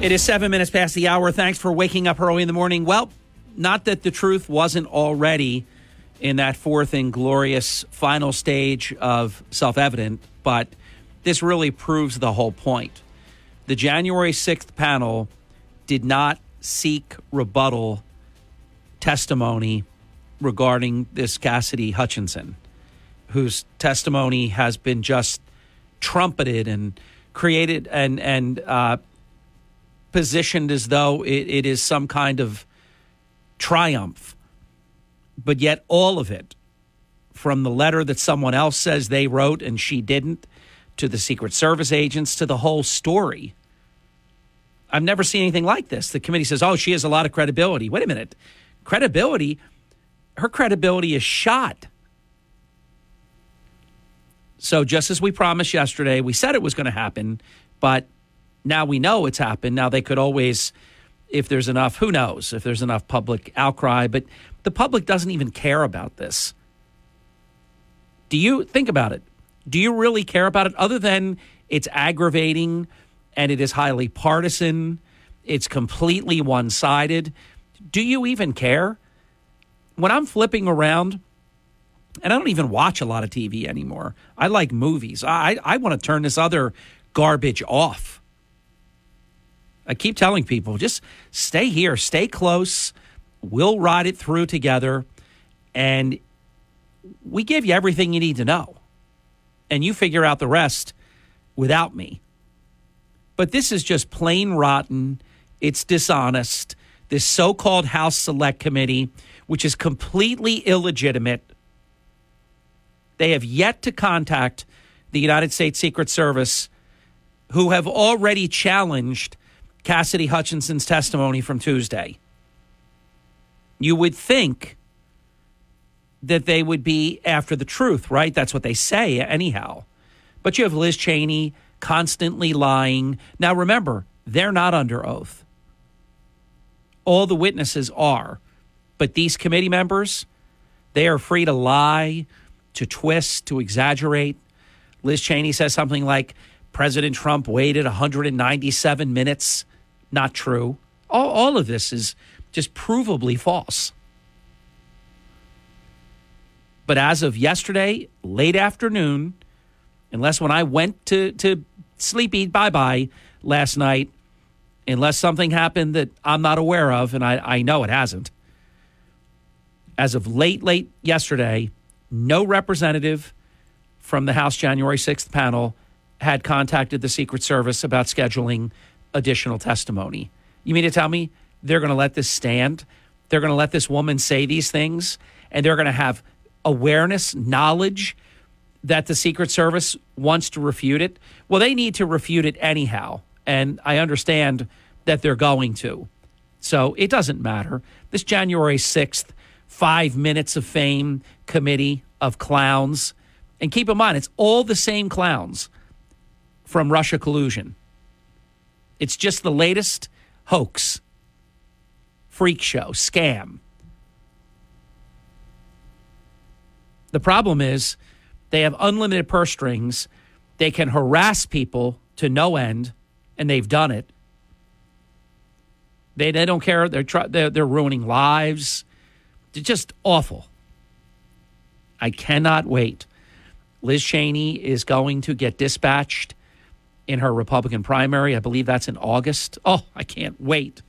It is seven minutes past the hour. Thanks for waking up early in the morning. Well, not that the truth wasn't already in that fourth and glorious final stage of self evident, but this really proves the whole point. The January 6th panel did not seek rebuttal testimony regarding this Cassidy Hutchinson, whose testimony has been just trumpeted and created and and uh, positioned as though it, it is some kind of triumph. But yet, all of it, from the letter that someone else says they wrote and she didn't, to the Secret Service agents, to the whole story. I've never seen anything like this. The committee says, oh, she has a lot of credibility. Wait a minute. Credibility? Her credibility is shot. So, just as we promised yesterday, we said it was going to happen, but now we know it's happened. Now they could always, if there's enough, who knows, if there's enough public outcry, but the public doesn't even care about this. Do you think about it? Do you really care about it other than it's aggravating and it is highly partisan? It's completely one sided. Do you even care? When I'm flipping around, and I don't even watch a lot of TV anymore, I like movies. I, I want to turn this other garbage off. I keep telling people just stay here, stay close. We'll ride it through together. And we give you everything you need to know. And you figure out the rest without me. But this is just plain rotten. It's dishonest. This so called House Select Committee, which is completely illegitimate, they have yet to contact the United States Secret Service, who have already challenged Cassidy Hutchinson's testimony from Tuesday. You would think that they would be after the truth, right? That's what they say, anyhow. But you have Liz Cheney constantly lying. Now, remember, they're not under oath. All the witnesses are. But these committee members, they are free to lie, to twist, to exaggerate. Liz Cheney says something like President Trump waited 197 minutes not true. All, all of this is just provably false. But as of yesterday, late afternoon, unless when I went to, to sleep, bye bye last night, unless something happened that I'm not aware of, and I, I know it hasn't, as of late, late yesterday, no representative from the House January 6th panel had contacted the Secret Service about scheduling additional testimony. You mean to tell me they're going to let this stand? They're going to let this woman say these things and they're going to have awareness, knowledge that the Secret Service wants to refute it? Well, they need to refute it anyhow. And I understand that they're going to. So it doesn't matter. This January 6th, five minutes of fame committee of clowns. And keep in mind, it's all the same clowns from Russia collusion. It's just the latest hoax, freak show, scam. The problem is they have unlimited purse strings. They can harass people to no end, and they've done it. They, they don't care. They're, try, they're, they're ruining lives. It's just awful. I cannot wait. Liz Cheney is going to get dispatched in her Republican primary. I believe that's in August. Oh, I can't wait.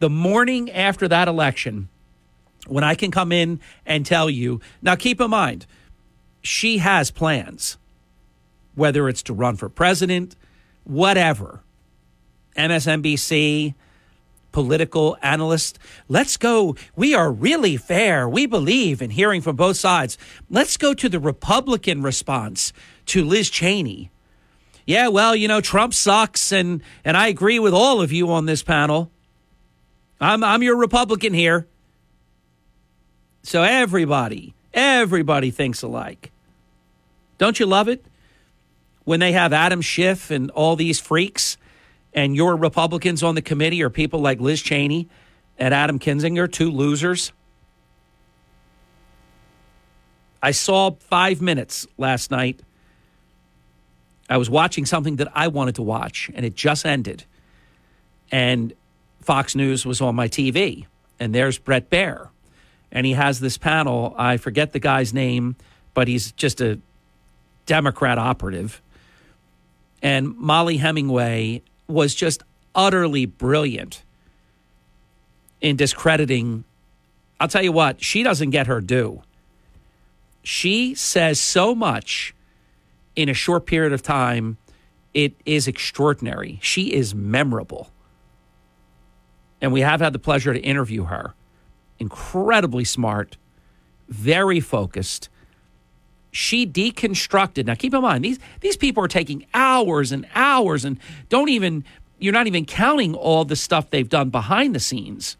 The morning after that election, when I can come in and tell you, now keep in mind, she has plans, whether it's to run for president, whatever. MSNBC, political analyst. Let's go. We are really fair. We believe in hearing from both sides. Let's go to the Republican response to Liz Cheney yeah, well, you know, Trump sucks, and, and I agree with all of you on this panel. I'm, I'm your Republican here. So everybody, everybody thinks alike. Don't you love it? When they have Adam Schiff and all these freaks, and your Republicans on the committee are people like Liz Cheney and Adam Kinzinger, two losers. I saw five minutes last night. I was watching something that I wanted to watch, and it just ended. And Fox News was on my TV, and there's Bret Baier. And he has this panel. I forget the guy's name, but he's just a Democrat operative. And Mollie Hemingway was just utterly brilliant in discrediting. I'll tell you what, she doesn't get her due. She says so much in a short period of time. It is extraordinary. She is memorable. And we have had the pleasure to interview her. Incredibly smart, very focused. She deconstructed. Now, keep in mind, these, these people are taking hours and hours and don't even, you're not even counting all the stuff they've done behind the scenes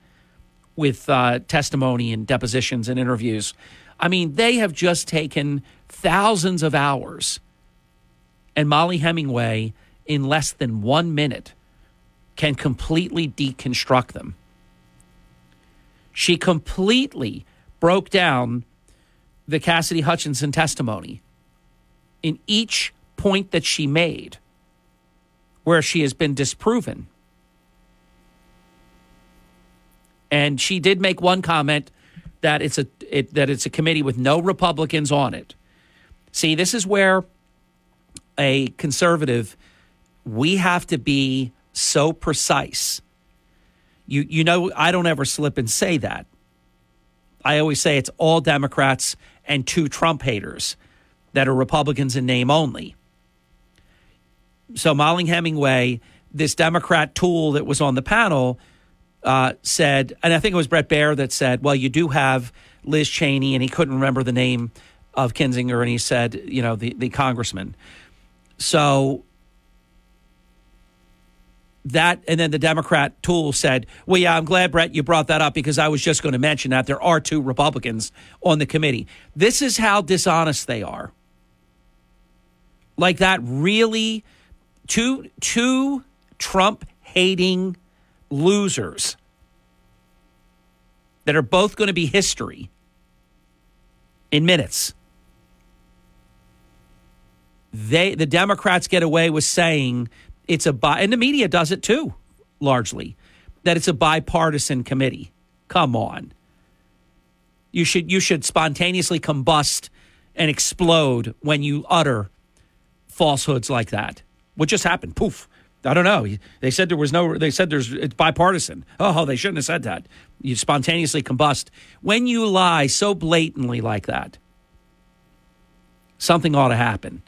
with uh, testimony and depositions and interviews. I mean, they have just taken thousands of hours. And Mollie Hemingway, in less than one minute, can completely deconstruct them. She completely broke down the Cassidy Hutchinson testimony in each point that she made where she has been disproven. And she did make one comment that it's a it, that it's a committee with no Republicans on it. See, this is where a conservative we have to be so precise. You you know I don't ever slip and say that. I always say it's all Democrats and two Trump haters that are Republicans in name only. So Mollie Hemingway, this Democrat tool that was on the panel, uh, said, and I think it was Bret Baier that said, "Well, you do have Liz Cheney," and he couldn't remember the name of Kinzinger, and he said, "You know, the the congressman." So that and then the Democrat tool said, "Well, yeah, I'm glad Bret you brought that up because I was just going to mention that there are two Republicans on the committee." This is how dishonest they are. Like that really two two Trump hating losers that are both going to be history in minutes. They the Democrats get away with saying it's a bi- and the media does it too, largely, that it's a bipartisan committee. Come on. You should you should spontaneously combust and explode when you utter falsehoods like that. What just happened? Poof. I don't know. They said there was no. They said there's it's bipartisan. Oh, they shouldn't have said that. You spontaneously combust when you lie so blatantly like that. Something ought to happen.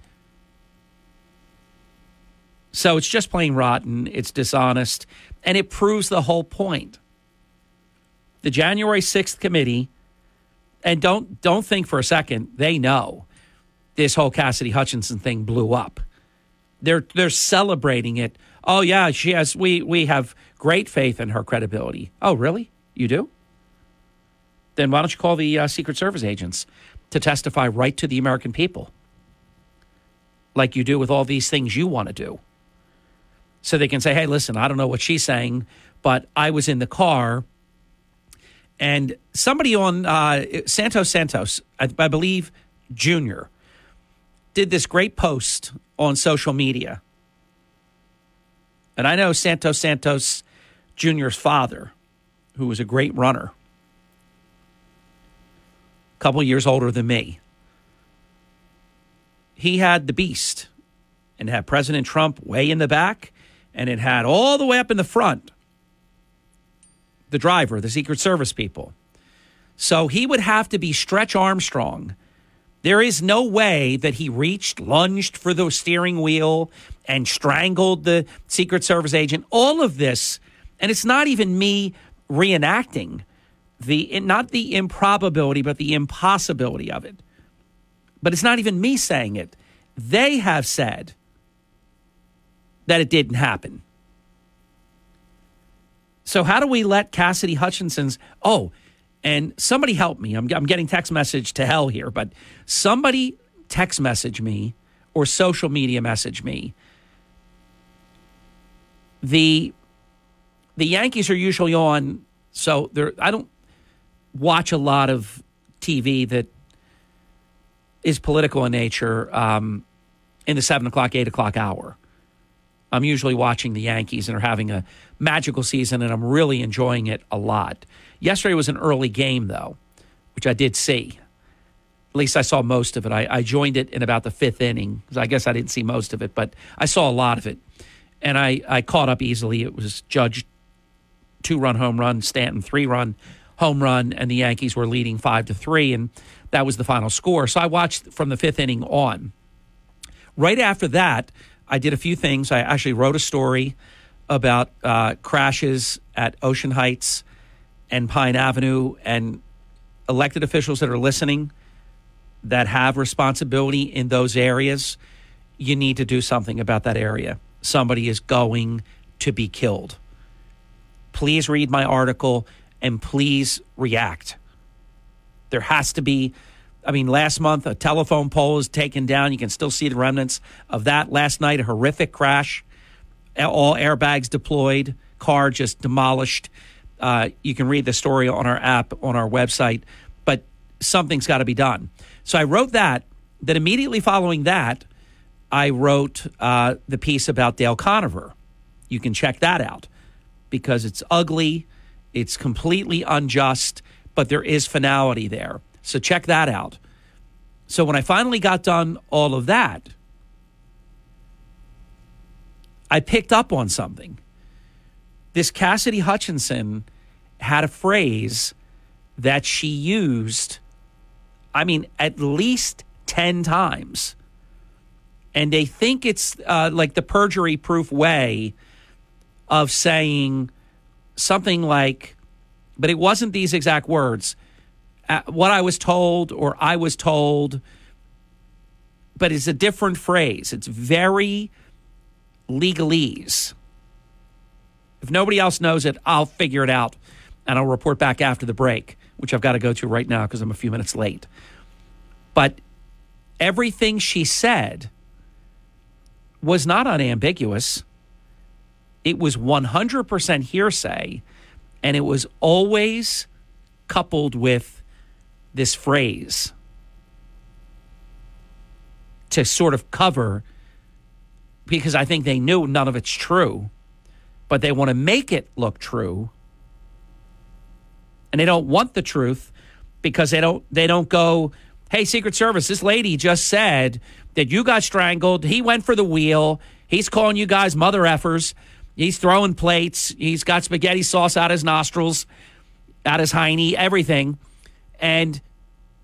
So it's just plain rotten. It's dishonest. And it proves the whole point. The January 6th committee, and don't, don't think for a second, they know this whole Cassidy Hutchinson thing blew up. They're, they're celebrating it. Oh, yeah, she has, we, we have great faith in her credibility. Oh, really? You do? Then why don't you call the uh, Secret Service agents to testify right to the American people? Like you do with all these things you want to do so they can say, hey, listen, I don't know what she's saying, but I was in the car. And somebody on uh, Santos Santos, I, I believe Jr., did this great post on social media. And I know Santos Santos Jr.'s father, who was a great runner, a couple years older than me. He had the beast and had President Trump way in the back and it had all the way up in the front the driver, the Secret Service people. So he would have to be Stretch Armstrong. There is no way that he reached, lunged for the steering wheel, and strangled the Secret Service agent. All of this, and it's not even me reenacting the not the improbability, but the impossibility of it. But it's not even me saying it. They have said that it didn't happen. So how do we let Cassidy Hutchinson's oh, and somebody help me. I'm, I'm getting text message to hell here, but somebody text message me or social media message me. The the Yankees are usually on, so there. I don't watch a lot of TV that is political in nature um, in the seven o'clock, eight o'clock hour. I'm usually watching the Yankees and are having a magical season, and I'm really enjoying it a lot. Yesterday was an early game, though, which I did see. At least I saw most of it. I, I joined it in about the fifth inning. Because I guess I didn't see most of it, but I saw a lot of it. And I, I caught up easily. It was Judge two run home run, Stanton three run home run, and the Yankees were leading five to three, and that was the final score. So I watched from the fifth inning on. Right after that, I did a few things. I actually wrote a story about uh, crashes at Ocean Heights and Pine Avenue and elected officials that are listening that have responsibility in those areas. You need to do something about that area. Somebody is going to be killed. Please read my article and please react. There has to be I mean, last month a telephone pole was taken down. You can still see the remnants of that. Last night, a horrific crash. All airbags deployed, car just demolished. Uh, you can read the story on our app on our website, but something's got to be done. So I wrote that. Then immediately following that, I wrote uh, the piece about Dale Conover. You can check that out because it's ugly, it's completely unjust, but there is finality there. So check that out. So when I finally got done all of that, I picked up on something. This Cassidy Hutchinson had a phrase that she used, I mean, at least 10 times. And they think it's uh, like the perjury proof way of saying something like, but it wasn't these exact words Uh, what I was told or I was told, but it's a different phrase. It's very legalese. If nobody else knows it, I'll figure it out and I'll report back after the break, which I've got to go to right now because I'm a few minutes late. But everything she said was not unambiguous. It was 100% hearsay, and it was always coupled with this phrase to sort of cover because I think they knew none of it's true, but they want to make it look true. And they don't want the truth because they don't they don't go, "Hey, Secret Service, this lady just said that you got strangled. He went for the wheel. He's calling you guys mother effers. He's throwing plates. He's got spaghetti sauce out his nostrils, out his hiney, everything." And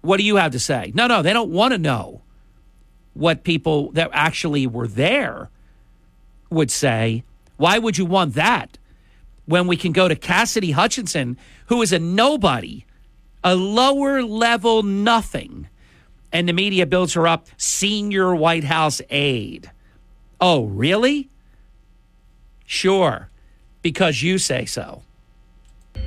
what do you have to say? No, no, they don't want to know what people that actually were there would say. Why would you want that when we can go to Cassidy Hutchinson, who is a nobody, a lower level nothing, and the media builds her up senior White House aide? Oh, really? Sure, because you say so.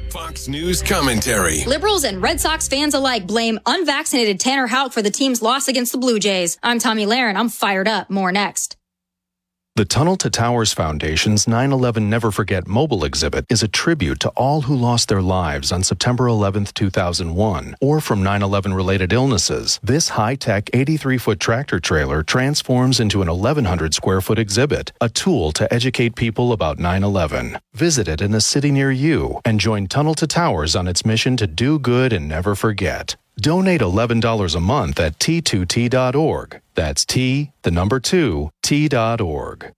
Fox News commentary. Liberals and Red Sox fans alike blame unvaccinated Tanner Houck for the team's loss against the Blue Jays. I'm Tomi Lahren. I'm fired up. More next. The Tunnel to Towers Foundation's 9 11 Never Forget mobile exhibit is a tribute to all who lost their lives on September 11, 2001, or from 9 11 related illnesses. This high tech 83 foot tractor trailer transforms into an 1,100 square foot exhibit, a tool to educate people about 9 11. Visit it in a city near you and join Tunnel to Towers on its mission to do good and never forget. Donate $11 a month at t2t.org. That's T, the number 2, t.org.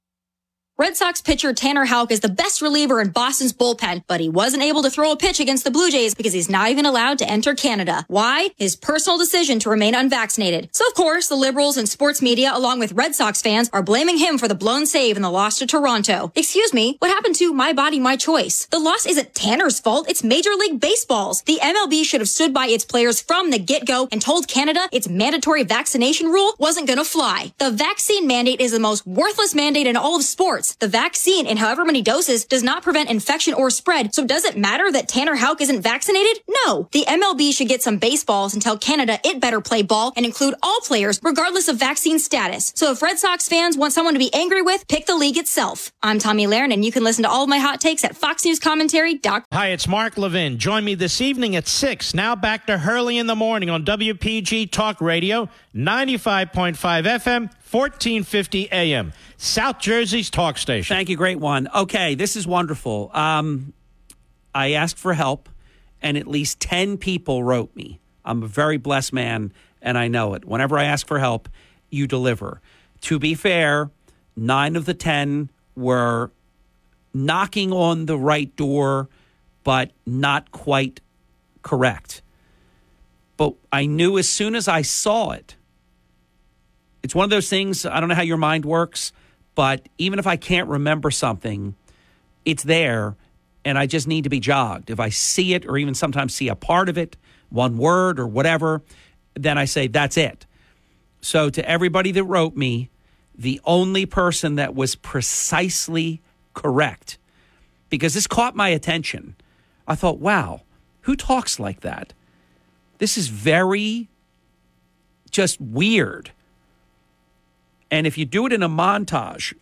Red Sox pitcher Tanner Houck is the best reliever in Boston's bullpen, but he wasn't able to throw a pitch against the Blue Jays because he's not even allowed to enter Canada. Why? His personal decision to remain unvaccinated. So of course, the liberals and sports media, along with Red Sox fans, are blaming him for the blown save and the loss to Toronto. Excuse me, what happened to my body, my choice? The loss isn't Tanner's fault, it's Major League Baseball's. The MLB should have stood by its players from the get-go and told Canada its mandatory vaccination rule wasn't gonna fly. The vaccine mandate is the most worthless mandate in all of sports The vaccine in however many doses does not prevent infection or spread. So does it matter that Tanner Houck isn't vaccinated? No. The MLB should get some baseballs and tell Canada it better play ball and include all players regardless of vaccine status. So if Red Sox fans want someone to be angry with, pick the league itself. I'm Tomi Lahren and you can listen to all of my hot takes at foxnewscommentary.com. Hi, it's Mark Levin. Join me this evening at 6. Now back to Hurley in the morning on WPG Talk Radio, 95.5 FM, 1450 AM. South Jersey's talk station. Thank you, great one. Okay, this is wonderful. Um, I asked for help, and at least 10 people wrote me. I'm a very blessed man, and I know it. Whenever I ask for help, you deliver. To be fair, nine of the 10 were knocking on the right door, but not quite correct. But I knew as soon as I saw it, it's one of those things, I don't know how your mind works, but even if I can't remember something, it's there and I just need to be jogged. If I see it or even sometimes see a part of it, one word or whatever, then I say, that's it. So to everybody that wrote me, the only person that was precisely correct, because this caught my attention, I thought, wow, who talks like that? This is very just weird. And if you do it in a montage,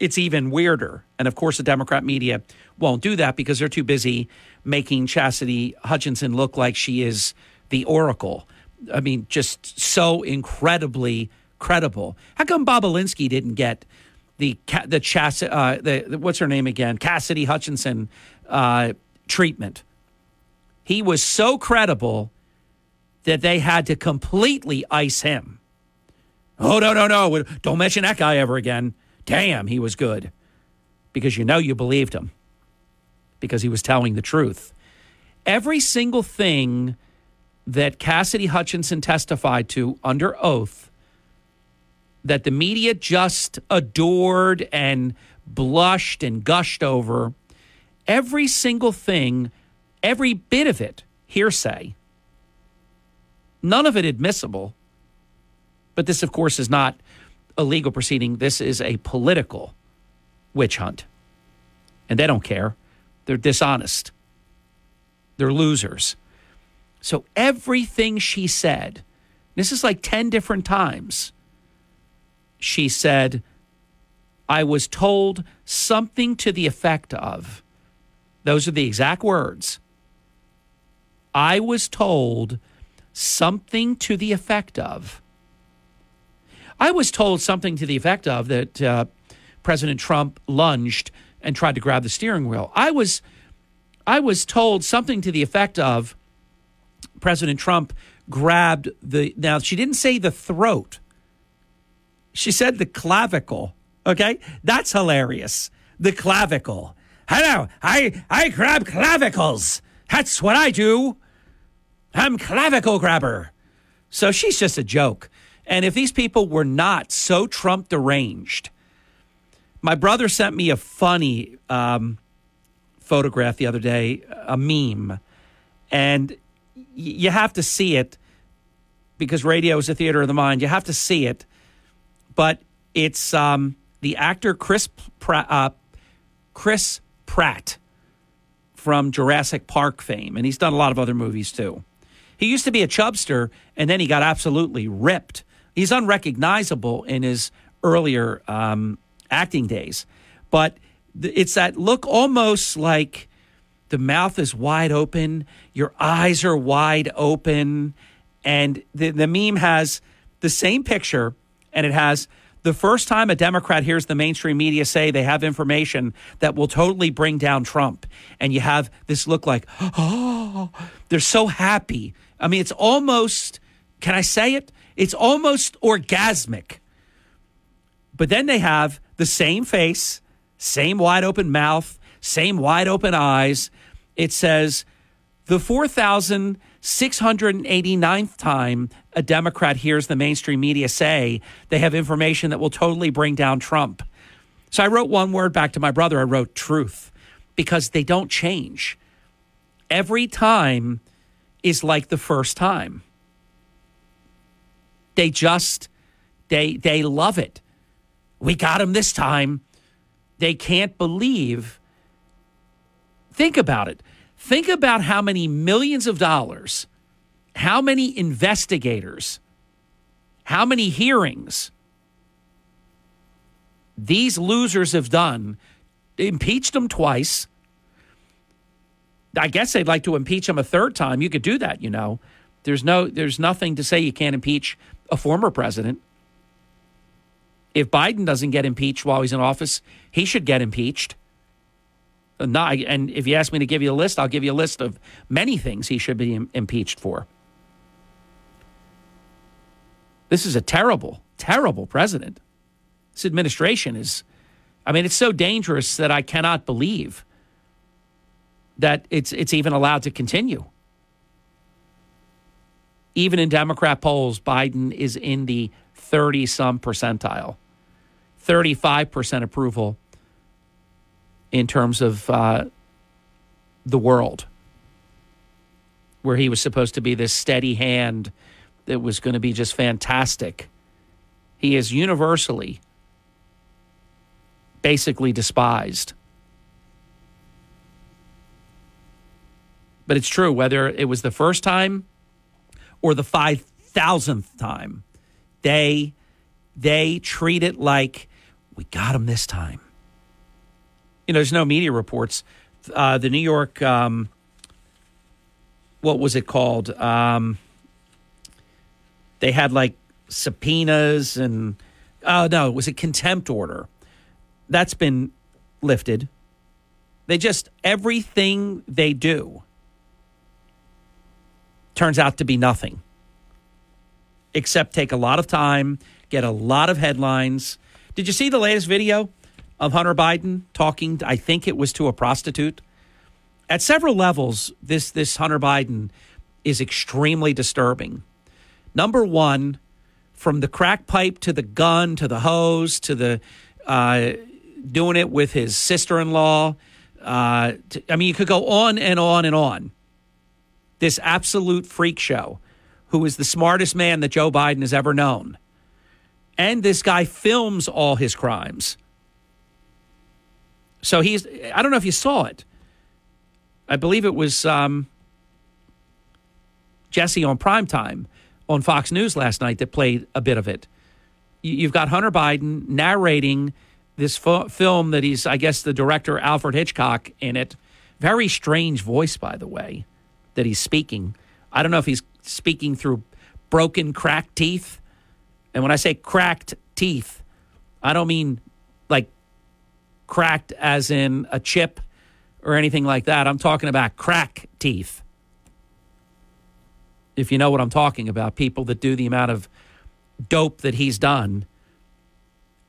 it's even weirder. And of course, the Democrat media won't do that because they're too busy making Chastity Hutchinson look like she is the oracle. I mean, just so incredibly credible. How come Bobulinski didn't get the the uh, the, the, what's her name again Cassidy Hutchinson uh, treatment? He was so credible that they had to completely ice him. Oh no no no! Don't mention that guy ever again. Damn, he was good because you know you believed him because he was telling the truth. Every single thing that Cassidy Hutchinson testified to under oath that the media just adored and blushed and gushed over, every single thing, every bit of it, hearsay. None of it admissible. But this, of course, is not a legal proceeding. This is a political witch hunt. And they don't care. They're dishonest. They're losers. So everything she said, this is like 10 different times, she said, I was told something to the effect of, those are the exact words. I was told something to the effect of. I was told something to the effect of that uh, President Trump lunged and tried to grab the steering wheel. I was I was told something to the effect of President Trump grabbed the now she didn't say the throat. She said the clavicle. Okay? That's hilarious. The clavicle. Hello, I I grab clavicles. That's what I do. I'm clavicle grabber. So she's just a joke. And if these people were not so Trump deranged, my brother sent me a funny um, photograph the other day, a meme, and y- you have to see it because radio is a theater of the mind. You have to see it, but it's um, the actor Chris uh, Chris Pratt from Jurassic Park fame, and he's done a lot of other movies too. He used to be a chubster, and then he got absolutely ripped. He's unrecognizable in his earlier um, acting days. But it's that look almost like the mouth is wide open, your eyes are wide open, and the, the meme has the same picture, and it has the first time a Democrat hears the mainstream media say they have information that will totally bring down Trump, and you have this look like, oh, they're so happy. I mean, it's almost, can I say it? It's almost orgasmic. But then they have the same face, same wide open mouth, same wide open eyes. It says the 4,689th time a Democrat hears the mainstream media say they have information that will totally bring down Trump. So I wrote one word back to my brother. I wrote truth because they don't change. Every time is like the first time. They just they they love it. We got him this time. they can't believe. Think about it. Think about how many millions of dollars, how many investigators, how many hearings these losers have done. Impeached them twice. I guess they'd like to impeach him a third time. You could do that, you know. There's no there's nothing to say you can't impeach a former president. If Biden doesn't get impeached while he's in office, he should get impeached. Uh, not, and if you ask me to give you a list, I'll give you a list of many things he should be Im- impeached for. This is a terrible, terrible president. This administration is, I mean, it's so dangerous that I cannot believe that it's it's even allowed to continue. Even in Democrat polls, Biden is in the 30 some percentile, 35% approval in terms of uh, the world, where he was supposed to be this steady hand that was going to be just fantastic. He is universally basically despised. But it's true, whether it was the first time or the 5,000th time, they, they treat it like we got them this time. You know, there's no media reports. Uh, the New York, um, what was it called? Um, they had like subpoenas and, oh, no, it was a contempt order. That's been lifted. They just, everything they do turns out to be nothing except take a lot of time, get a lot of headlines. Did you see the latest video of Hunter Biden talking? I think it was to a prostitute. At several levels, this this Hunter Biden is extremely disturbing. Number one, from the crack pipe to the gun to the hose to the uh, doing it with his sister in law. Uh, I mean, you could go on and on and on this absolute freak show who is the smartest man that Joe Biden has ever known. And this guy films all his crimes. So he's, I don't know if you saw it. I believe it was um, Jesse on primetime on Fox News last night that played a bit of it. You've got Hunter Biden narrating this fo- film that he's, I guess, the director Alfred Hitchcock in it. Very strange voice, by the way that he's speaking. I don't know if he's speaking through broken, cracked teeth. And when I say cracked teeth, I don't mean like cracked as in a chip or anything like that. I'm talking about crack teeth. If you know what I'm talking about, people that do the amount of dope that he's done,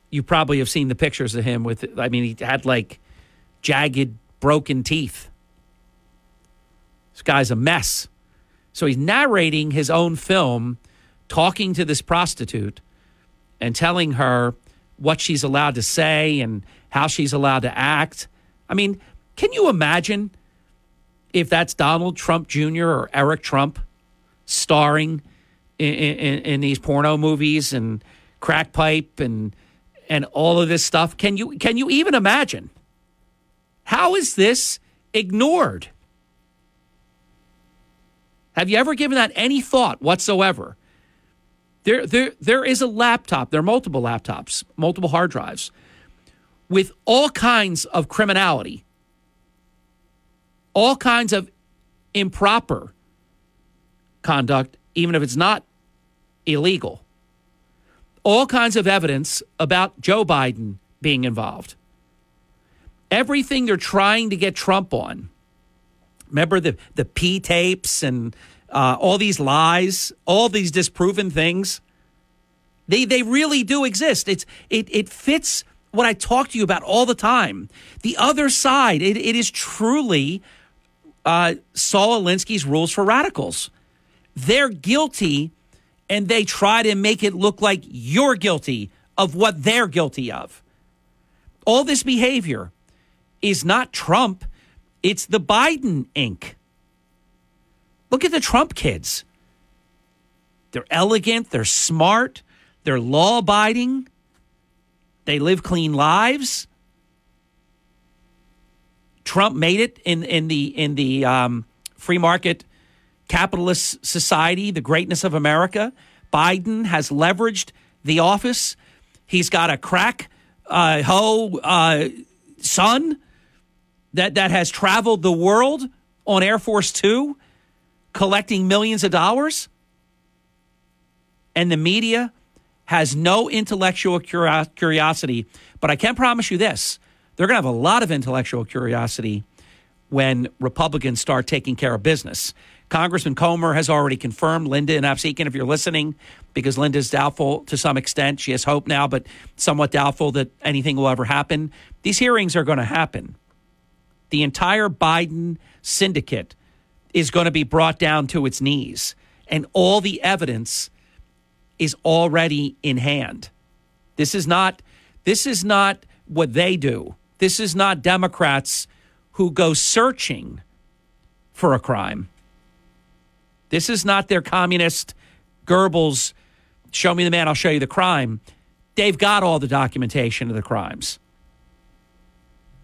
you probably have seen the pictures of him with, I mean, he had like jagged, broken teeth. This guy's a mess. So he's narrating his own film, talking to this prostitute and telling her what she's allowed to say and how she's allowed to act. I mean, can you imagine if that's Donald Trump Jr. or Eric Trump starring in, in, in these porno movies and crack pipe and and all of this stuff? Can you can you even imagine? How is this ignored? Have you ever given that any thought whatsoever? There, there, there is a laptop, there are multiple laptops, multiple hard drives with all kinds of criminality, all kinds of improper conduct, even if it's not illegal, all kinds of evidence about Joe Biden being involved. Everything they're trying to get Trump on Remember the the P tapes and uh, all these lies, all these disproven things. They they really do exist. It's it it fits what I talk to you about all the time. The other side, it, it is truly uh, Saul Alinsky's rules for radicals. They're guilty, and they try to make it look like you're guilty of what they're guilty of. All this behavior is not Trump. It's the Biden Inc. Look at the Trump kids. They're elegant, they're smart, they're law abiding, they live clean lives. Trump made it in in the in the um, free market capitalist society, the greatness of America. Biden has leveraged the office. He's got a crack uh, uh, son that that has traveled the world on Air Force Two, collecting millions of dollars, and the media has no intellectual curiosity. But I can promise you this: they're going to have a lot of intellectual curiosity when Republicans start taking care of business. Congressman Comer has already confirmed Linda and Absecon, if you're listening, because Linda's doubtful to some extent. She has hope now, but somewhat doubtful that anything will ever happen. These hearings are going to happen. The entire Biden syndicate is going to be brought down to its knees, and all the evidence is already in hand. This is not this is not what they do. This is not Democrats who go searching for a crime. This is not their communist Goebbels, show me the man, I'll show you the crime. They've got all the documentation of the crimes.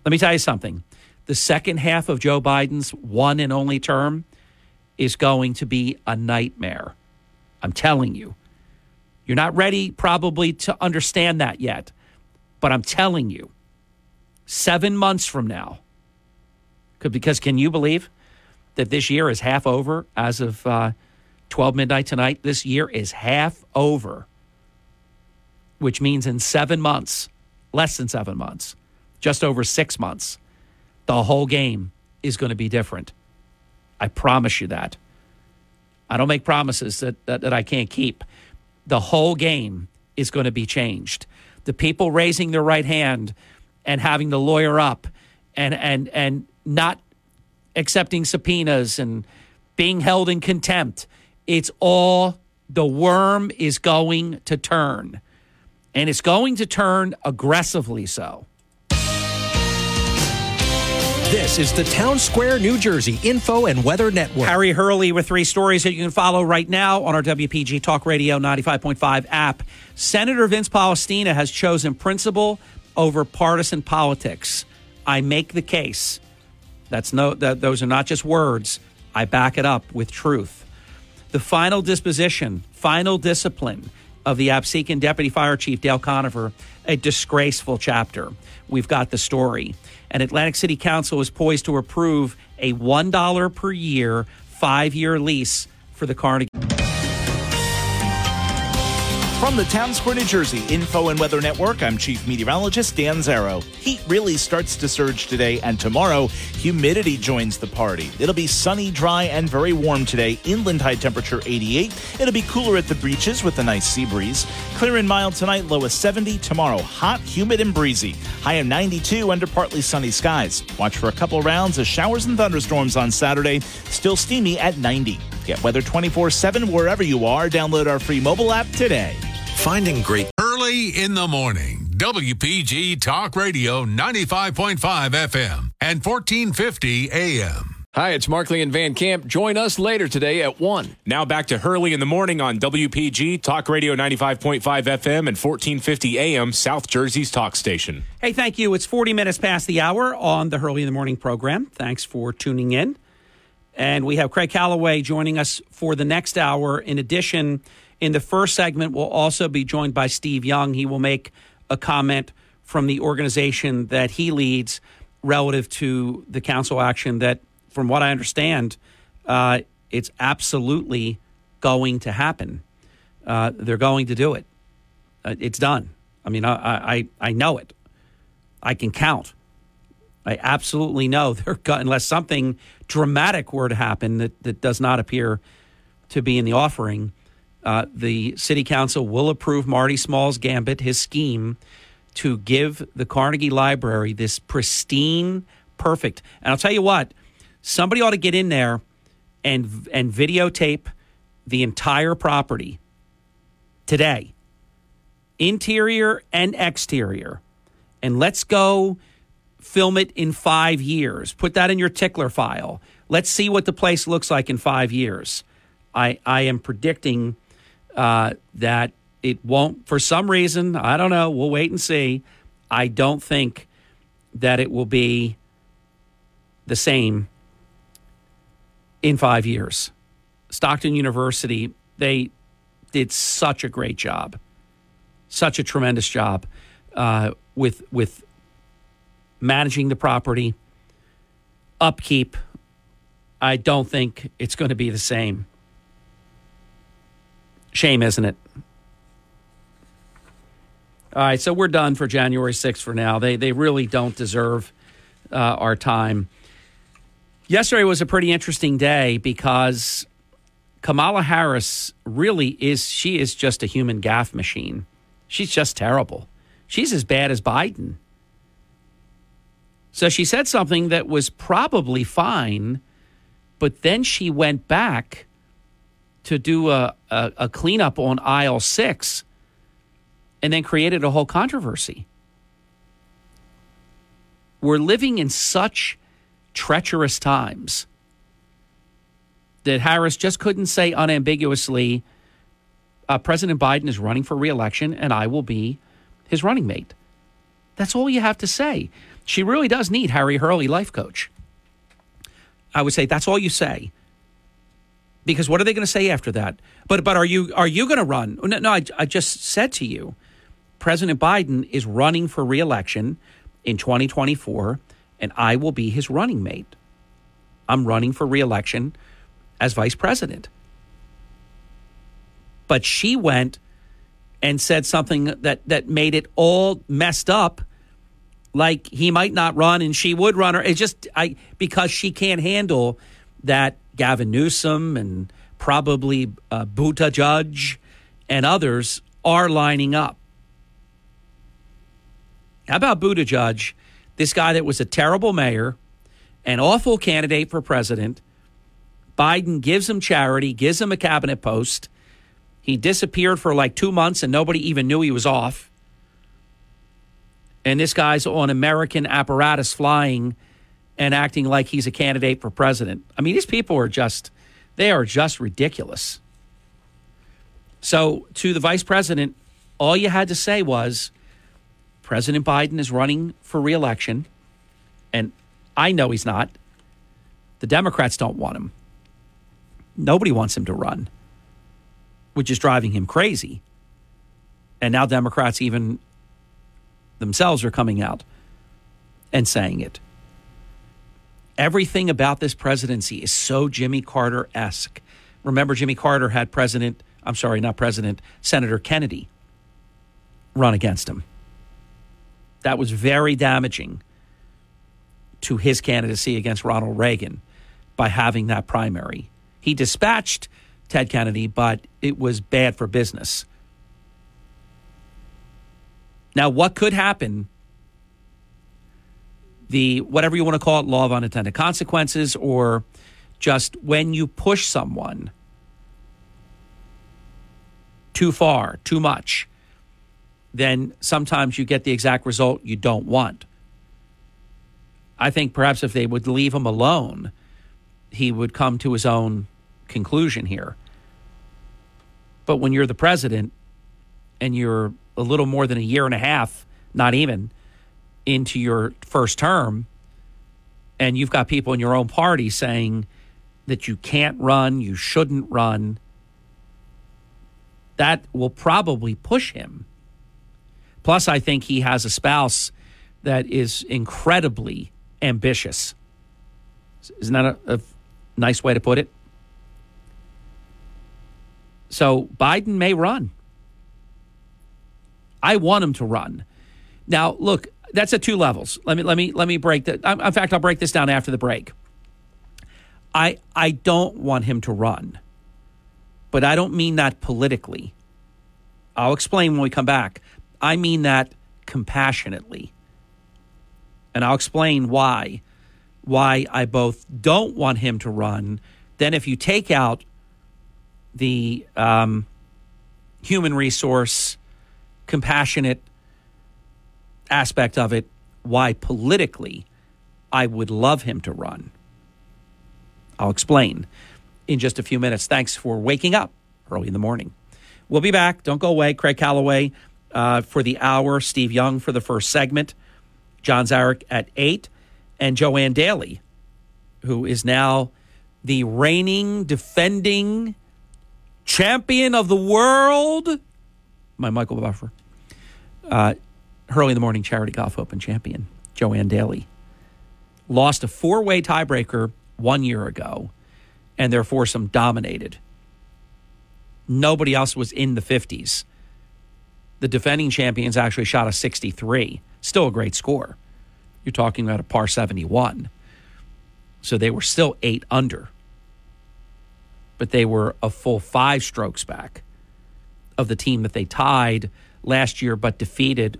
Let me tell you something. The second half of Joe Biden's one and only term is going to be a nightmare. I'm telling you. You're not ready, probably, to understand that yet. But I'm telling you, seven months from now, because can you believe that this year is half over as of uh, 12 midnight tonight? This year is half over, which means in seven months, less than seven months, just over six months, the whole game is going to be different. I promise you that. I don't make promises that, that, that I can't keep. The whole game is going to be changed. The people raising their right hand and having the lawyer up and, and, and not accepting subpoenas and being held in contempt. It's all the worm is going to turn. And it's going to turn aggressively so. This is the Town Square, New Jersey Info and Weather Network. Harry Hurley with three stories that you can follow right now on our WPG Talk Radio 95.5 app. Senator Vince Polistina has chosen principle over partisan politics. I make the case that's no that those are not just words. I back it up with truth. The final disposition, final discipline of the Absecon Deputy Fire Chief Dale Conover, a disgraceful chapter. We've got the story. And Atlantic City Council is poised to approve a $1 per year, five year lease for the Carnegie. From the Town Square, New Jersey Info and Weather Network, I'm Chief Meteorologist Dan Zarrow. Heat really starts to surge today, and tomorrow, humidity joins the party. It'll be sunny, dry, and very warm today. Inland high temperature 88. It'll be cooler at the beaches with a nice sea breeze. Clear and mild tonight, low of 70. Tomorrow, hot, humid, and breezy. High of 92 under partly sunny skies. Watch for a couple rounds of showers and thunderstorms on Saturday. Still steamy at 90. Get weather 24 7 wherever you are. Download our free mobile app today. Finding great early in the morning. WPG Talk Radio 95.5 FM and 1450 AM. Hi, it's Markley and Van Camp. Join us later today at 1. Now back to Hurley in the morning on WPG Talk Radio 95.5 FM and 1450 AM, South Jersey's talk station. Hey, thank you. It's 40 minutes past the hour on the Hurley in the morning program. Thanks for tuning in. And we have Craig Callaway joining us for the next hour. In addition, in the first segment, we'll also be joined by Steve Young. He will make a comment from the organization that he leads relative to the council action that, from what I understand, uh, it's absolutely going to happen. Uh, they're going to do it. Uh, it's done. I mean, I, I, I know it. I can count. I absolutely know they're unless something dramatic were to happen that, that does not appear to be in the offering. Uh, the city council will approve Marty Small's gambit, his scheme to give the Carnegie Library this pristine, perfect. And I'll tell you what, somebody ought to get in there and and videotape the entire property today, interior and exterior, and let's go film it in five years. Put that in your tickler file. Let's see what the place looks like in five years. I I am predicting uh, that it won't, for some reason, I don't know, we'll wait and see. I don't think that it will be the same in five years. Stockton University, they did such a great job, such a tremendous job uh, with with managing the property, upkeep. I don't think it's going to be the same. Shame, isn't it? All right, so we're done for January 6th for now. They they really don't deserve uh, our time. Yesterday was a pretty interesting day because Kamala Harris really is she is just a human gaffe machine. She's just terrible. She's as bad as Biden. So she said something that was probably fine, but then she went back to do a, a, a cleanup on aisle six and then created a whole controversy. We're living in such treacherous times that Harris just couldn't say unambiguously, uh, President Biden is running for reelection and I will be his running mate. That's all you have to say. She really does need Harry Hurley, life coach. I would say that's all you say. Because what are they going to say after that? But but are you are you going to run? Oh, no, no I, I just said to you, President Biden is running for reelection in 2024, and I will be his running mate. I'm running for reelection as vice president. But she went and said something that, that made it all messed up, like he might not run and she would run. Or it's just I because she can't handle that Gavin Newsom and probably uh, Buttigieg and others are lining up. How about Buttigieg, this guy that was a terrible mayor, an awful candidate for president? Biden gives him charity, gives him a cabinet post. He disappeared for like two months and nobody even knew he was off. And this guy's on American apparatus flying and acting like he's a candidate for president. I mean, these people are just, they are just ridiculous. So, to the vice president, all you had to say was President Biden is running for reelection. And I know he's not. The Democrats don't want him. Nobody wants him to run, which is driving him crazy. And now Democrats, even themselves, are coming out and saying it. Everything about this presidency is so Jimmy Carter esque. Remember, Jimmy Carter had President, I'm sorry, not President, Senator Kennedy run against him. That was very damaging to his candidacy against Ronald Reagan by having that primary. He dispatched Ted Kennedy, but it was bad for business. Now, what could happen? The whatever you want to call it, law of unintended consequences, or just when you push someone too far, too much, then sometimes you get the exact result you don't want. I think perhaps if they would leave him alone, he would come to his own conclusion here. But when you're the president and you're a little more than a year and a half, not even, into your first term, and you've got people in your own party saying that you can't run, you shouldn't run, that will probably push him. Plus, I think he has a spouse that is incredibly ambitious. Isn't that a, a nice way to put it? So Biden may run. I want him to run. Now, look, that's at two levels. Let me let me let me break that. In fact, I'll break this down after the break. I I don't want him to run, but I don't mean that politically. I'll explain when we come back. I mean that compassionately, and I'll explain why why I both don't want him to run. Then, if you take out the um, human resource, compassionate aspect of it, why politically I would love him to run. I'll explain in just a few minutes. Thanks for waking up early in the morning. We'll be back. Don't go away. Craig Callaway uh, for the hour, Steve Young for the first segment, John Zarek at 8, and Joanne Daly who is now the reigning, defending champion of the world, my Michael Buffer, uh, Hurley in the Morning Charity Golf Open champion, Joanne Daly, lost a four way tiebreaker one year ago, and their foursome dominated. Nobody else was in the 50s. The defending champions actually shot a 63, still a great score. You're talking about a par 71. So they were still eight under, but they were a full five strokes back of the team that they tied last year but defeated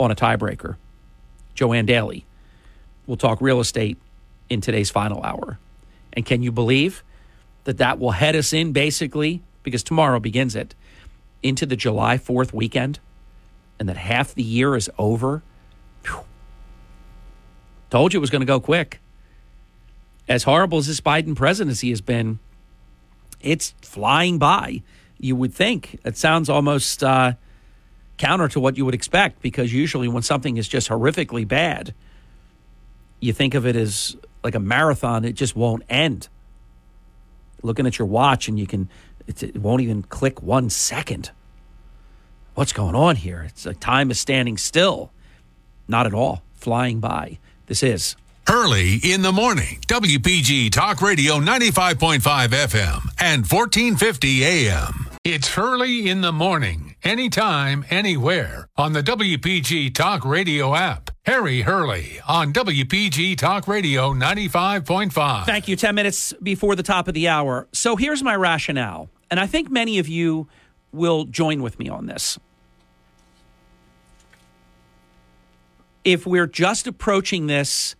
on a tiebreaker. Joanne Daly. We'll talk real estate in today's final hour. And can you believe that that will head us in basically, because tomorrow begins it, into the July 4th weekend and that half the year is over? Whew. Told you it was going to go quick. As horrible as this Biden presidency has been, it's flying by. You would think. It sounds almost uh, counter to what you would expect because usually when something is just horrifically bad, you think of it as like a marathon, it just won't end. Looking at your watch and you can, it won't even click one second. What's going on here? It's like time is standing still. Not at all, flying by. This is Hurley in the morning. WPG Talk Radio 95.5 FM and 1450 AM. It's Hurley in the morning, anytime, anywhere on the WPG Talk Radio app. Harry Hurley on WPG Talk Radio 95.5. Thank you. 10 minutes before the top of the hour. So here's my rationale, and I think many of you will join with me on this. If we're just approaching this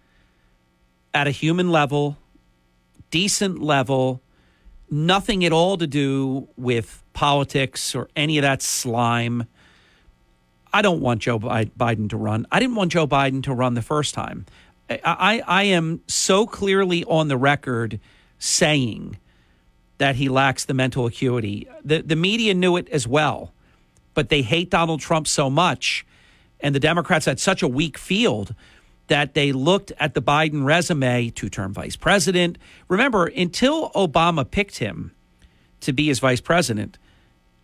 at a human level, decent level, nothing at all to do with politics or any of that slime. I don't want Joe Biden to run. I didn't want Joe Biden to run the first time. I, I, I am so clearly on the record saying that he lacks the mental acuity. The, the media knew it as well, but they hate Donald Trump so much, and the Democrats had such a weak field that they looked at the Biden resume, two term vice president. Remember, until Obama picked him to be his vice president,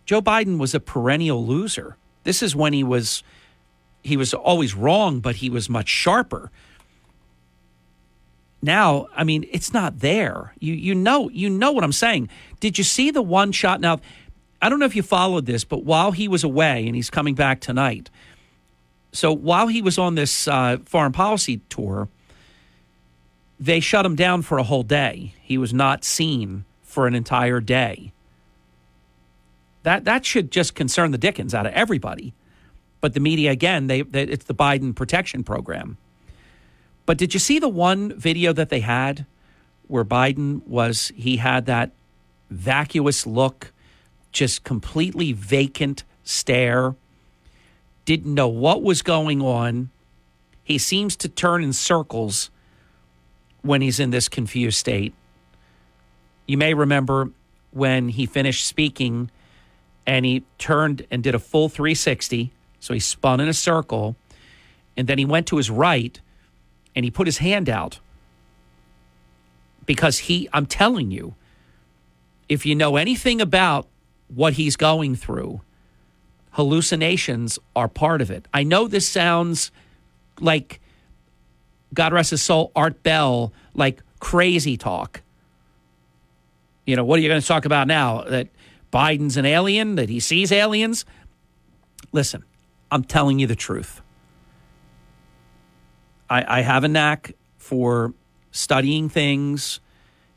Joe Biden was a perennial loser. This is when he was he was always wrong, but he was much sharper. Now, I mean, it's not there. You you know you know what I'm saying. Did you see the one shot? Now, I don't know if you followed this, but while he was away and he's coming back tonight, so while he was on this uh, foreign policy tour, they shut him down for a whole day. He was not seen for an entire day. That that should just concern the dickens out of everybody. But the media again, they, they it's the Biden protection program. But did you see the one video that they had where Biden was he had that vacuous look, just completely vacant stare didn't know what was going on. He seems to turn in circles when he's in this confused state. You may remember when he finished speaking and he turned and did a full 360. So he spun in a circle and then he went to his right and he put his hand out because he, I'm telling you, if you know anything about what he's going through, hallucinations are part of it. I know this sounds like, God rest his soul, Art Bell, like crazy talk. You know, what are you going to talk about now? That Biden's an alien, that he sees aliens? Listen, I'm telling you the truth. I, I have a knack for studying things,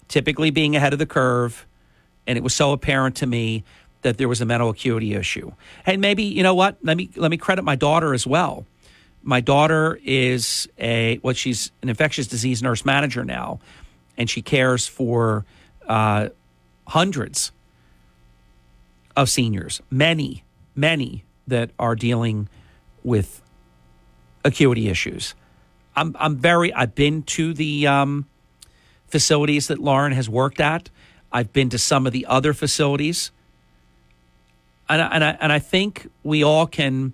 typically being ahead of the curve. And it was so apparent to me that there was a mental acuity issue. And maybe you know what? Let me let me credit my daughter as well. My daughter is a what well, she's an infectious disease nurse manager now, and she cares for uh, hundreds of seniors, many, many that are dealing with acuity issues. I'm I'm very. I've been to the um, facilities that Lauren has worked at. I've been to some of the other facilities and I, and I, and I think we all can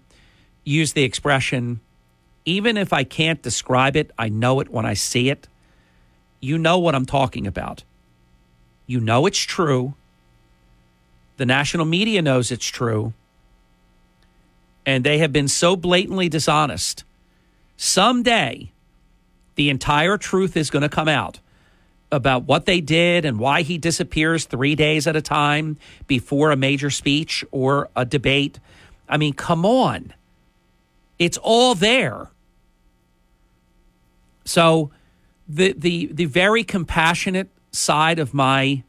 use the expression, even if I can't describe it, I know it when I see it. you know what I'm talking about. You know it's true. The national media knows it's true. And they have been so blatantly dishonest. Someday, the entire truth is going to come out about what they did and why he disappears three days at a time before a major speech or a debate. I mean, come on. It's all there. So the the the very compassionate side of my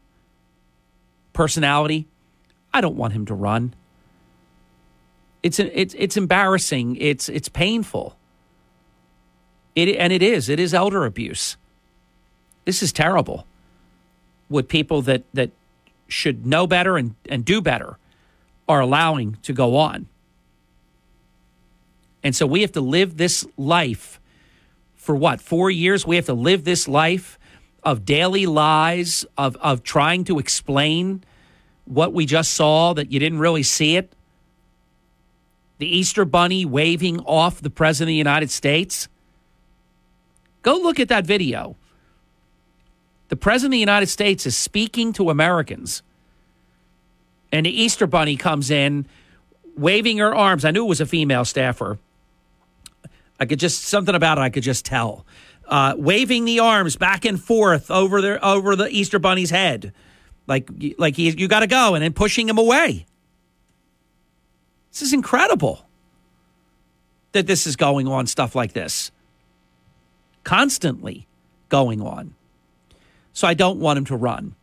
personality, I don't want him to run. It's it's it's embarrassing. It's it's painful. It and it is. It is elder abuse. This is terrible. What people that that should know better and, and do better are allowing to go on. And so we have to live this life for what, four years? We have to live this life of daily lies, of, of trying to explain what we just saw that you didn't really see it. The Easter Bunny waving off the President of the United States. Go look at that video. The President of the United States is speaking to Americans, and the Easter Bunny comes in waving her arms. I knew it was a female staffer I could just something about it. I could just tell. Uh, waving the arms back and forth over over the Easter Bunny's head, like like he, you got to go, and then pushing him away. This is incredible that this is going on. Stuff like this, constantly going on. So I don't want him to run.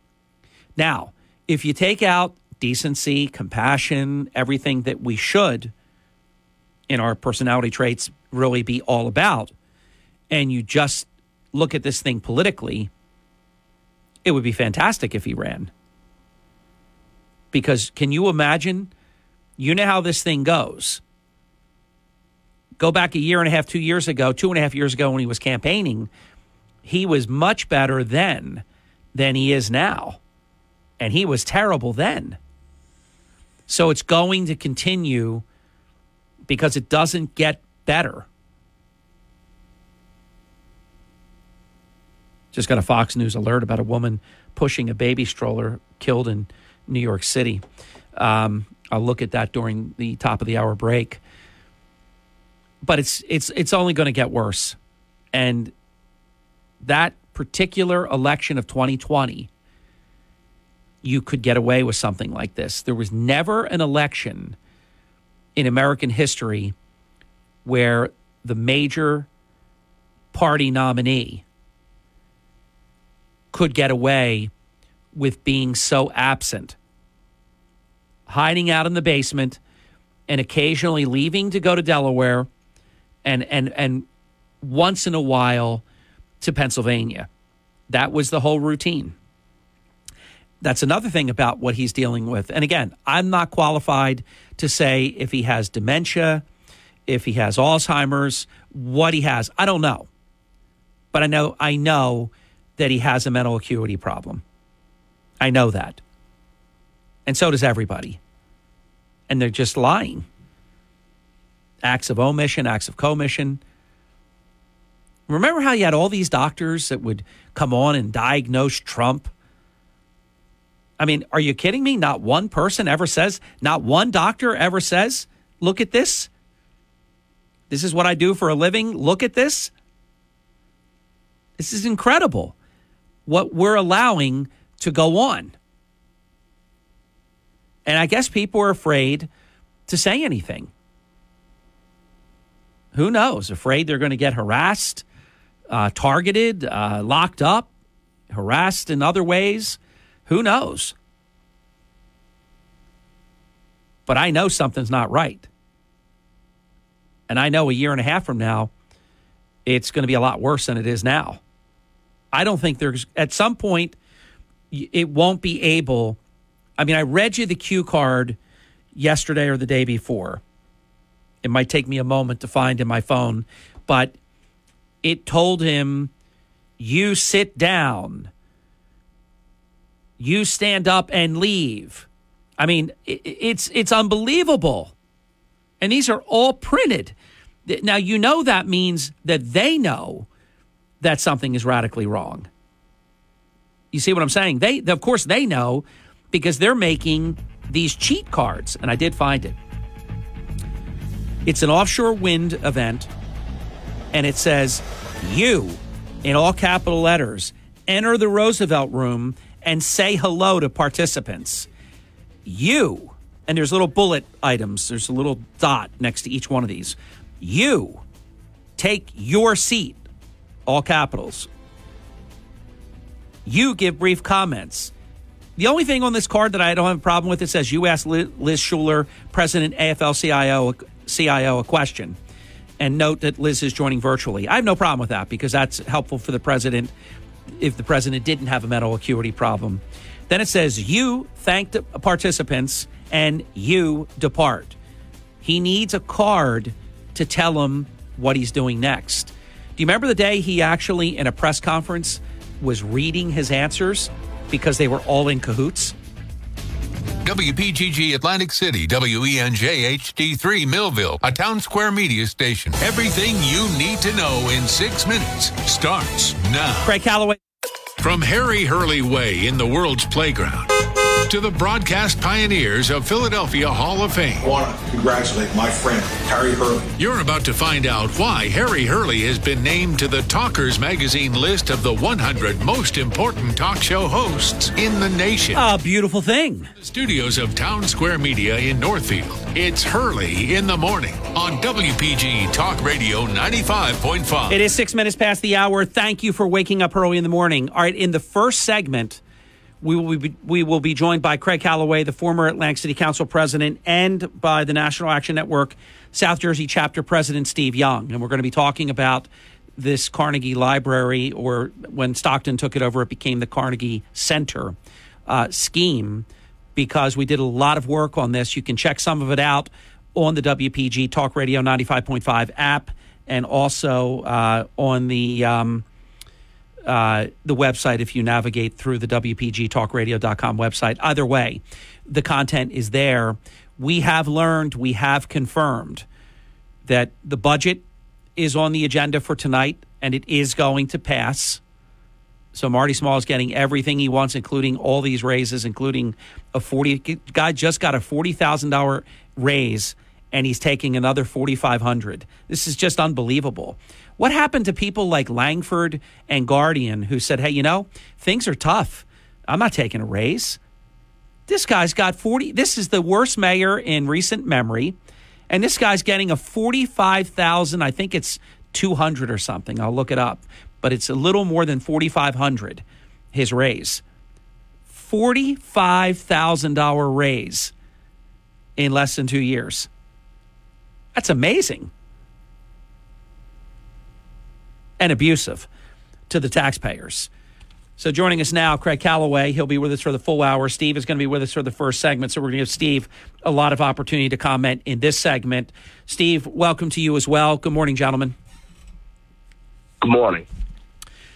Now, if you take out decency, compassion, everything that we should in our personality traits really be all about, and you just look at this thing politically, it would be fantastic if he ran. Because can you imagine? You know how this thing goes. Go back a year and a half, two years ago, two and a half years ago when he was campaigning, he was much better then than he is now. And he was terrible then. So it's going to continue because it doesn't get better. Just got a Fox News alert about a woman pushing a baby stroller killed in New York City. Um, I'll look at that during the top of the hour break. But it's it's it's only going to get worse, and that particular election of 2020, you could get away with something like this. There was never an election in American history where the major party nominee could get away with being so absent, hiding out in the basement and occasionally leaving to go to Delaware and and and once in a while to Pennsylvania. That was the whole routine. That's another thing about what he's dealing with. And again, I'm not qualified to say if he has dementia, if he has Alzheimer's, what he has. I don't know. But I know I know that he has a mental acuity problem. I know that. And so does everybody. And they're just lying. Acts of omission, acts of commission. Remember how you had all these doctors that would come on and diagnose Trump? I mean, are you kidding me? Not one person ever says, not one doctor ever says, look at this. This is what I do for a living. Look at this. This is incredible what we're allowing to go on. And I guess people are afraid to say anything. Who knows? Afraid they're going to get harassed, uh, targeted, uh, locked up, harassed in other ways. Who knows? But I know something's not right. And I know a year and a half from now, it's going to be a lot worse than it is now. I don't think there's, at some point, it won't be able. I mean, I read you the cue card yesterday or the day before. It might take me a moment to find in my phone, but it told him, you sit down, you stand up and leave. I mean, it's it's unbelievable. And these are all printed. Now, you know that means that they know that something is radically wrong. You see what I'm saying? They, of course, they know because they're making these cheat cards, and I did find it. It's an offshore wind event, and it says, You, in all capital letters, enter the Roosevelt room and say hello to participants. You, and there's little bullet items, there's a little dot next to each one of these. You take your seat, all capitals. You give brief comments. The only thing on this card that I don't have a problem with it says you ask Liz Shuler, President AFL CIO, CIO, a question, and note that Liz is joining virtually. I have no problem with that because that's helpful for the president if the president didn't have a mental acuity problem. Then it says you thank the participants and you depart. He needs a card to tell him what he's doing next. Do you remember the day he actually, in a press conference, was reading his answers because they were all in cahoots? WPGG Atlantic City, WENJ HD3 Millville, a town square media station. Everything you need to know in six minutes starts now. Craig Callaway. From Harry Hurley Way in the world's playground to the broadcast pioneers of Philadelphia Hall of Fame. I want to congratulate my friend, Harry Hurley. You're about to find out why Harry Hurley has been named to the Talkers Magazine list of the 100 most important talk show hosts in the nation. A beautiful thing. The studios of Town Square Media in Northfield. It's Hurley in the morning on WPG Talk Radio 95.5. It is six minutes past the hour. Thank you for waking up early in the morning. All right, in the first segment, we will be we will be joined by Craig Callaway, the former Atlantic City Council president, and by the National Action Network South Jersey chapter president Steve Young, and we're going to be talking about this Carnegie Library, or when Stockton took it over, it became the Carnegie Center uh, scheme, because we did a lot of work on this. You can check some of it out on the WPG Talk Radio 95.5 app, and also uh, on the. Um, uh, the website if you navigate through the WPGTalkRadio.com website. Either way, the content is there. We have learned, we have confirmed that the budget is on the agenda for tonight and it is going to pass. So Marty Small is getting everything he wants, including all these raises, including a forty guy just got a forty thousand dollar raise, and he's taking another forty five hundred. This is just unbelievable. What happened to people like Langford and Guardian who said, hey, you know, things are tough. I'm not taking a raise. This guy's got 40. This is the worst mayor in recent memory. And this guy's getting a 45,000, I think it's 200 or something. I'll look it up. But it's a little more than 4,500, his raise. $45,000 raise in less than two years. That's amazing and abusive to the taxpayers. So joining us now, Craig Callaway. He'll be with us for the full hour. Steve is going to be with us for the first segment. So we're going to give Steve a lot of opportunity to comment in this segment. Steve, welcome to you as well. Good morning, gentlemen. Good morning.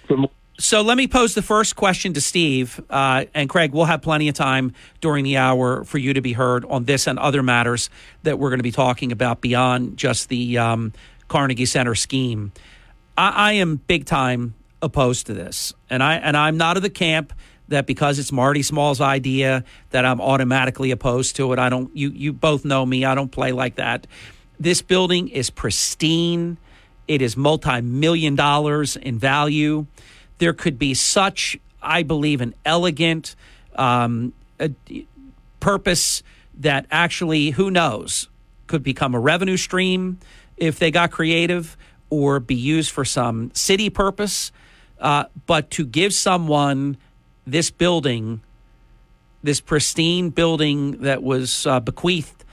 Good morning. So let me pose the first question to Steve. Uh, and Craig, we'll have plenty of time during the hour for you to be heard on this and other matters that we're going to be talking about beyond just the um, Carnegie Center scheme. I, I am big time opposed to this, and I and I'm not of the camp that because it's Marty Small's idea that I'm automatically opposed to it. I don't. You you both know me. I don't play like that. This building is pristine. It is multi-million dollars in value. There could be such, I believe, an elegant um, purpose that actually, who knows, could become a revenue stream if they got creative or be used for some city purpose. Uh, but to give someone this building, this pristine building that was uh, bequeathed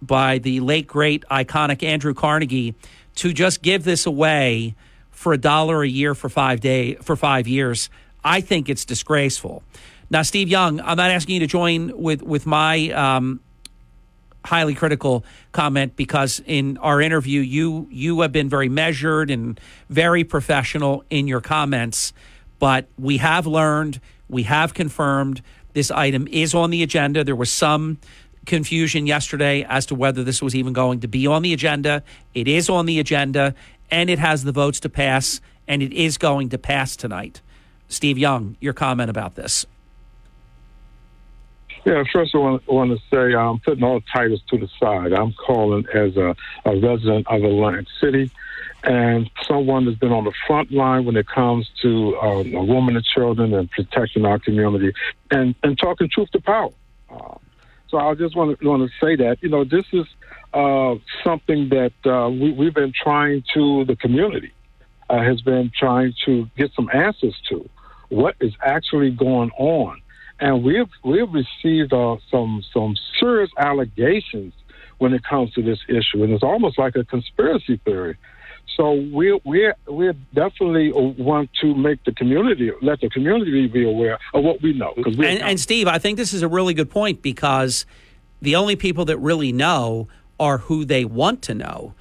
by the late, great, iconic Andrew Carnegie, to just give this away for a dollar a year for five day for five years, I think it's disgraceful. Now, Steve Young, I'm not asking you to join with with my um, highly critical comment because in our interview you you have been very measured and very professional in your comments but we have learned we have confirmed this item is on the agenda. There was some confusion yesterday as to whether this was even going to be on the agenda. It is on the agenda and it has the votes to pass and it is going to pass tonight. Steve Young, your comment about this. Yeah, first I want, want to say I'm putting all titles to the side. I'm calling as a, a resident of Atlantic City and someone that's been on the front line when it comes to um, a woman and children and protecting our community and, and talking truth to power. Uh, so I just want to, want to say that, you know, this is uh, something that uh, we, we've been trying to, the community uh, has been trying to get some answers to. What is actually going on? And we've, we've received uh, some, some serious allegations when it comes to this issue. And it's almost like a conspiracy theory. So we we we definitely want to make the community let the community be aware of what we know. Because and, and Steve, I think this is a really good point because the only people that really know are who they want to know.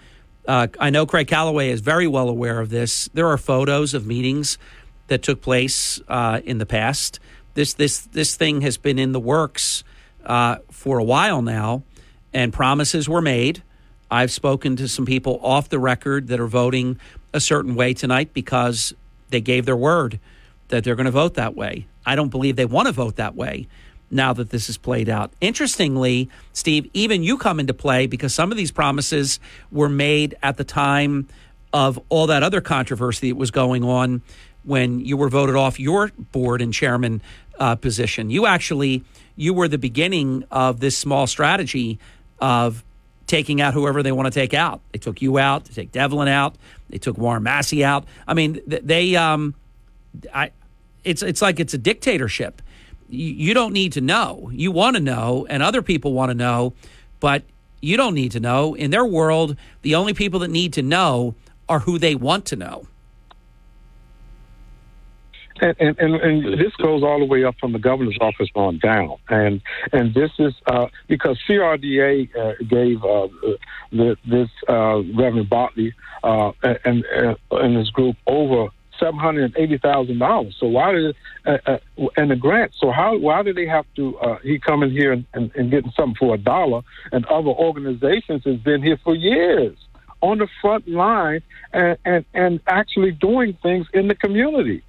Uh, I know Craig Callaway is very well aware of this. There are photos of meetings that took place uh, in the past. This this this thing has been in the works uh, for a while now, and promises were made. I've spoken to some people off the record that are voting a certain way tonight because they gave their word that they're going to vote that way. I don't believe they want to vote that way now that this is played out. Interestingly, Steve, even you come into play because some of these promises were made at the time of all that other controversy that was going on when you were voted off your board and chairman uh, position. You actually you were the beginning of this small strategy of taking out whoever they want to take out. They took you out. They take Devlin out. They took Warren Massey out. I mean, they. Um, I. It's it's like it's a dictatorship. You, you don't need to know. You want to know, and other people want to know, but you don't need to know. In their world, the only people that need to know are who they want to know. And, and, and, and, this goes all the way up from the governor's office on down. And and this is uh, because CRDA uh, gave uh, the, this uh, Reverend Botley uh, and, and his group over seven hundred and eighty thousand dollars. So why did uh, and the grant? So how why did they have to? he come in here and, and, and getting something for a dollar, and other organizations has been here for years on the front line and, and, and actually doing things in the community.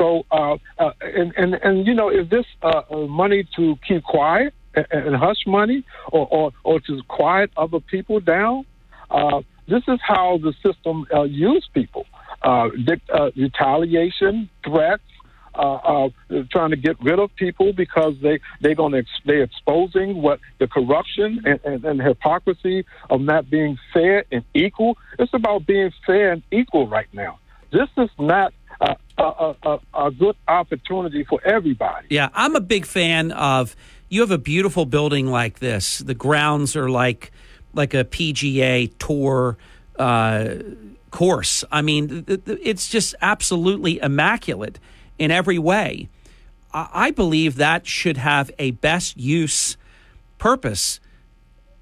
So, uh, uh, and, and, and, you know, is this uh, uh money to keep quiet and, and hush money or, or, or to quiet other people down? Uh, this is how the system uh, people. retaliation, threats, uh, uh, trying to get rid of people because they they're going to ex- they exposing what the corruption and, and, and hypocrisy of not being fair and equal. It's about being fair and equal right now. This is not a, a, a, a good opportunity for everybody. Yeah, I'm a big fan of. You have a beautiful building like this. The grounds are like like a PGA tour uh, course. I mean, it's just absolutely immaculate in every way. I believe that should have a best use purpose.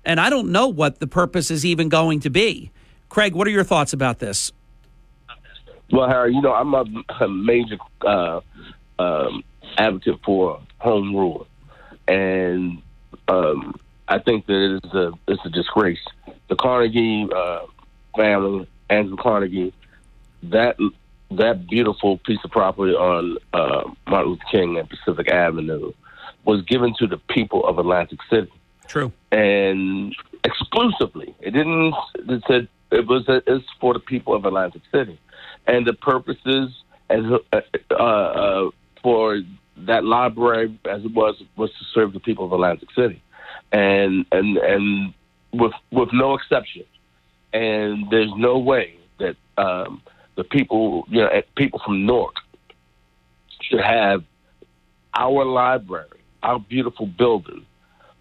And I don't know what the purpose is even going to be. Craig, what are your thoughts about this? Well, Harry, you know, I'm a, a major uh, um, advocate for home rule, and um, I think that it's a it's a disgrace. The Carnegie uh, family, Andrew Carnegie, that that beautiful piece of property on uh, Martin Luther King and Pacific Avenue was given to the people of Atlantic City. True, and exclusively, it didn't. It said it was it's for the people of Atlantic City and the purposes as uh, uh, uh, for that library as it was was to serve the people of Atlantic City, and and and with with no exception, and there's no way that um, the people you know people from Newark should have our library, our beautiful building,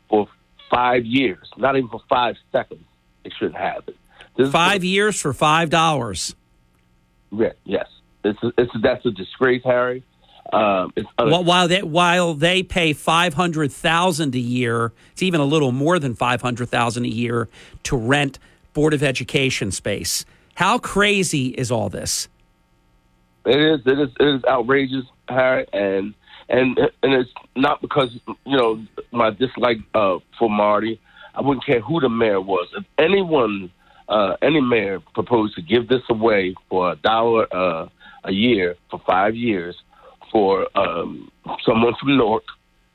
for five years, not even for five seconds. They shouldn't have it. This five years for five dollars. Yeah, yes, it's, a, it's a, that's a disgrace, Harry. Um, well, while they while they pay five hundred thousand a year, it's even a little more than five hundred thousand a year to rent Board of Education space. How crazy is all this? It is. It is. It is outrageous, Harry, and and and it's not because you know my dislike uh, for Marty. I wouldn't care who the mayor was. If anyone uh, any mayor proposed to give this away for a dollar uh, a year for five years for um, someone from Newark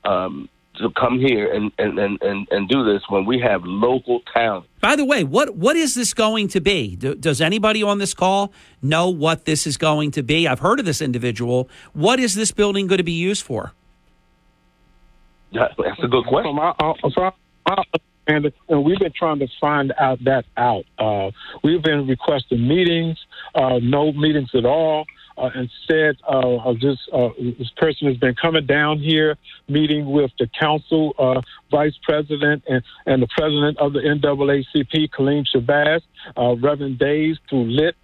um, to come here and, and, and, and, and do this when we have local talent. By the way, what what is this going to be? Do, does anybody on this call know what this is going to be? I've heard of this individual. What is this building going to be used for? That's a good question. From our, our, from our and, and we've been trying to find out that out. Uh, we've been requesting meetings, uh, no meetings at all. Uh, instead, uh, this uh, this person has been coming down here, meeting with the council uh, vice president and, and the president of the NAACP, Kaleem Shabazz, uh, Reverend Days through Lit.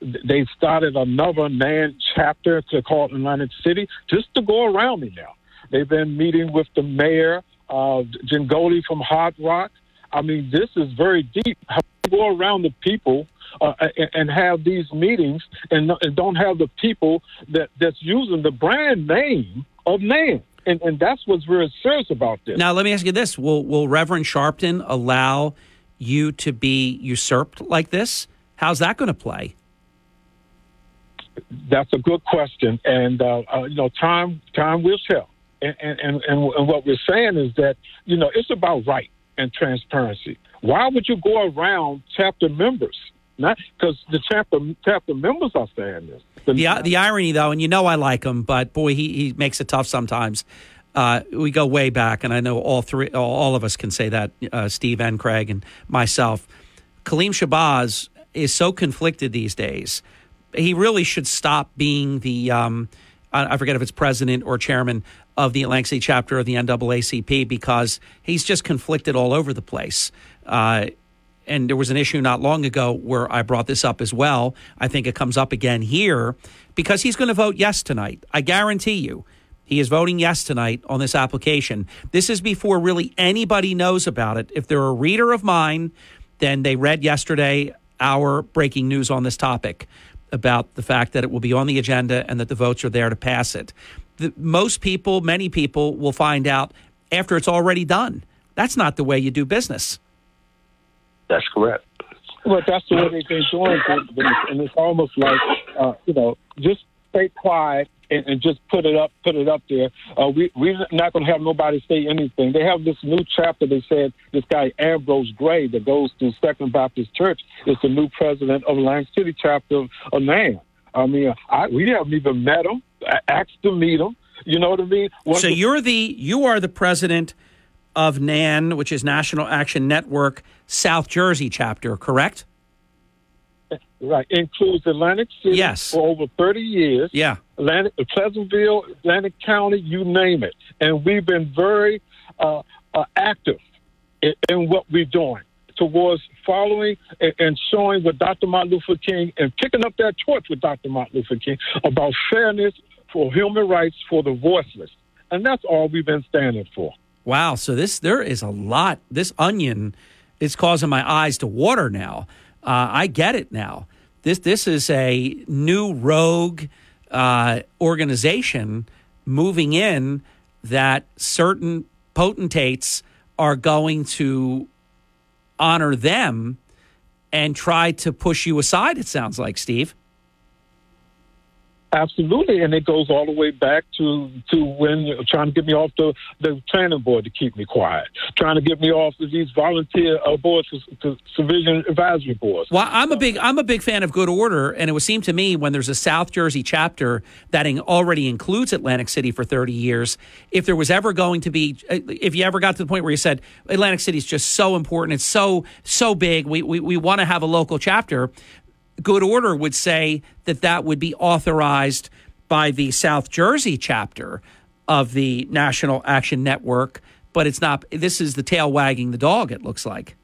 They started another NAN chapter to call Atlantic City just to go around me now. They've been meeting with the mayor, uh, Jingoli from Hard Rock. I mean, this is very deep. How do you go around the people uh, and, and have these meetings and, and don't have the people that, that's using the brand name of NAN? And, and that's what's very serious about this. Now, let me ask you this: Will Will Reverend Sharpton allow you to be usurped like this? How's that going to play? That's a good question, and uh, uh, you know, time time will tell. And, and, and, and what we're saying is that you know it's about right and transparency. Why would you go around chapter members? Not because the chapter chapter members are saying this. The, the, the irony, though, and you know I like him, but boy, he, he makes it tough sometimes. Uh, we go way back, and I know all three, all of us can say that. Uh, Steve and Craig and myself. Kaleem Shabazz is so conflicted these days. He really should stop being the um, I forget if it's president or chairman of the Atlantic City chapter of the NAACP because he's just conflicted all over the place. Uh, and there was an issue not long ago where I brought this up as well. I think it comes up again here because he's going to vote yes tonight. I guarantee you. He is voting yes tonight on this application. This is before really anybody knows about it. If they're a reader of mine, then they read yesterday our breaking news on this topic about the fact that it will be on the agenda and that the votes are there to pass it. The, most people, many people, will find out after it's already done. That's not the way you do business. That's correct. Well, that's the way they've been doing it, and it's almost like uh, you know, just stay quiet and, and, just put it up, put it up there. Uh, we we're not going to have nobody say anything. They have this new chapter. They said this guy Ambrose Gray that goes to Second Baptist Church is the new president of Atlantic City chapter of, of NAN. I mean, I, we haven't even met him. I asked to meet him. You know what I mean? so you're the you are the president of NAN, which is National Action Network South Jersey chapter, correct? Right, includes Atlantic City yes. for over 30 years. Yeah. Atlantic, Pleasantville, Atlantic County, you name it. And we've been very uh, uh, active in, in, what we're doing towards following and, and showing what Dr. Martin Luther King and picking up that torch with Dr. Martin Luther King about fairness for human rights for the voiceless. And that's all we've been standing for. Wow. So this there is a lot. This onion is causing my eyes to water now. Uh, I get it now. This this is a new rogue uh, organization moving in that certain potentates are going to honor them and try to push you aside. It sounds like Steve. Absolutely, and it goes all the way back to to when trying to get me off the the planning board to keep me quiet, trying to get me off of these volunteer uh, boards, to civilian advisory boards. Well, I'm a big I'm a big fan of good order, and it would seem to me when there's a South Jersey chapter that already includes Atlantic City for 30 years, if there was ever going to be, uh, if you ever got to the point where you said Atlantic City is just so important, it's so so big, we we, we want to have a local chapter, good order would say that that would be authorized by the South Jersey chapter of the National Action Network, but it's not. This is the tail wagging the dog. It looks like.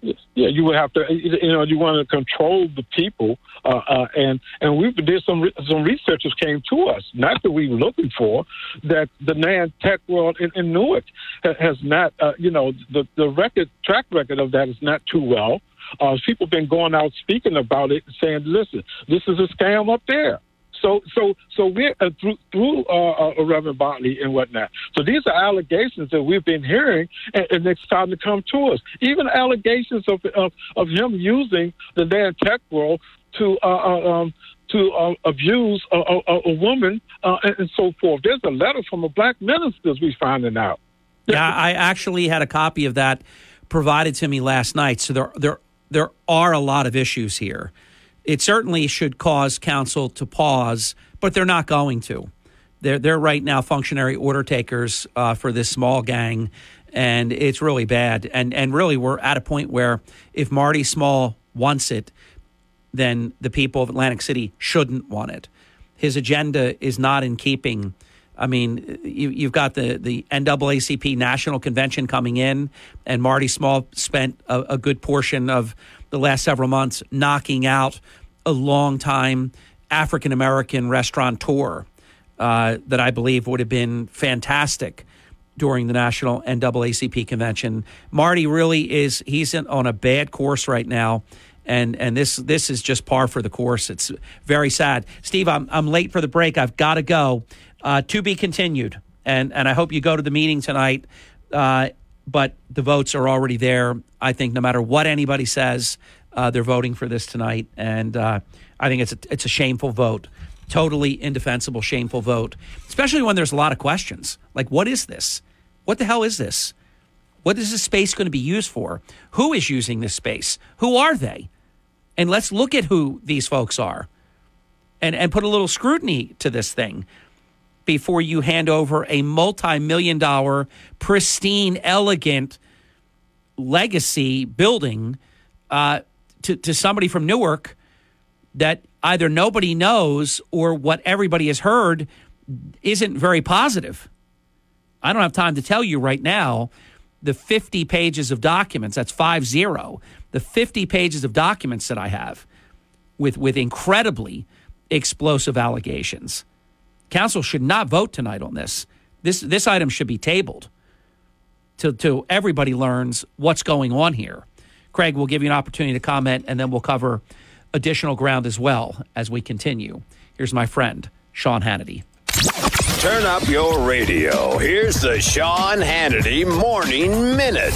Yeah, you would have to. You know, you want to control the people, uh, uh, and and we did some some researchers came to us, not that we were looking for, that the NAN tech world in, in Newark has not, uh, you know, the the record track record of that is not too well. Uh, people have been going out speaking about it, saying, "Listen, this is a scam up there." So, so, so we're uh, through through uh, uh, Reverend Botley and whatnot. So these are allegations that we've been hearing, and, and it's starting to come to us. Even allegations of of, of him using the NAN tech world to uh, uh, um, to uh, abuse a, a, a woman and, and so forth. There's a letter from a black minister we're finding out. Yeah, I actually had a copy of that provided to me last night. So there there there are a lot of issues here. It certainly should cause council to pause, but they're not going to. They're they're right now functionary order takers uh, for this small gang, and it's really bad. And and really, we're at a point where if Marty Small wants it, then the people of Atlantic City shouldn't want it. His agenda is not in keeping. I mean, you, have got the, the NAACP National Convention coming in, and Marty Small spent a, a good portion of the last several months knocking out a long time African American restaurateur uh, that I believe would have been fantastic during the national NAACP convention. Marty really is he's in, on a bad course right now. And, and this this is just par for the course. It's very sad. Steve, I'm, I'm late for the break. I've got to go. Uh, to be continued. And, and I hope you go to the meeting tonight. Uh, but the votes are already there. I think no matter what anybody says, uh, they're voting for this tonight. And uh, I think it's a, it's a shameful vote totally indefensible, shameful vote, especially when there's a lot of questions. Like, what is this? What the hell is this? What is this space going to be used for? Who is using this space? Who are they? And let's look at who these folks are and, and put a little scrutiny to this thing before you hand over a multi million dollar, pristine, elegant legacy building uh, to, to somebody from Newark that either nobody knows or what everybody has heard isn't very positive. I don't have time to tell you right now the 50 pages of documents, that's 5 0, the 50 pages of documents that I have with, with incredibly explosive allegations. Council should not vote tonight on this. This, this item should be tabled till, till everybody learns what's going on here. Craig will give you an opportunity to comment, and then we'll cover additional ground as well as we continue. Here's my friend, Sean Hannity. Turn up your radio. Here's the Sean Hannity Morning Minute.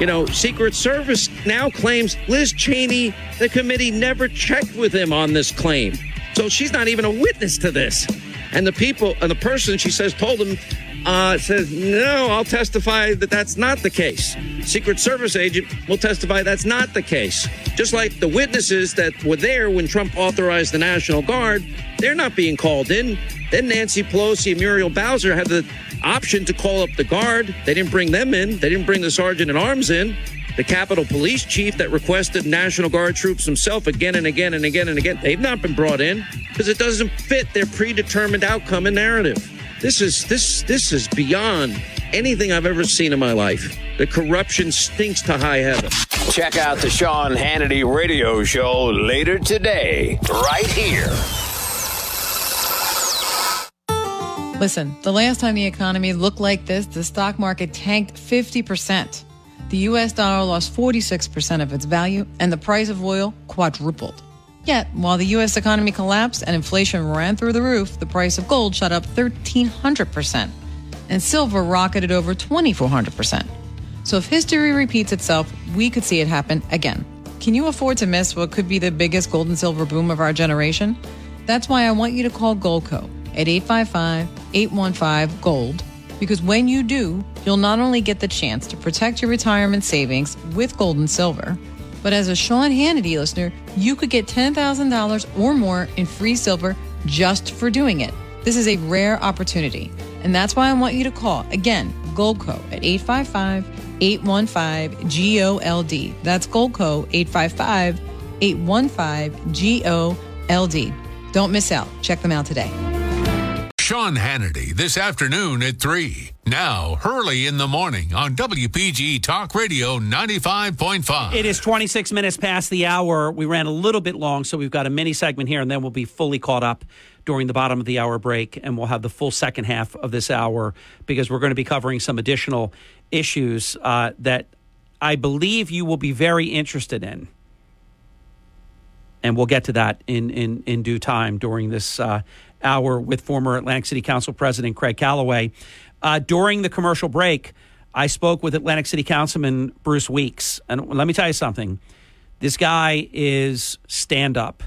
You know, Secret Service now claims Liz Cheney, the committee, never checked with him on this claim. So she's not even a witness to this. And the people, and the person she says told him uh, says, no, I'll testify that that's not the case. Secret Service agent will testify that's not the case. Just like the witnesses that were there when Trump authorized the National Guard, they're not being called in. Then Nancy Pelosi and Muriel Bowser had the option to call up the Guard. They didn't bring them in, they didn't bring the sergeant at arms in. The Capitol Police Chief that requested National Guard troops himself again and again and again and again, they've not been brought in because it doesn't fit their predetermined outcome and narrative. This is this this is beyond anything I've ever seen in my life. The corruption stinks to high heaven. Check out the Sean Hannity radio show later today, right here. Listen, the last time the economy looked like this, the stock market tanked 50%. The US dollar lost 46% of its value, and the price of oil quadrupled. Yet, while the U.S. economy collapsed and inflation ran through the roof, the price of gold shot up 1,300%, and silver rocketed over 2,400%. So, if history repeats itself, we could see it happen again. Can you afford to miss what could be the biggest gold and silver boom of our generation? That's why I want you to call Goldco at 855 815 Gold, because when you do, you'll not only get the chance to protect your retirement savings with gold and silver but as a Sean Hannity listener, you could get $10,000 or more in free silver just for doing it. This is a rare opportunity. And that's why I want you to call again Goldco at 855 815 GOLD. That's Goldco 855 815 GOLD. Don't miss out. Check them out today. Sean Hannity this afternoon at 3. Now, Hurley in the morning on WPG Talk Radio 95.5. It is 26 minutes past the hour. We ran a little bit long, so we've got a mini segment here, and then we'll be fully caught up during the bottom of the hour break, and we'll have the full second half of this hour because we're going to be covering some additional issues uh, that I believe you will be very interested in. And we'll get to that in, in, in due time during this uh, hour with former Atlantic City Council President Craig Callaway. Uh, during the commercial break, I spoke with Atlantic City Councilman Bruce Weeks. And let me tell you something this guy is stand up.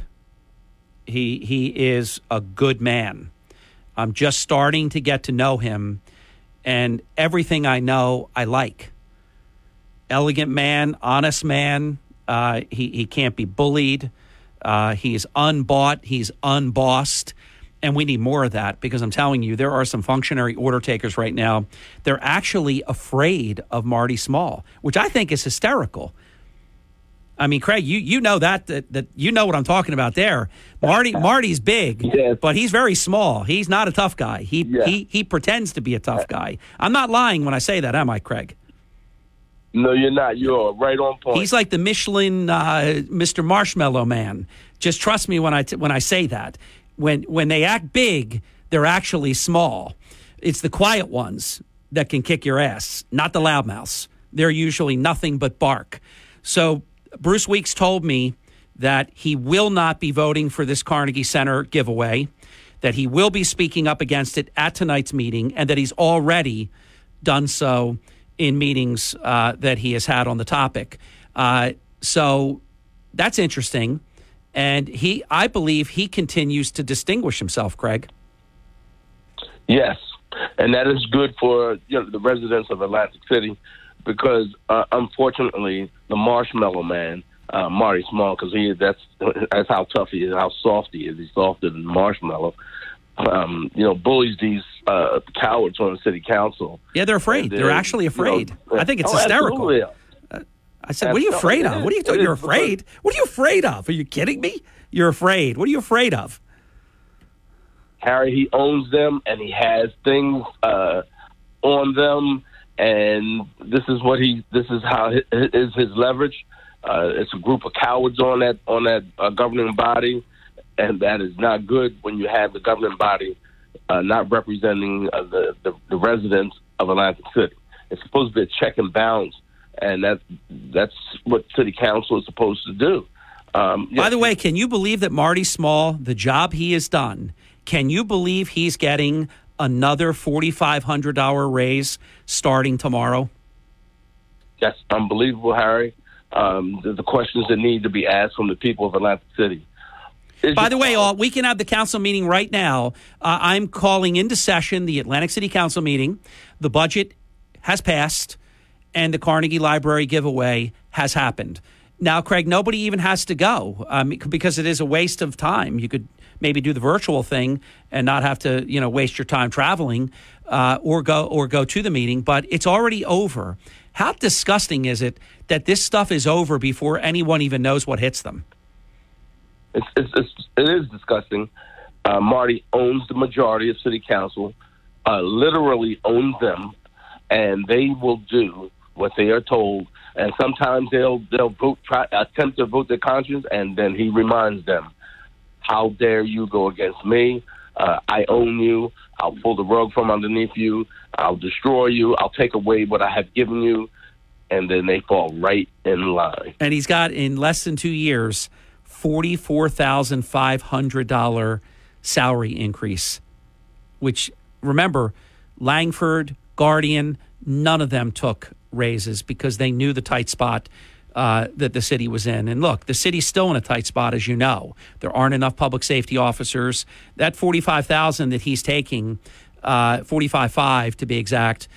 He he is a good man. I'm just starting to get to know him, and everything I know, I like. Elegant man, honest man. Uh, he he can't be bullied. Uh, he's unbought. He's unbossed. And we need more of that because I'm telling you, there are some functionary order takers right now. They're actually afraid of Marty Small, which I think is hysterical. I mean, Craig, you, you know that, that that you know what I'm talking about there. Marty Marty's big, Yes. but he's very small. He's not a tough guy. He he he pretends to be a tough guy. I'm not lying when I say that, am I, Craig? No, you're not. You're right on point. He's like the Michelin uh, Mr. Marshmallow Man. Just trust me when I t- when I say that. When when they act big, they're actually small. It's the quiet ones that can kick your ass, not the loudmouths. They're usually nothing but bark. So Bruce Weeks told me that he will not be voting for this Carnegie Center giveaway, that he will be speaking up against it at tonight's meeting, and that he's already done so in meetings uh, that he has had on the topic. Uh, so that's interesting. And he, I believe he continues to distinguish himself, Craig. Yes, and that is good for you know, the residents of Atlantic City because uh, unfortunately the Marshmallow Man, uh, Marty Small, because he that's that's how tough he is, how soft he is. He's softer than Marshmallow. Um, you know, bullies these uh, cowards on the city council. Yeah, they're afraid. And They're actually you know, afraid. I think it's oh, hysterical. absolutely. I said, "What are you afraid of? What are you? It You're afraid? What are you afraid of? Are you kidding me? You're afraid. What are you afraid of?" Harry, he owns them and he has things uh, on them, and this is what he. This is how hi- is his leverage. Uh, it's a group of cowards on that on that uh, governing body, and that is not good when you have the governing body uh, not representing uh, the, the the residents of Atlantic City. It's supposed to be a check and balance, and that that's what city council is supposed to do. Um, By the way, can you believe that Marty Small, the job he has done, can you believe he's getting another forty-five hundred dollar raise starting tomorrow? That's unbelievable, Harry. Um, the, the questions that need to be asked from the people of Atlantic City. By the way, all, we can have the council meeting right now. Uh, I'm calling into session the Atlantic City Council meeting. The budget has passed, and the Carnegie Library giveaway has happened. Now, Craig, nobody even has to go um, because it is a waste of time. You could maybe do the virtual thing and not have to, you know, waste your time traveling uh, or go or go to the meeting. But it's already over. How disgusting is it that this stuff is over before anyone even knows what hits them? It's, it's, it's, it is disgusting. Uh, Marty owns the majority of city council, uh, literally owns them, and they will do what they are told. And sometimes they'll they'll vote, try, attempt to vote their conscience, and then he reminds them, "How dare you go against me? Uh, I own you. I'll pull the rug from underneath you. I'll destroy you. I'll take away what I have given you." And then they fall right in line. and he's got in less than two years forty-four thousand five hundred dollar salary increase. Which remember, Langford, Guardian, none of them took raises because they knew the tight spot uh, that the city was in. And look, the city's still in a tight spot, as you know. There aren't enough public safety officers. That forty-five thousand that he's taking, uh, forty-five five to be exact,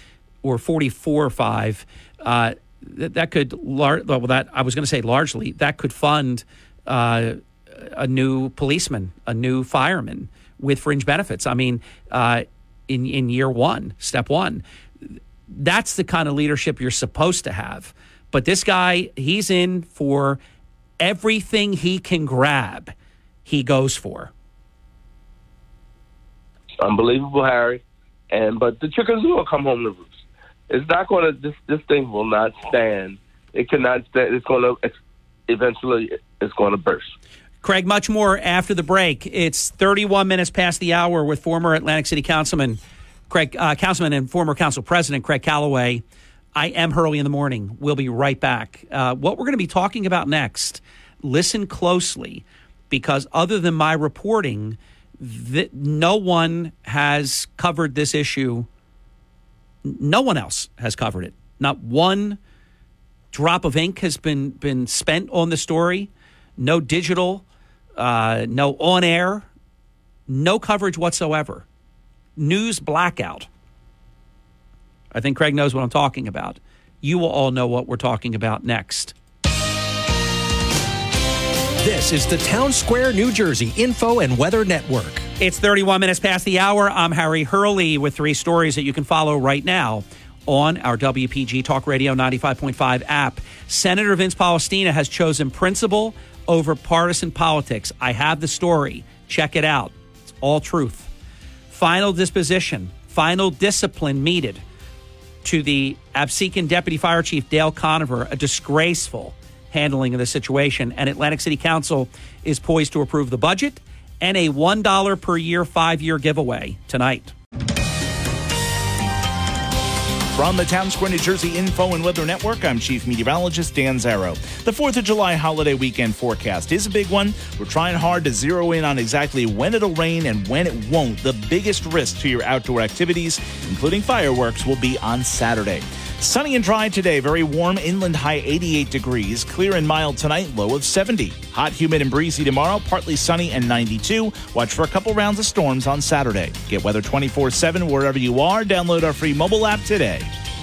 or forty-four five. Uh, that, that could lar- well that I was going to say largely that could fund uh, a new policeman, a new fireman with fringe benefits. I mean, uh, in in year one, step one, that's the kind of leadership you're supposed to have. But this guy, he's in for everything he can grab. He goes for. unbelievable, Harry. And but the chickens will come home to roost. It's not going to. This this thing will not stand. It cannot stand. It's going to eventually. It's going to burst. Craig, much more after the break. It's 31 minutes past the hour with former Atlantic City Councilman Craig, uh, Councilman and former Council President Craig Callaway. I am Hurley in the morning. We'll be right back. Uh, what we're going to be talking about next, listen closely, because other than my reporting, th- no one has covered this issue. No one else has covered it. Not one drop of ink has been been spent on the story. No digital uh, no on air, no coverage whatsoever. News blackout. I think Craig knows what I'm talking about. You will all know what we're talking about next. This is the Town Square, New Jersey Info and Weather Network. It's 31 minutes past the hour. I'm Harry Hurley with three stories that you can follow right now on our WPG Talk Radio 95.5 app. Senator Vince Polistina has chosen principle over partisan politics. I have the story. Check it out. It's all truth. Final disposition, final discipline meted to the Absecon Deputy Fire Chief Dale Conover, a disgraceful handling of the situation. And Atlantic City Council is poised to approve the budget and a $1 per year, five year giveaway tonight. From the Town Square, New Jersey Info and Weather Network, I'm Chief Meteorologist Dan Zarrow. The 4th of July holiday weekend forecast is a big one. We're trying hard to zero in on exactly when it'll rain and when it won't. The biggest risk to your outdoor activities, including fireworks, will be on Saturday. Sunny and dry today, very warm, inland high 88 degrees, clear and mild tonight, low of 70. Hot, humid, and breezy tomorrow, partly sunny and 92. Watch for a couple rounds of storms on Saturday. Get weather 24 7 wherever you are. Download our free mobile app today.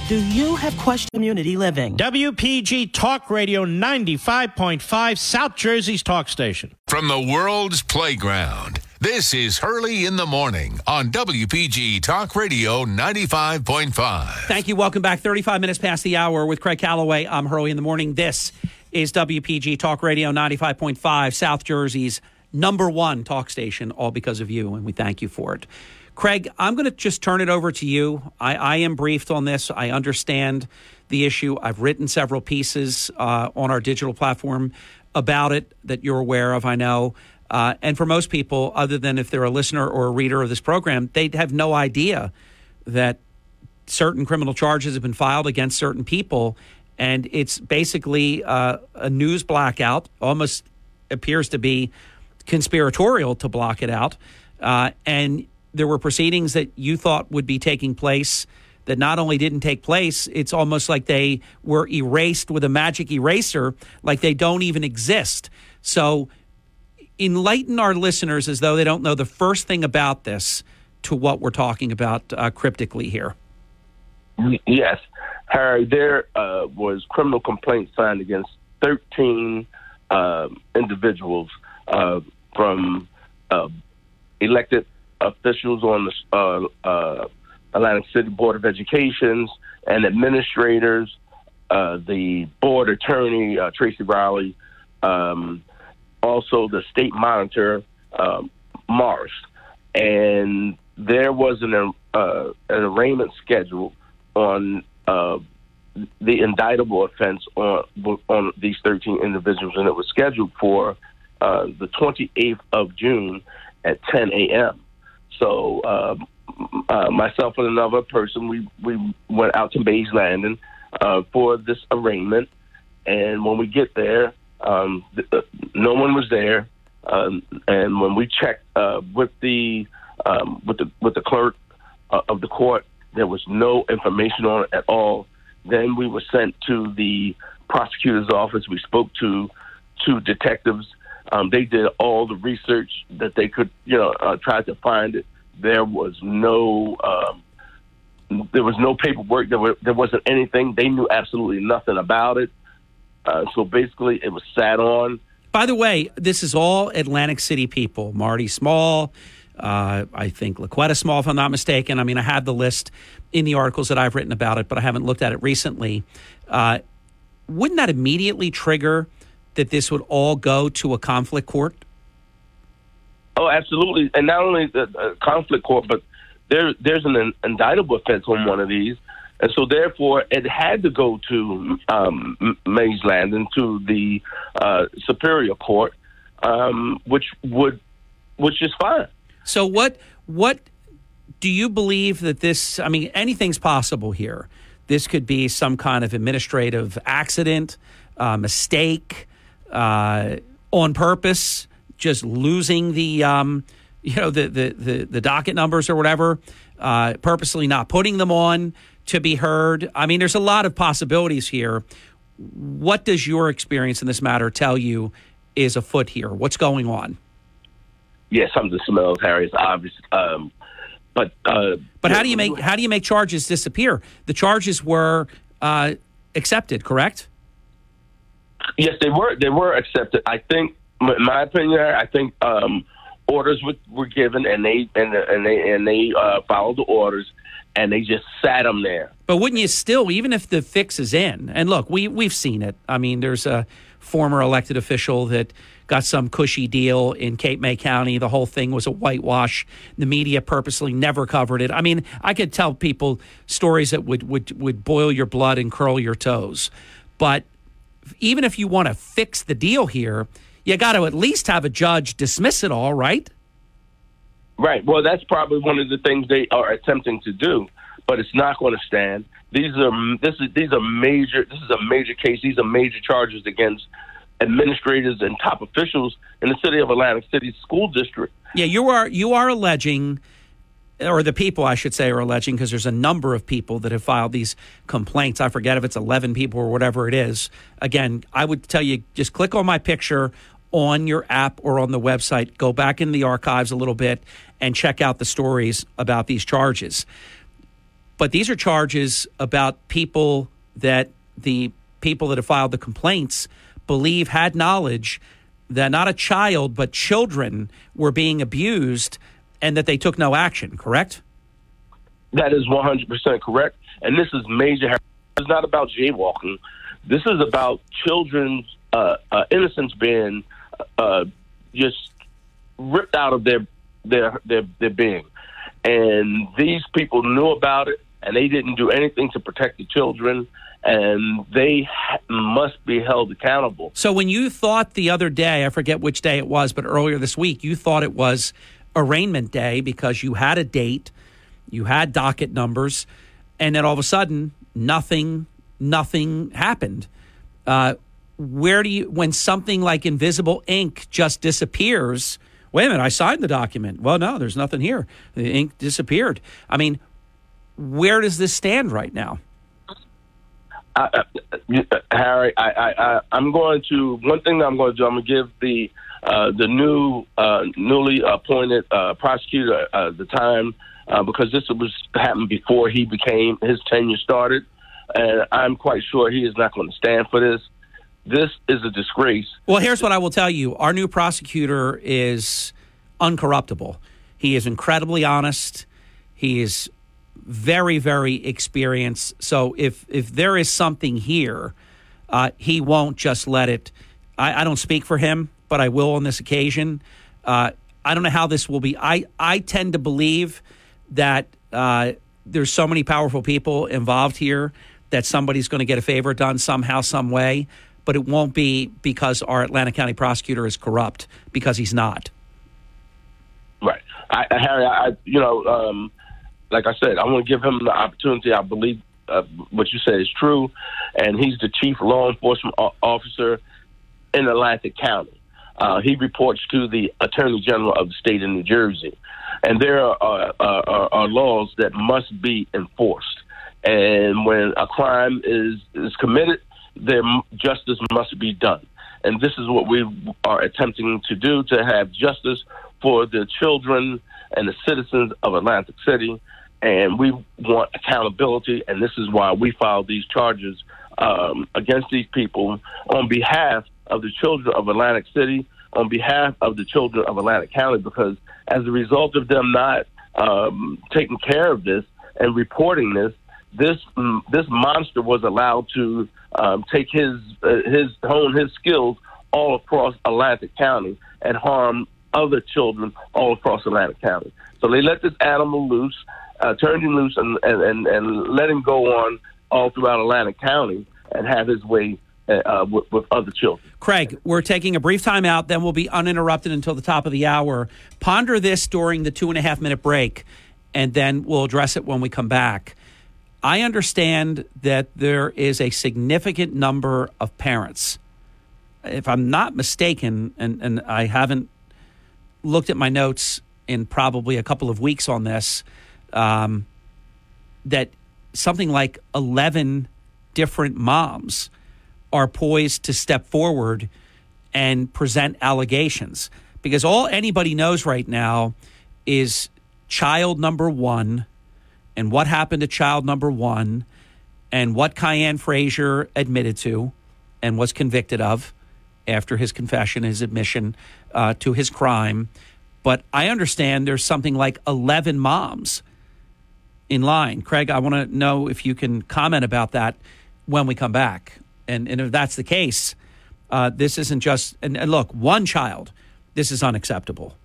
Do you have question community living? WPG Talk Radio 95.5, South Jersey's talk station. From the world's playground, this is Hurley in the Morning on WPG Talk Radio 95.5. Thank you. Welcome back. 35 minutes past the hour with Craig Callaway. I'm Hurley in the Morning. This is WPG Talk Radio 95.5, South Jersey's number one talk station, all because of you, and we thank you for it. Craig, I'm going to just turn it over to you. I, I, am briefed on this. I understand the issue. I've written several pieces uh, on our digital platform about it that you're aware of, I know. Uh, and for most people, other than if they're a listener or a reader of this program, they have no idea that certain criminal charges have been filed against certain people. And it's basically uh, a news blackout, almost appears to be conspiratorial to block it out. Uh, and there were proceedings that you thought would be taking place that not only didn't take place, it's almost like they were erased with a magic eraser, like they don't even exist. So, enlighten our listeners as though they don't know the first thing about this to what we're talking about uh, cryptically here. Yes, Harry, there uh, was criminal complaints signed against 13 uh, individuals from uh, elected officials on the uh, uh, Atlantic City Board of Educations and administrators, the board attorney Tracy Riley, um, also the state monitor um, Morris, and there was an uh, an arraignment schedule on uh, the indictable offense on on these 13 individuals, and it was scheduled for the 28th of June at 10 a.m. So uh, uh, myself and another person, we we went out to Mays Landing uh, for this arraignment, and when we get there, um, th- uh, no one was there. Um, and when we checked uh, with the um, with the with the clerk uh, of the court, there was no information on it at all. Then we were sent to the prosecutor's office. We spoke to two detectives um, they did all the research that they could, you know, uh, tried to find it. There was no, um, there was no paperwork. There, were, there wasn't anything. They knew absolutely nothing about it. Uh, so basically, it was sat on. By the way, this is all Atlantic City people. Marty Small, uh, I think La'Quetta Small, if I'm not mistaken. I mean, I have the list in the articles that I've written about it, but I haven't looked at it recently. Uh, wouldn't that immediately trigger that this would all go to a conflict court? Oh, absolutely, and not only the uh, conflict court, but there there's an indictable offense on one of these, and so therefore it had to go to um, Mays Landing to the uh, Superior Court, um, which would which is fine. So what what do you believe that this? I mean, anything's possible here. This could be some kind of administrative accident, uh, mistake uh, on purpose, just losing the um, you know the, the, the the docket numbers or whatever, uh, purposely not putting them on to be heard. I mean, there's a lot of possibilities here. What does your experience in this matter tell you is afoot here? What's going on? yeah, something smells, Harry. It's obvious. Um, but uh, But how do you make how do you make charges disappear? The charges were uh, accepted, correct? Yes, they were. They were accepted. I think, in my opinion, I think um, orders were, were given, and they and and they and they uh, followed the orders, and they just sat them there. But wouldn't you still, even if the fix is in, and look, we we've seen it. I mean, there's a former elected official that got some cushy deal in Cape May County. The whole thing was a whitewash. The media purposely never covered it. I mean, I could tell people stories that would would would boil your blood and curl your toes. But even if you want to fix the deal here, you got to at least have a judge dismiss it all, right? Right. Well, that's probably one of the things they are attempting to do, but it's not going to stand. These are this is these are major. This is a major case. These are major charges against administrators and top officials in the city of Atlantic City School District. Yeah, you are you are alleging or the people I should say are alleging because there's a number of people that have filed these complaints. I forget if it's 11 people or whatever it is. Again, I would tell you just click on my picture on your app or on the website, go back in the archives a little bit and check out the stories about these charges. But these are charges about people that the people that have filed the complaints believe had knowledge that not a child, but children were being abused and that they took no action, correct? That is 100% correct. And this is major. It's not about jaywalking. This is about children's uh, uh, innocence being uh, just ripped out of their, their, their, their being. And these people knew about it, and they didn't do anything to protect the children and they must be held accountable. So when you thought the other day, I forget which day it was, but earlier this week, you thought it was arraignment day because you had a date, you had docket numbers, and then all of a sudden, nothing, nothing happened. Uh, where do you, when something like invisible ink just disappears? Wait a minute, I signed the document. Well, no, there's nothing here. The ink disappeared. I mean, where does this stand right now? I, uh, Harry, I, I'm going to one thing that I'm going to do. I'm going to give the uh, the new uh, newly appointed uh, prosecutor uh, the time uh, because this was happened before he became his tenure started, and I'm quite sure he is not going to stand for this. This is a disgrace. Well, here's what I will tell you: our new prosecutor is uncorruptible. He is incredibly honest. He is very, very experienced. So if if there is something here, uh, he won't just let it. I, I, don't speak for him, but I will on this occasion. Uh, I don't know how this will be. I I tend to believe that uh, there's so many powerful people involved here that somebody's going to get a favor done somehow, some way. But it won't be because our Atlanta County prosecutor is corrupt, because he's not. Right, I, Harry. I you know. Um, like I said, I want to give him the opportunity. I believe uh, what you said is true, and he's the chief law enforcement officer in Atlantic County. Uh, he reports to the Attorney General of the state of New Jersey, and there are, are, are laws that must be enforced. And when a crime is is committed, there justice must be done. And this is what we are attempting to do to have justice for the children and the citizens of Atlantic City and we want accountability, and this is why we filed these charges um, against these people on behalf of the children of Atlantic City, on behalf of the children of Atlantic County, because as a result of them not um, taking care of this and reporting this, this mm, this monster was allowed to um, take his uh, his hone his skills all across Atlantic County and harm other children all across Atlantic County. So they let this animal loose uh, turned him loose and, and, and, let him go on all throughout Atlantic County and have his way uh, with, with, other children. Craig, we're taking a brief time out, then we'll be uninterrupted until the top of the hour. Ponder this during the two and a half minute break, and then we'll address it when we come back. I understand that there is a significant number of parents. If I'm not mistaken, and, and I haven't looked at my notes in probably a couple of weeks on this, um, that something like 11 different moms are poised to step forward and present allegations. because all anybody knows right now is child number one and what happened to child number one and what Kayan Frazier admitted to and was convicted of after his confession, his admission uh, to his crime. But I understand there's something like 11 moms in line. Craig, I want to know if you can comment about that when we come back. And, and if that's the case, uh, this isn't just, and, and look, one child, this is unacceptable.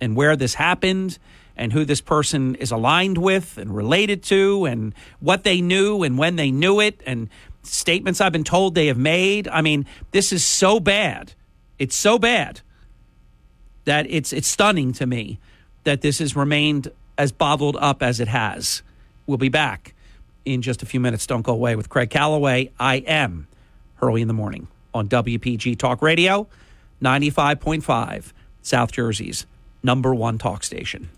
And where this happened and who this person is aligned with and related to and what they knew and when they knew it and statements I've been told they have made. I mean, this is so bad. It's so bad that it's it's stunning to me that this has remained as bottled up as it has. We'll be back in just a few minutes. Don't go away with Craig Callaway. I am Hurley in the morning on WPG Talk Radio, 95.5, South Jersey's number one talk station.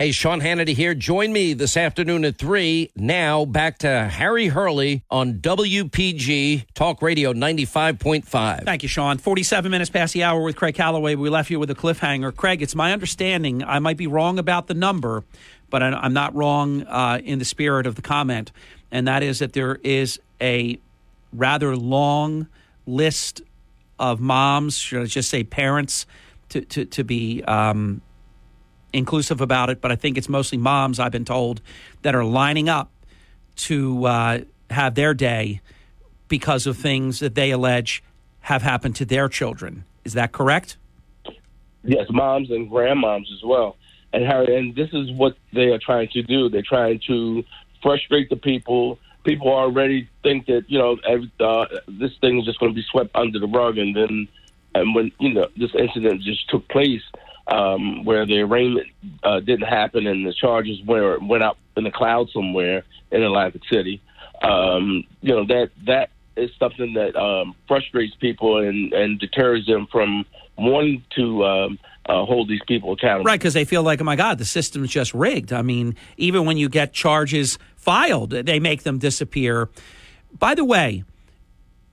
Hey, Sean Hannity here. Join me this afternoon at 3. Now back to Harry Hurley on WPG Talk Radio 95.5. Thank you, Sean. 47 minutes past the hour with Craig Callaway. We left you with a cliffhanger. Craig, it's my understanding, I might be wrong about the number, but I'm not wrong uh, in the spirit of the comment, and that is that there is a rather long list of moms, should I just say parents, to, to, to be. Um, inclusive about it, but I think it's mostly moms, I've been told, that are lining up to uh, have their day because of things that they allege have happened to their children. Is that correct? Yes, moms and grandmoms as well. And Harry, and this is what they are trying to do. They're trying to frustrate the people. People already think that you know every, uh, this thing is just going to be swept under the rug, and then and when you know this incident just took place, um, where the arraignment uh, didn't happen and the charges were, went up in the cloud somewhere in Atlantic City. Um, you know that that is something that um, frustrates people and, and deters them from wanting to um, uh, hold these people accountable. Right, because they feel like, oh my God, the system's just rigged. I mean, even when you get charges filed, they make them disappear. By the way,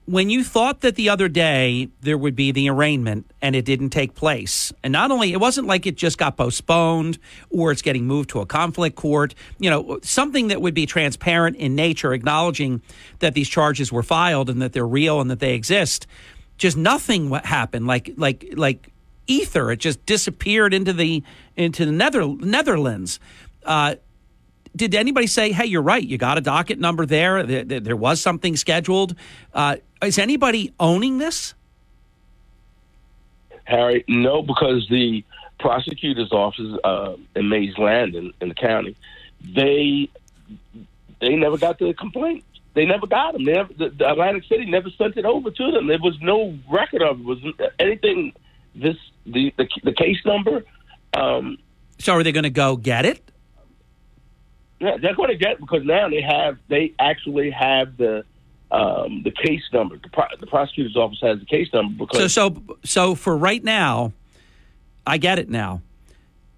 when you thought that the other day there would be the arraignment and it didn't take place, and not only it wasn't like it just got postponed or it's getting moved to a conflict court, you know, something that would be transparent in nature, acknowledging that these charges were filed and that they're real and that they exist. Just nothing happened, like like like ether. It just disappeared into the into the Nether, Netherlands. Uh, did anybody say, "Hey, you're right. You got a docket number there. There, there was something scheduled"? Uh, is anybody owning this? Harry, no, because the prosecutor's office uh, in Mays Landing in the county, they they never got the complaint. They never got them. They never, the, the Atlantic City never sent it over to them. There was no record of it. Was anything this the the, the case number? Um, so are they going to go get it? Yeah, they're going to get because now they have they actually have the um, the case number. The, pro- the, prosecutor's office has the case number because so so so for right now, I get it now.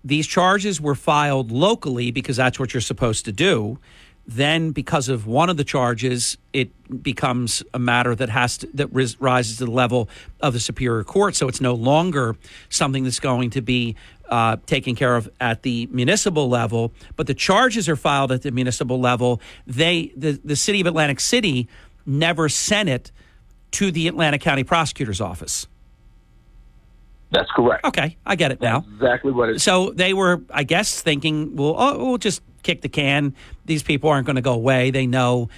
These charges were filed locally because that's what you're supposed to do. Then, because of one of the charges, it becomes a matter that has to, that ris- rises to the level of the superior court. So it's no longer something that's going to be uh, taken care of at the municipal level, but the charges are filed at the municipal level. They, the, the city of Atlantic City, never sent it to the Atlanta County Prosecutor's Office. That's correct. Okay, I get it now. Exactly what it is. So they were, I guess, thinking, well, oh, we'll just kick the can. These people aren't going to go away. They know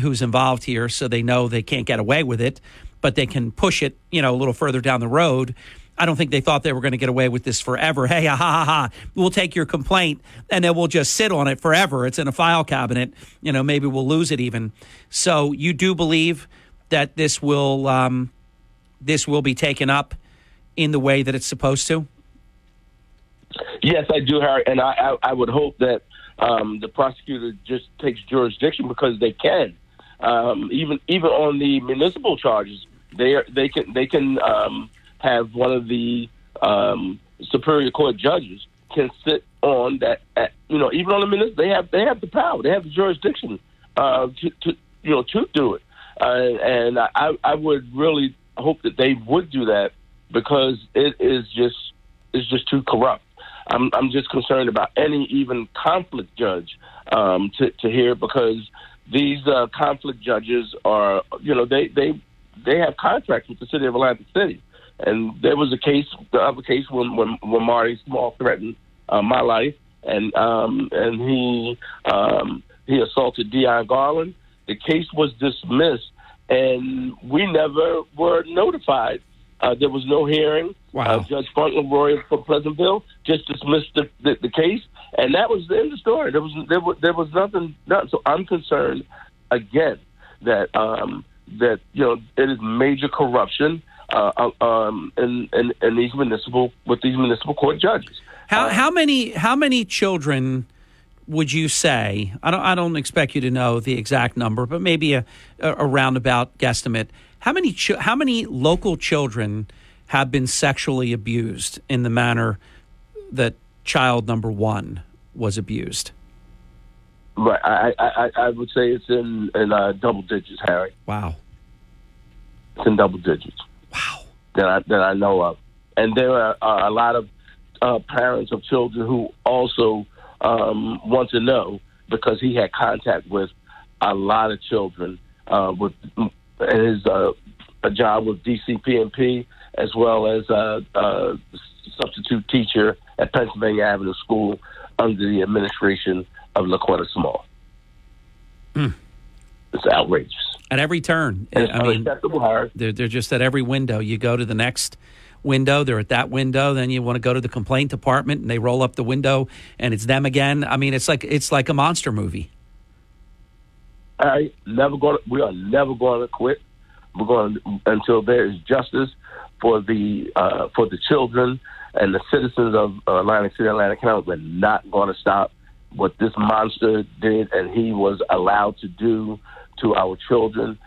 who's involved here, so they know they can't get away with it, but they can push it, you know, a little further down the road. I don't think they thought they were going to get away with this forever. Hey, ha ha ha! We'll take your complaint and then we'll just sit on it forever. It's in a file cabinet. You know, maybe we'll lose it even. So you do believe that this will um, this will be taken up in the way that it's supposed to? Yes, I do, Harry, and I, I, I would hope that um, the prosecutor just takes jurisdiction because they can. Um, even even on the municipal charges, they are, they can they can um, have one of the um, superior court judges can sit on that. At, you know, even on the municipal, they have they have the power, they have the jurisdiction uh, to, to you know to do it. Uh, and I, I would really hope that they would do that because it is just it's just too corrupt. I'm I'm just concerned about any even conflict judge um, to to hear because these uh, conflict judges are you know they they they have contracts with the city of Atlantic City, and there was a case the other case when when, when Marty Small threatened uh, my life and um, and he um, he assaulted Dion Garland. The case was dismissed, and we never were notified uh, there was no hearing. Wow. Uh, Judge Franklin Roy from Pleasantville just dismissed the, the, the, case, and that was the end of the story. There was there was, there was nothing, nothing. So I'm concerned again that um, that you know it is major corruption uh, uh um, in, in, in these municipal with these municipal court judges. How Uh, how many how many children would you say? I don't I don't expect you to know the exact number, but maybe a, a, roundabout guesstimate. How many ch- how many local children have been sexually abused in the manner that child number one was abused? Right, I, I, I- I would say it's in in uh, double digits, Harry. Wow, it's in double digits. That I that I know of, and there are uh, a lot of uh, parents of children who also um, want to know because he had contact with a lot of children uh, with his uh, a job with DCP&P as well as a, a substitute teacher at Pennsylvania Avenue School under the administration of La'Quetta Small. Hmm. It's outrageous. At every turn, And I mean, they're they're just at every window. You go to the next window, they're at that window. Then you want to go to the complaint department, and they roll up the window, and it's them again. I mean, it's like it's like a monster movie. I never going. We are never going to quit. We're going until there is justice for the uh, for the children and the citizens of Atlantic City, Atlantic County. We're not going to stop what this monster did, and he was allowed to do to our children.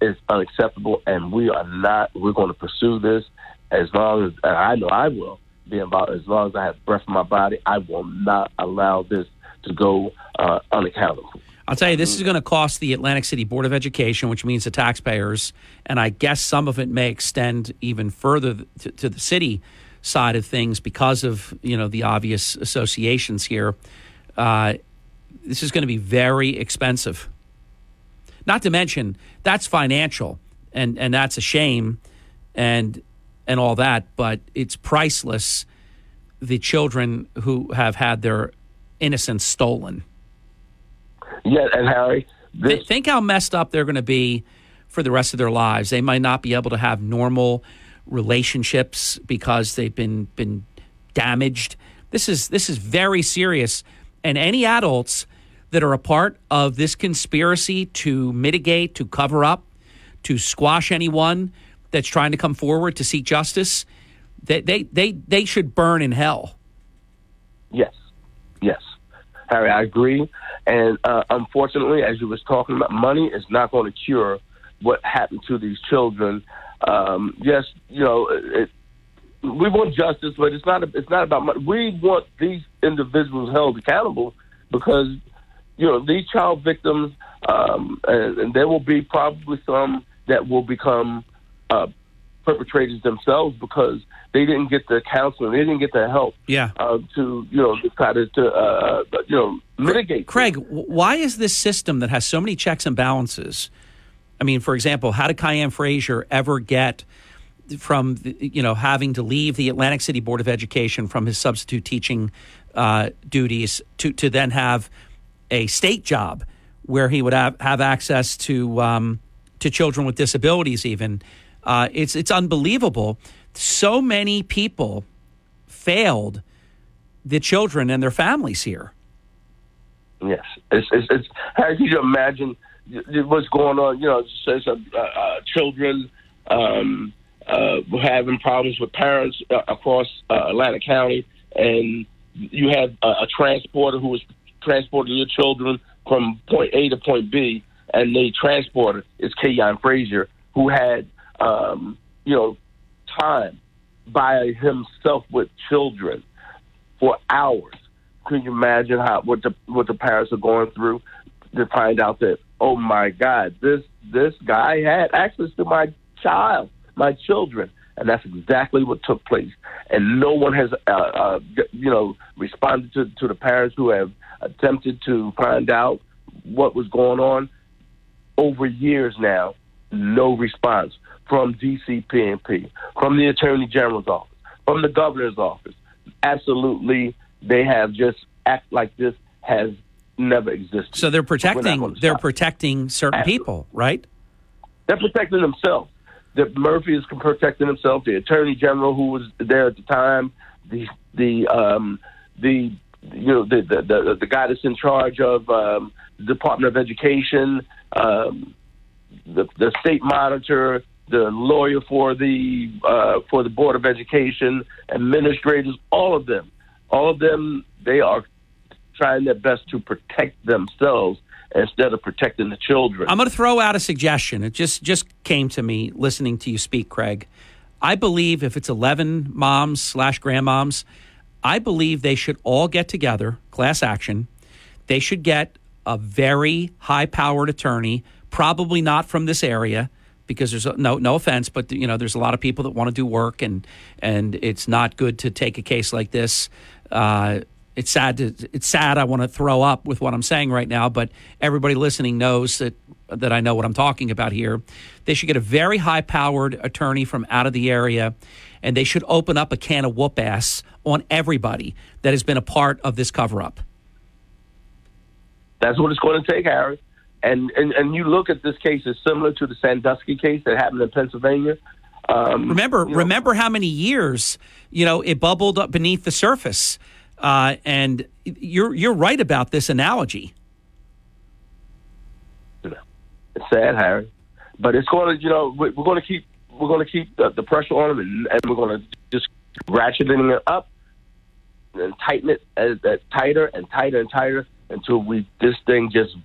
Is unacceptable, and we are not. We're going to pursue this as long as I know I will be involved. As long as I have breath in my body, I will not allow this to go uh, unaccountable. I'll tell you, this is going to cost the Atlantic City Board of Education, which means the taxpayers, and I guess some of it may extend even further to, to the city side of things because of you know the obvious associations here. Uh, this is going to be very expensive. Not to mention that's financial, and and that's a shame, and and all that, but it's priceless. The children who have had their innocence stolen. Yeah, and Harry, Th- think how messed up they're going to be for the rest of their lives. They might not be able to have normal relationships because they've been been damaged. This is this is very serious, and any adults that are a part of this conspiracy to mitigate, to cover up, to squash anyone that's trying to come forward to seek justice, they they they, they should burn in hell. Yes, yes, Harry, I agree. And uh, unfortunately, as you was talking about, money is not going to cure what happened to these children. Um, yes, you know, it, we want justice, but it's not. It's not about money. We want these individuals held accountable because you know these child victims, um, and, and there will be probably some that will become uh, perpetrators themselves because they didn't get the counseling, they didn't get the help Yeah. uh, to you know try to, to uh, you know mitigate. Craig, why is this system that has so many checks and balances? I mean, for example, how did Kayan Frazier ever get from you know having to leave the Atlantic City Board of Education from his substitute teaching uh, duties to to then have a state job where he would have, have access to um, to children with disabilities? Even uh, it's it's unbelievable. So many people failed the children and their families here. Yes, it's it's, it's how can you imagine what's going on? You know, says uh, uh, children um, uh, having problems with parents uh, across uh, Atlantic County, and you had a, a transporter who was transporting your children from point A to point B, and the transporter is Kayan Frazier, who had, um, you know, time by himself with children for hours. Can you imagine how what the what the parents are going through to find out that oh my God, this this guy had access to my child, my children, and that's exactly what took place. And no one has, uh, uh, you know, responded to to the parents who have attempted to find out what was going on over years now. No response from DCP&P, from the Attorney General's office, from the governor's office. Absolutely, they have just act like this has never existed. So they're protecting they're protecting certain Absolutely. people, right? They're protecting themselves. The Murphy is protecting himself. The Attorney General, who was there at the time, the the um, the you know the the, the the guy that's in charge of um, the Department of Education, um, the the state monitor, the lawyer for the uh, for the Board of Education, administrators, all of them, all of them, they are trying their best to protect themselves instead of protecting the children. I'm going to throw out a suggestion. It just just came to me listening to you speak, Craig. I believe if it's 11 moms slash grandmoms, I believe they should all get together, class action. They should get a very high powered attorney, probably not from this area because there's a, no no offense, but you know there's a lot of people that want to do work and and it's not good to take a case like this. Uh, it's sad to it's sad. I want to throw up with what I'm saying right now, but everybody listening knows that that I know what I'm talking about here. They should get a very high powered attorney from out of the area, and they should open up a can of whoop ass on everybody that has been a part of this cover up. That's what it's going to take, Harry. And, and and you look at this case as similar to the Sandusky case that happened in Pennsylvania. Um, remember, remember how many years you know it bubbled up beneath the surface, uh, and you're you're right about this analogy. It's sad, Harry, but it's going to you know we're going to keep we're going to keep the, the pressure on them, and, and we're going to just ratcheting it up and tighten it as, as tighter and tighter and tighter until we this thing just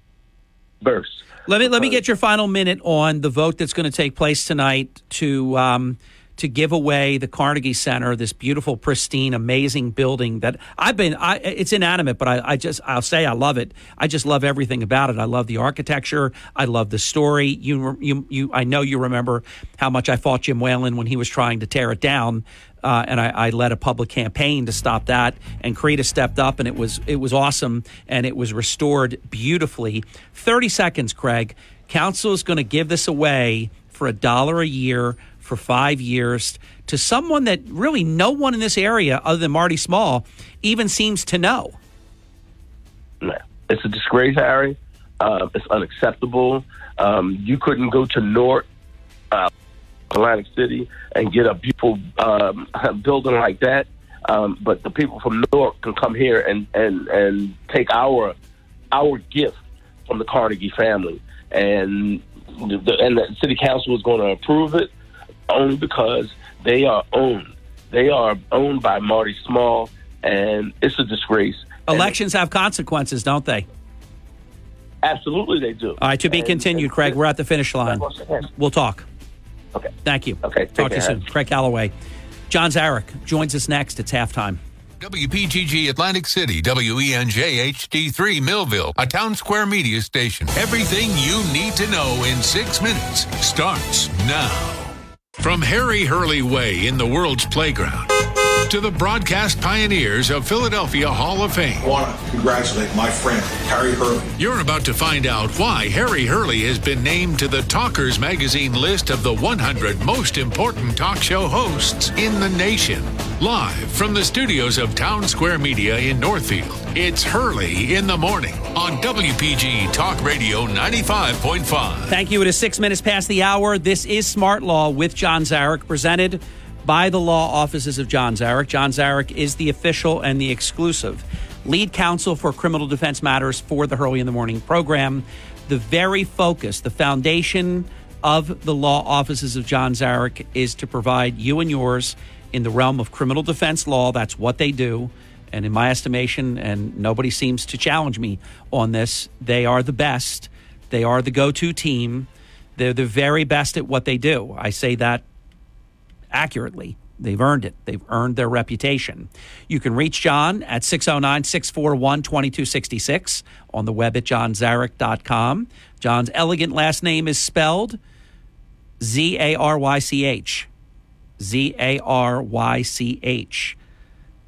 bursts. Let me let me get your final minute on the vote that's going to take place tonight to um, to give away the Carnegie Center, this beautiful, pristine, amazing building that I've been. I, it's inanimate, but I, I just I'll say I love it. I just love everything about it. I love the architecture. I love the story. You you you. I know you remember how much I fought Jim Whelan when he was trying to tear it down. Uh, and I, I led a public campaign to stop that. And CRDA stepped up, and it was it was awesome, and it was restored beautifully. Thirty seconds, Craig. Council is going to give this away for a dollar a year for five years to someone that really no one in this area, other than Marty Small, even seems to know. No, it's a disgrace, Harry. Uh, it's unacceptable. Um, you couldn't go to North uh, Atlantic City and get a beautiful um, building like that, um, but the people from Newark can come here and, and, and take our our gift from the Carnegie family, and the, and the city council is going to approve it only because they are owned. They are owned by Marty Small, and it's a disgrace. Elections have consequences, don't they? Absolutely, they do. All right, to be And- continued, and- Craig. We're at the finish line. We'll talk. Okay. Thank you. Okay. Talk to you care. soon. Craig Callaway. John Zarych joins us next. It's halftime. WPGG Atlantic City, E WENJ HD3 Millville, a town square media station. Everything you need to know in six minutes starts now. From Harry Hurley Way in the world's playground to the broadcast pioneers of Philadelphia Hall of Fame. I want to congratulate my friend, Harry Hurley. You're about to find out why Harry Hurley has been named to the Talkers Magazine list of the 100 most important talk show hosts in the nation. Live from the studios of Town Square Media in Northfield, it's Hurley in the Morning on WPG Talk Radio 95.5. Thank you. It is six minutes past the hour. This is Smart Law with John Zarych, presented by the law offices of John Zarych. John Zarych is the official and the exclusive lead counsel for criminal defense matters for the Hurley in the Morning program. The very focus, the foundation of the law offices of John Zarych is to provide you and yours in the realm of criminal defense law. That's what they do. And in my estimation, and nobody seems to challenge me on this, they are the best. They are the go to team. They're the very best at what they do. I say that accurately. They've earned it. They've earned their reputation. You can reach John at 609 641 2266 on the web at johnzarych.com. John's elegant last name is spelled Z A R Y C H. Z A R Y C H.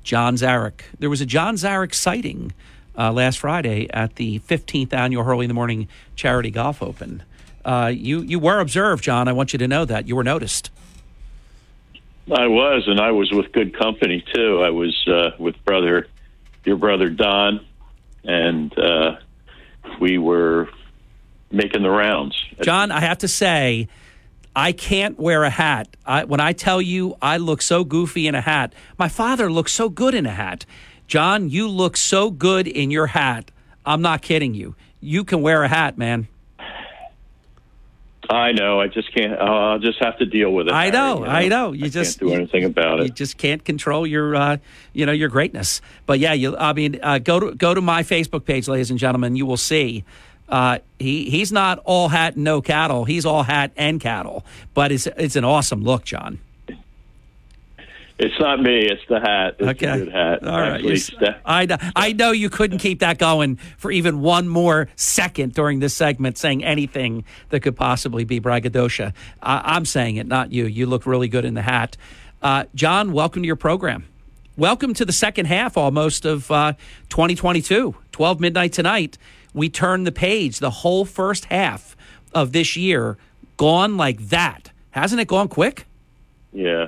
John Zarych. There was a John Zarych sighting uh, last Friday at the 15th annual Hurley in the Morning Charity Golf Open. Uh, you you were observed, John. I want you to know that you were noticed. I was, and I was with good company too. I was uh, with brother, your brother Don, and uh, we were making the rounds. John, I have to say, I can't wear a hat. I, when I tell you I look so goofy in a hat, my father looks so good in a hat. John, you look so good in your hat. I'm not kidding you. You can wear a hat, man. I know. I just can't. I'll just have to deal with it. I know. Harry, I know. You I just can't do anything about You it. You just can't control your, uh, you know, your greatness. But yeah, you. I mean, uh, go to go to my Facebook page, ladies and gentlemen. You will see. Uh, he he's not all hat and no cattle. He's all hat and cattle. But it's it's an awesome look, John. It's not me. It's the hat. It's Okay. a good hat. All right. Actually, You- Steph- I know, I know you couldn't keep that going for even one more second during this segment, saying anything that could possibly be braggadocio. I, I'm saying it, not you. You look really good in the hat. Uh, John, welcome to your program. Welcome to the second half almost of uh, 2022. 12 midnight tonight. We turn the page. The whole first half of this year gone like that. Hasn't it gone quick? Yeah,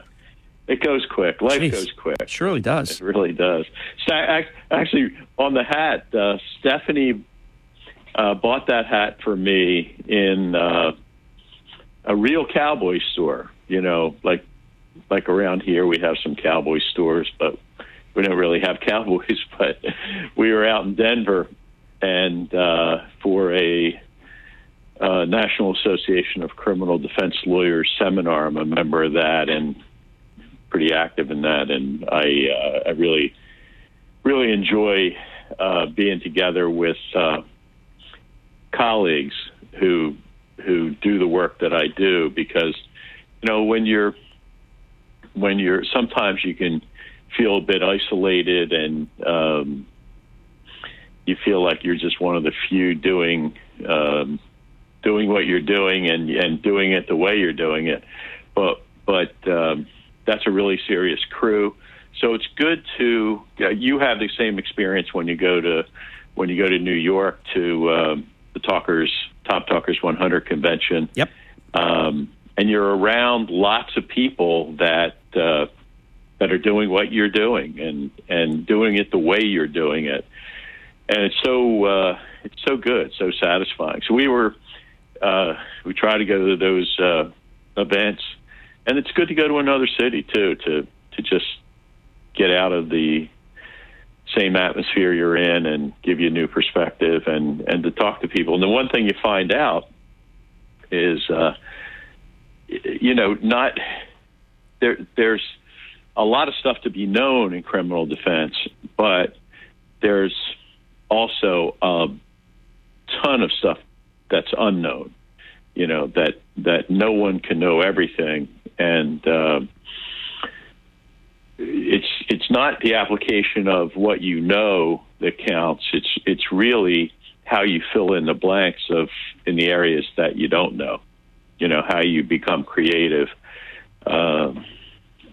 it goes quick. Life Jeez. goes quick. It Surely does. It really does. So, actually, on the hat, uh, Stephanie uh, bought that hat for me in uh, a real cowboy store. You know, like like around here, we have some cowboy stores, but we don't really have cowboys. But we were out in Denver, and uh, for a uh, National Association of Criminal Defense Lawyers seminar, I'm a member of that, and pretty active in that, and I uh, I really really enjoy uh, being together with uh, colleagues who who do the work that I do because you know when you're when you're sometimes you can feel a bit isolated and um, you feel like you're just one of the few doing um, doing what you're doing and and doing it the way you're doing it. But but um, that's a really serious crew so it's good to uh, you have the same experience when you go to when you go to New York to um, the Talkers Top Talkers 100 convention. Yep. Um, and you're around lots of people that uh, that are doing what you're doing and and doing it the way you're doing it, and it's so uh, it's so good, so satisfying. So we were uh, we try to go to those uh, events, and it's good to go to another city too to to just get out of the same atmosphere you're in and give you a new perspective and and to talk to people. And the one thing you find out is, uh, you know, not there. There's a lot of stuff to be known in criminal defense, but there's also a ton of stuff that's unknown. You know that that no one can know everything, and uh, it's it's not the application of what you know that counts. It's it's really how you fill in the blanks of in the areas that you don't know. You know how you become creative. Um,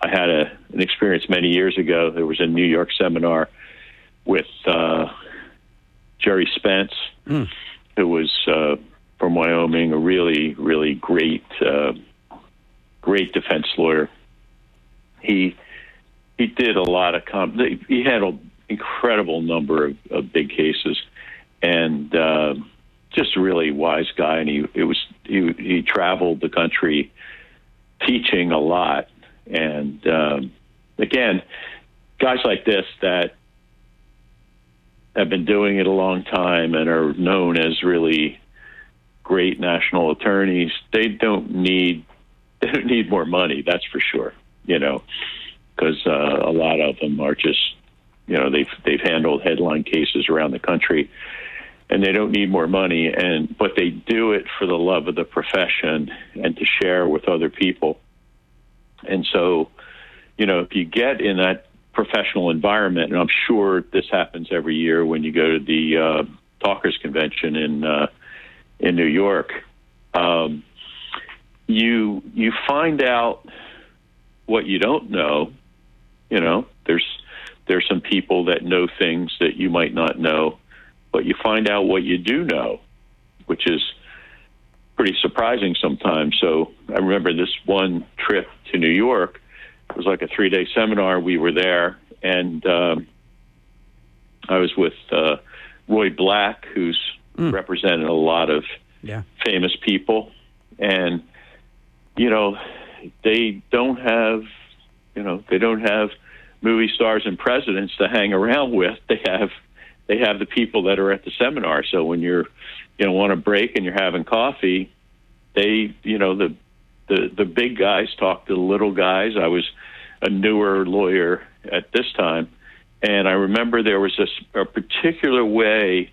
I had a, an experience many years ago. There was a New York seminar with uh, Gerry Spence, who was uh, from Wyoming, a really really great uh, great defense lawyer. He he did a lot of com- he handled incredible number of, of big cases and uh, just a really wise guy and he it was he he traveled the country teaching a lot and um, again guys like this that have been doing it a long time and are known as really great national attorneys. They don't need they don't need more money. That's for sure. You know, because uh, a lot of them are just you know they've they've handled headline cases around the country and they don't need more money and but they do it for the love of the profession and to share with other people and so you know if you get in that professional environment and i'm sure this happens every year when you go to the uh, talkers convention in uh, in new york um, you you find out what you don't know you know there's there's some people that know things that you might not know but you find out what you do know, which is pretty surprising sometimes. So I remember this one trip to New York. It was like a three day seminar. We were there, and um, I was with uh, Roy Black, who's mm. represented a lot of yeah. famous people, and you know they don't have, you know, they don't have movie stars and presidents to hang around with. They have they have the people that are at the seminar. So when you're, you know, want a break and you're having coffee, they, you know, the the the big guys talk to the little guys. I was a newer lawyer at this time, and I remember there was a, a particular way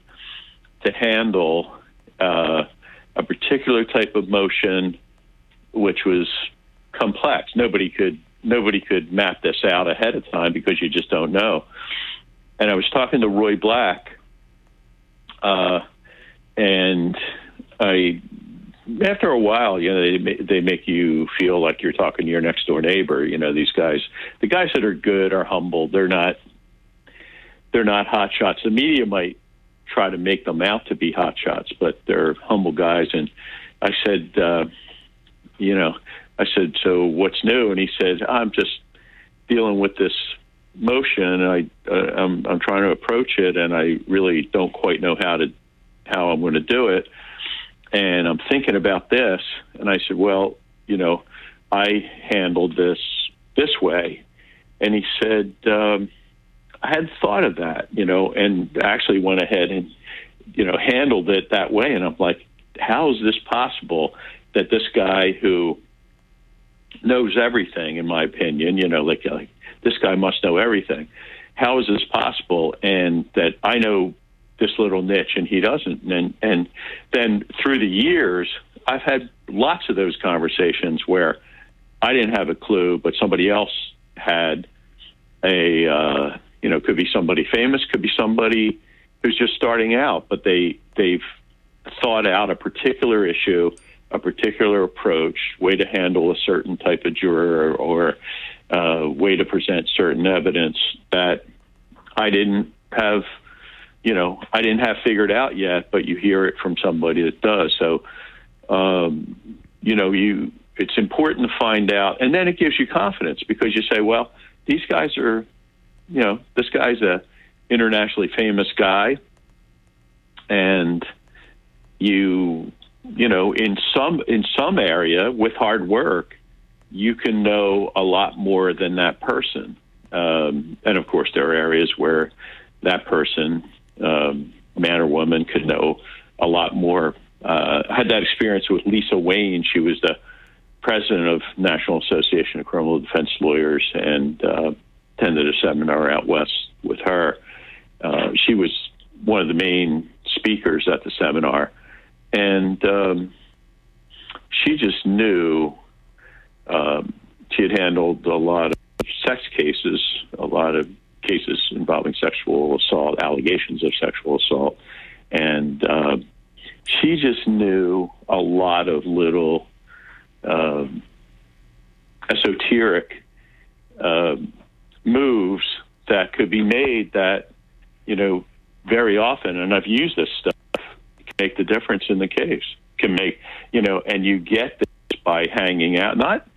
to handle uh, a particular type of motion, which was complex. Nobody could nobody could map this out ahead of time because you just don't know and I was talking to Roy Black, uh, and I after a while, you know, they they make you feel like you're talking to your next door neighbor. You know, these guys, the guys that are good are humble. They're not they're not hot shots. The media might try to make them out to be hot shots, but they're humble guys. And I said, uh, you know, I said, so what's new? And he said, I'm just dealing with this motion, and I uh, I'm, I'm trying to approach it, and I really don't quite know how to how I'm going to do it. And I'm thinking about this, and I said, well, you know, I handled this this way, and he said, um, I had thought of that, you know, and actually went ahead and you know handled it that way, and I'm like, how is this possible that this guy who knows everything, in my opinion, you know, like, like this guy must know everything. How is this possible? And that I know this little niche and he doesn't. And and then through the years, I've had lots of those conversations where I didn't have a clue, but somebody else had a uh, you know could be somebody famous, could be somebody who's just starting out, but they they've thought out a particular issue, a particular approach, way to handle a certain type of juror, or uh, way to present certain evidence that I didn't have, you know, I didn't have figured out yet, but you hear it from somebody that does. So, um, you know, you it's important to find out, and then it gives you confidence because you say, well, these guys are, you know, this guy's a internationally famous guy, and you, you know, in some in some area with hard work you can know a lot more than that person. Um, and of course, there are areas where that person, um, man or woman, could know a lot more. Uh, I had that experience with Lisa Wayne. She was the president of National Association of Criminal Defense Lawyers and uh, attended a seminar out west with her. Uh, she was one of the main speakers at the seminar, and um, she just knew um, she had handled a lot of sex cases, a lot of cases involving sexual assault, allegations of sexual assault, and uh, she just knew a lot of little um, esoteric uh, moves that could be made that you know very often, and I've used this stuff, make the difference in the case. Can make you know, and you get this by hanging out, not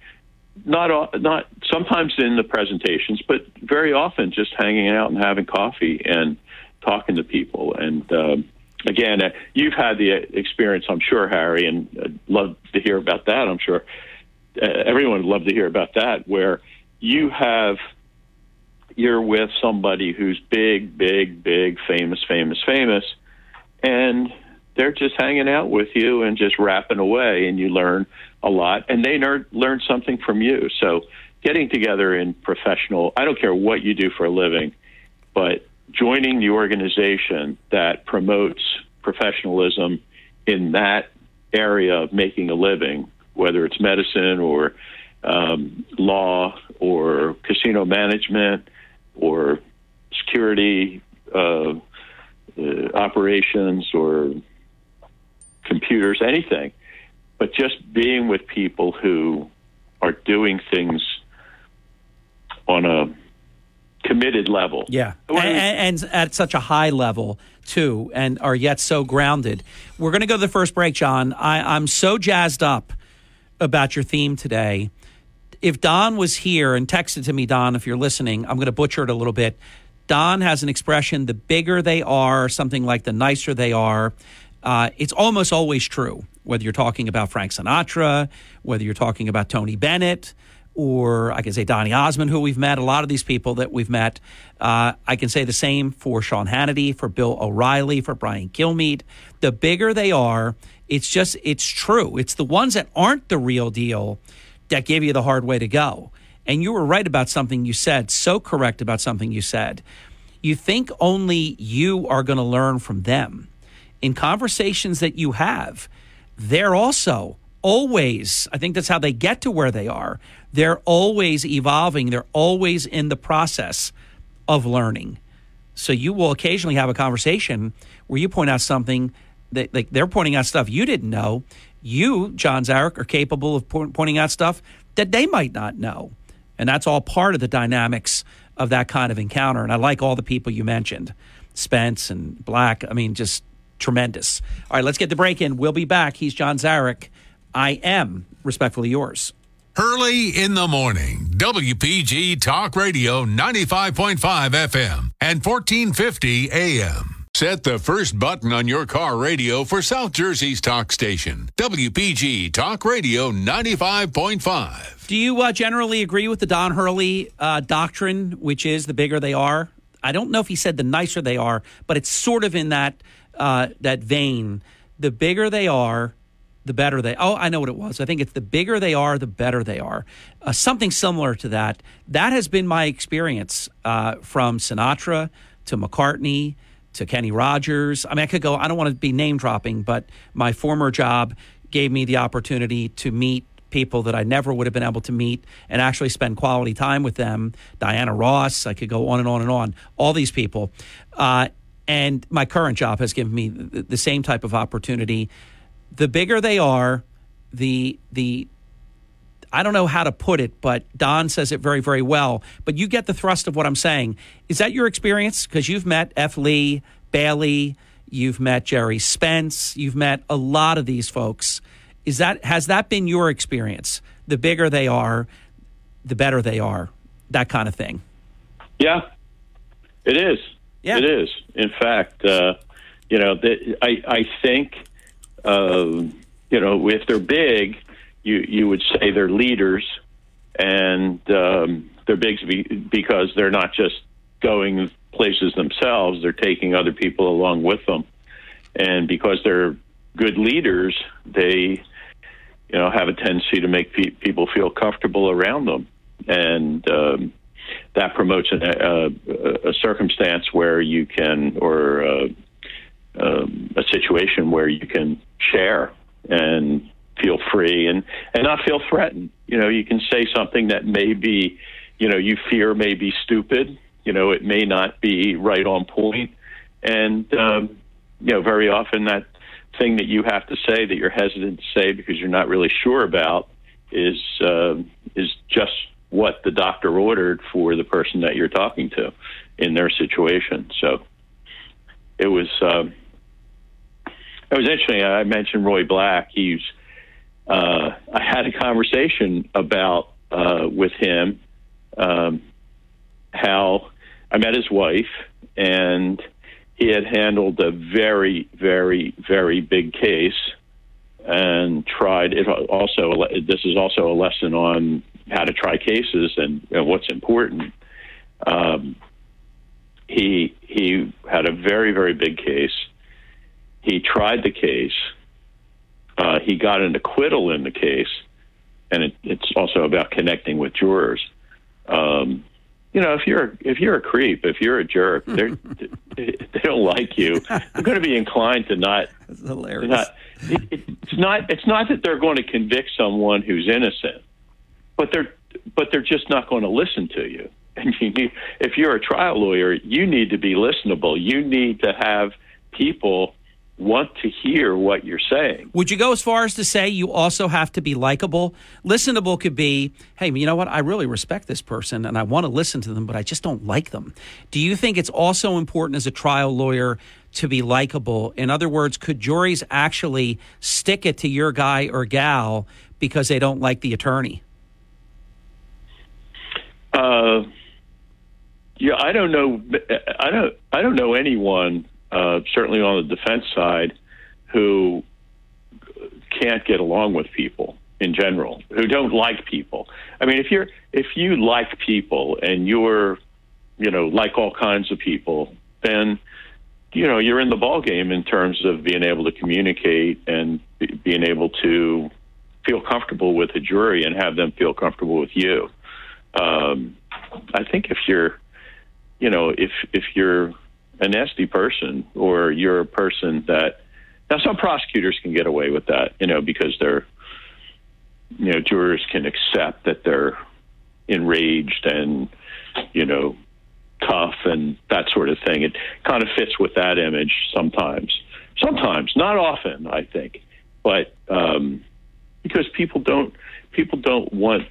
not not sometimes in the presentations, but very often just hanging out and having coffee and talking to people. And um, again, uh, you've had the experience, I'm sure, Harry, and I'd love to hear about that. I'm sure uh, everyone would love to hear about that, where you have you're with somebody who's big, big, big, famous, famous, famous, and they're just hanging out with you and just rapping away, and you learn a lot, and they learn learn something from you. So, getting together in professional, I don't care what you do for a living, but joining the organization that promotes professionalism in that area of making a living, whether it's medicine or um, law or casino management or security uh, uh, operations or computers, anything, but just being with people who are doing things on a committed level. Yeah, and, and, and, at such a high level too, and are yet so grounded. We're going to go to the first break, John. I, I'm so jazzed up about your theme today. If Don was here and texted to me, Don, if you're listening, I'm going to butcher it a little bit. Don has an expression: the bigger they are, something like the nicer they are. Uh, it's almost always true, whether you're talking about Frank Sinatra, whether you're talking about Tony Bennett or I can say Donny Osmond, who we've met, a lot of these people that we've met. Uh, I can say the same for Sean Hannity, for Bill O'Reilly, for Brian Kilmeade. The bigger they are, it's just, it's true. It's the ones that aren't the real deal that give you the hard way to go. And you were right about something you said, so correct about something you said. You think only you are going to learn from them. In conversations that you have, they're also always, I think that's how they get to where they are. They're always evolving, they're always in the process of learning. So you will occasionally have a conversation where you point out something that like they're pointing out stuff you didn't know. You, John Zarych, are capable of po- pointing out stuff that they might not know. And that's all part of the dynamics of that kind of encounter. And I like all the people you mentioned Spence and Black. I mean, just tremendous. All right, let's get the break in. We'll be back. He's John Zarych. I am respectfully yours. Hurley in the morning. WPG Talk Radio 95.5 FM and 1450 AM. Set the first button on your car radio for South Jersey's talk station. WPG Talk Radio 95.5. Do you uh, generally agree with the Don Hurley uh, doctrine, which is the bigger they are? I don't know if he said the nicer they are, but it's sort of in that uh, that vein. The bigger they are, the better they. Oh, I know what it was. I think it's the bigger they are, the better they are. Uh, something similar to that. That has been my experience uh, from Sinatra to McCartney to Kenny Rogers. I mean, I could go. I don't want to be name dropping, but my former job gave me the opportunity to meet people that I never would have been able to meet and actually spend quality time with them. Diana Ross. I could go on and on and on. All these people. Uh, and my current job has given me the, same type of opportunity the bigger they are, the the I don't know how to put it, but Don says it very, very well. But you get the thrust of what I'm saying. Is that your experience? Because you've met F. Lee, Bailey, you've met Gerry Spence, you've met a lot of these folks. Is that has that been your experience? The bigger they are, the better they are. That kind of thing. Yeah, it is. Yeah. It is. In fact, uh, you know, the, I I think uh, you know, if they're big, you you would say they're leaders, and um, they're big because they're not just going places themselves; they're taking other people along with them, and because they're good leaders, they you know have a tendency to make pe- people feel comfortable around them, and um, that promotes an, a, a, circumstance where you can or uh, um, a situation where you can share and feel free and and not feel threatened. You know, you can say something that may be, you know, you fear may be stupid. You know, it may not be right on point. point, and um, you know, very often that thing that you have to say that you're hesitant to say because you're not really sure about is uh, is just what the doctor ordered for the person that you're talking to in their situation. So it was. Um, it was interesting. I mentioned Roy Black. He's. Uh, I had a conversation about uh, with him um, how I met his wife, and he had handled a very, very, very big case, and tried. It also this is also a lesson on how to try cases and, and what's important. Um, he he had a very, very big case He tried the case. Uh, he got an acquittal in the case, and it, it's also about connecting with jurors. Um, you know, if you're if you're a creep, if you're a jerk, they're they don't like you. They're going to be inclined to not. That's hilarious. to not it, it's not it's not that they're going to convict someone who's innocent, but they're but they're just not going to listen to you. And you need, if you're a trial lawyer, you need to be listenable. You need to have people want to hear what you're saying. Would you go as far as to say you also have to be likable? Listenable could be, hey, you know what? I really respect this person and I want to listen to them, but I just don't like them. Do you think it's also important as a trial lawyer to be likable? In other words, could juries actually stick it to your guy or gal because they don't like the attorney? Uh, yeah, I don't know. I don't. I don't know anyone, uh, certainly on the defense side, who can't get along with people in general, who don't like people. I mean, if you're if you like people and you're, you know, like all kinds of people, then you know you're in the ball game in terms of being able to communicate and being able to feel comfortable with a jury and have them feel comfortable with you. Um, I think if you're, you know, if if you're a nasty person or you're a person that now some prosecutors can get away with that, you know, because they're, you know, jurors can accept that they're enraged and, you know, tough and that sort of thing. It kind of fits with that image sometimes. Sometimes, not often, I think, but um, because people don't people don't want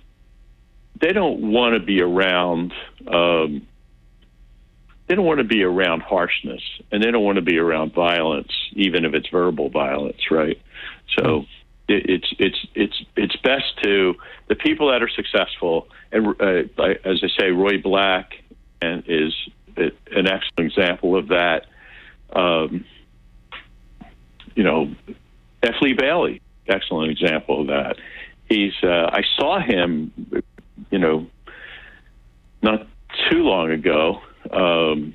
they don't want to be around um, they don't want to be around harshness and they don't want to be around violence even if it's verbal violence right? So it, it's it's it's it's best to the people that are successful and uh, as i say roy black and is an excellent example of that um, you know f lee bailey excellent example of that. He's uh, i saw him you know, not too long ago um,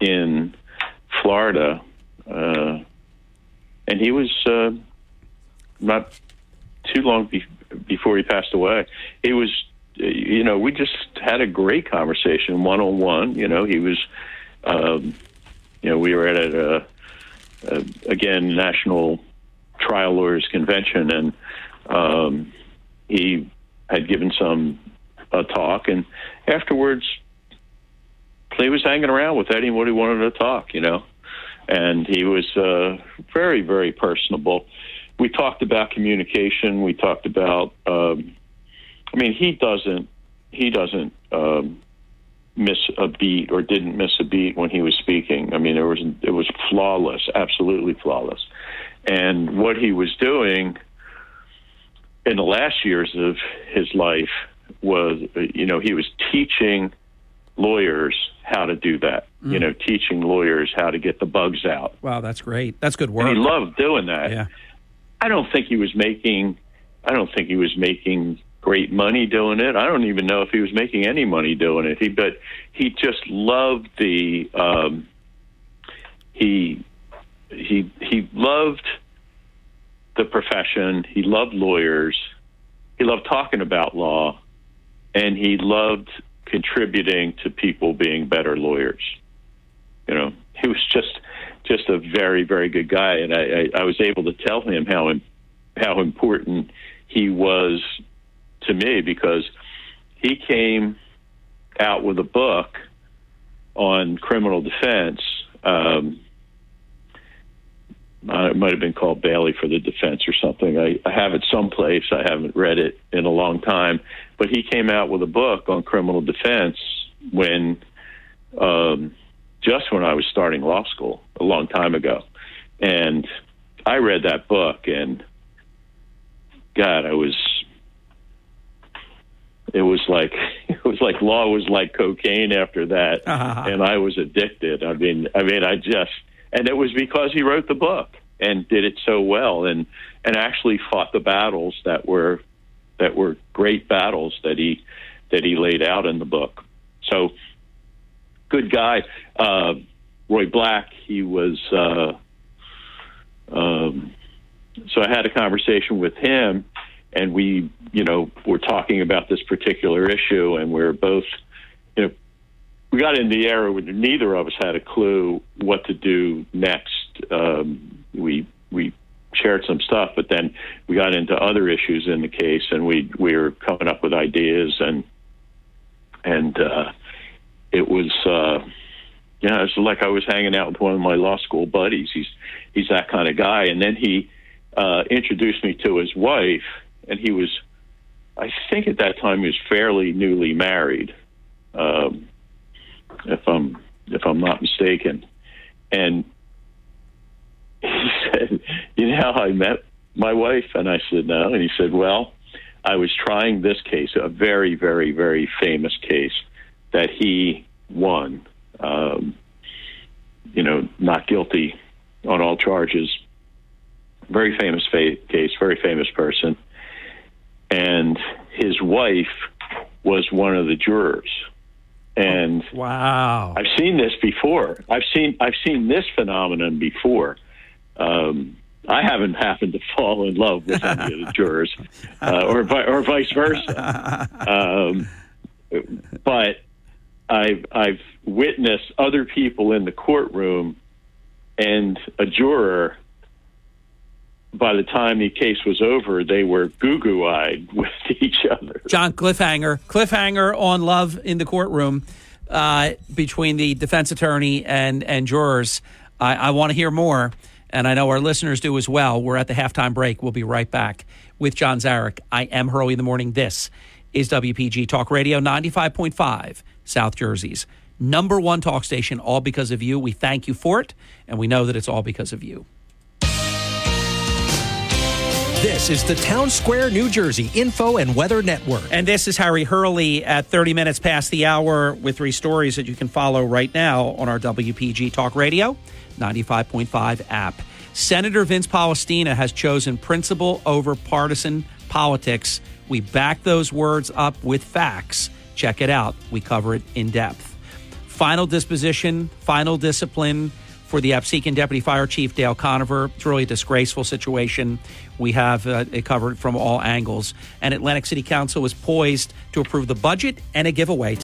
in Florida, uh, and he was uh, not too long be- before he passed away. He was, you know, we just had a great conversation one on one. You know, he was, um, you know, we were at a, a, again national trial lawyers convention, and um, he had given some uh, talk, and afterwards, he was hanging around with anybody who wanted to talk, you know, and he was uh, very, very personable. We talked about communication. We talked about. Um, I mean, he doesn't. He doesn't. Um, miss a beat or didn't miss a beat when he was speaking. I mean, there was it was flawless, absolutely flawless. And what he was doing in the last years of his life was, you know, he was teaching lawyers how to do that. Mm. You know, teaching lawyers how to get the bugs out. Wow, that's great. That's good work. And he loved doing that. Yeah. I don't think he was making. I don't think he was making great money doing it. I don't even know if he was making any money doing it. He, but he just loved the. Um, he he he loved the profession. He loved lawyers. He loved talking about law, and he loved contributing to people being better lawyers. You know, he was just just a very very good guy, and I, I, I was able to tell him how how important he was to me because he came out with a book on criminal defense. Um, uh, it might have been called Bailey for the Defense or something. I, I have it someplace. I haven't read it in a long time. But he came out with a book on criminal defense when, um, just when I was starting law school a long time ago. And I read that book, and God, I was. It was like it was like law was like cocaine after that, uh-huh. and I was addicted. I mean, I mean, I just and it was because he wrote the book and did it so well and and actually fought the battles that were that were great battles that he that he laid out in the book. So good guy. Uh, Roy Black, he was uh, um, so I had a conversation with him, and we, you know, were talking about this particular issue, and we are both, we got in the era where neither of us had a clue what to do next. Um, we we shared some stuff, but then we got into other issues in the case, and we we were coming up with ideas, and and uh, it was. Uh, yeah, it's like I was hanging out with one of my law school buddies. He's he's that kind of guy, and then he uh, introduced me to his wife, and he was, I think at that time he was fairly newly married, um, if I'm if I'm not mistaken, and he said, "You know how I met my wife?" And I said, "No," and he said, "Well." I was trying this case, a very, very, very famous case that he won um, you know, not guilty on all charges. Very famous fa- case, very famous person. And his wife was one of the jurors. And wow, I've seen this before. I've seen I've seen this phenomenon before. Um, I haven't happened to fall in love with any of the jurors, uh, or or vice versa. Um, but I've I've witnessed other people in the courtroom and a juror. By the time the case was over, they were goo goo eyed with each other. John cliffhanger, cliffhanger on love in the courtroom uh, between the defense attorney and and jurors. I, I want to hear more, and I know our listeners do as well. We're at the halftime break. We'll be right back with John Zarych. I am Hurley in the morning. This is WPG Talk Radio ninety five point five. South Jersey's number one talk station, all because of you. We thank you for it, and we know that it's all because of you. This is the Town Square, New Jersey Info and Weather Network. And this is Harry Hurley at 30 minutes past the hour with three stories that you can follow right now on our WPG Talk Radio 95.5 app. Senator Vince Polistina has chosen principle over partisan politics. We back those words up with facts. Check it out. We cover it in depth. Final disposition, final discipline for the Absecon Deputy Fire Chief Dale Conover. It's really a disgraceful situation. We have uh, it covered from all angles. And Atlantic City Council is poised to approve the budget and a giveaway.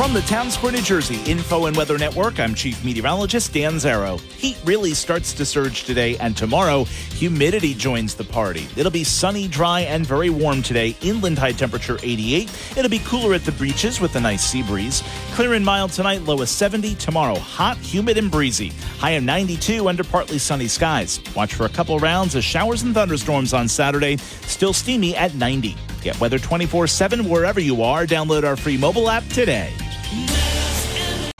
From the Town Square, New Jersey Info and Weather Network, I'm Chief Meteorologist Dan Zarrow. Heat really starts to surge today, and tomorrow, humidity joins the party. It'll be sunny, dry, and very warm today. Inland high temperature 88. It'll be cooler at the beaches with a nice sea breeze. Clear and mild tonight, low of 70. Tomorrow, hot, humid, and breezy. High of 92 under partly sunny skies. Watch for a couple rounds of showers and thunderstorms on Saturday. Still steamy at 90. Get weather 24 7 wherever you are. Download our free mobile app today.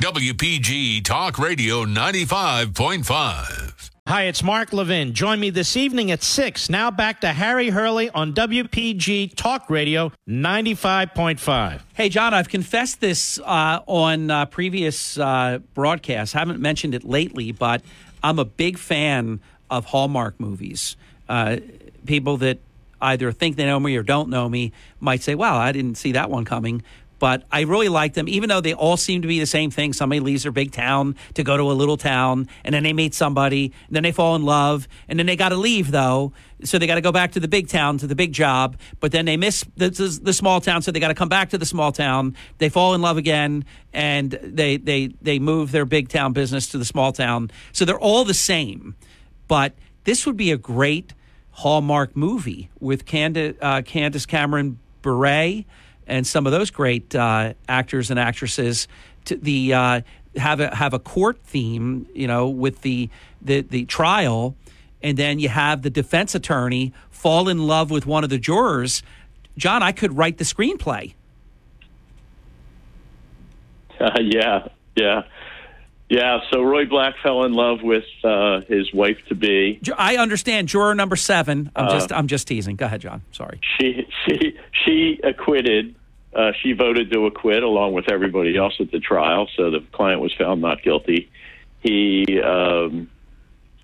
WPG Talk Radio 95.5. Hi, it's Mark Levin. Join me this evening at 6. Now back to Harry Hurley on WPG Talk Radio 95.5. Hey, John, I've confessed this uh, on uh, previous uh, broadcasts. haven't mentioned it lately, but I'm a big fan of Hallmark movies. Uh, people that either think they know me or don't know me might say, wow, I didn't see that one coming but I really like them, even though they all seem to be the same thing. Somebody leaves their big town to go to a little town, and then they meet somebody, and then they fall in love, and then they got to leave though, so they got to go back to the big town to the big job, but then they miss the, the, small town, so they got to come back to the small town. They fall in love again, and they they they move their big town business to the small town. So they're all the same, but this would be a great Hallmark movie with Candace, uh, Candace Cameron Bure and some of those great uh, actors and actresses to the uh, have a have a court theme, you know, with the the the trial, and then you have the defense attorney fall in love with one of the jurors. John, I could write the screenplay. Uh, yeah, yeah. Yeah, so Roy Black fell in love with uh, his wife to be. I understand juror number seven. I'm uh, just I'm just teasing. Go ahead, John. Sorry. She she she acquitted uh, she voted to acquit along with everybody else at the trial, so the client was found not guilty. He um,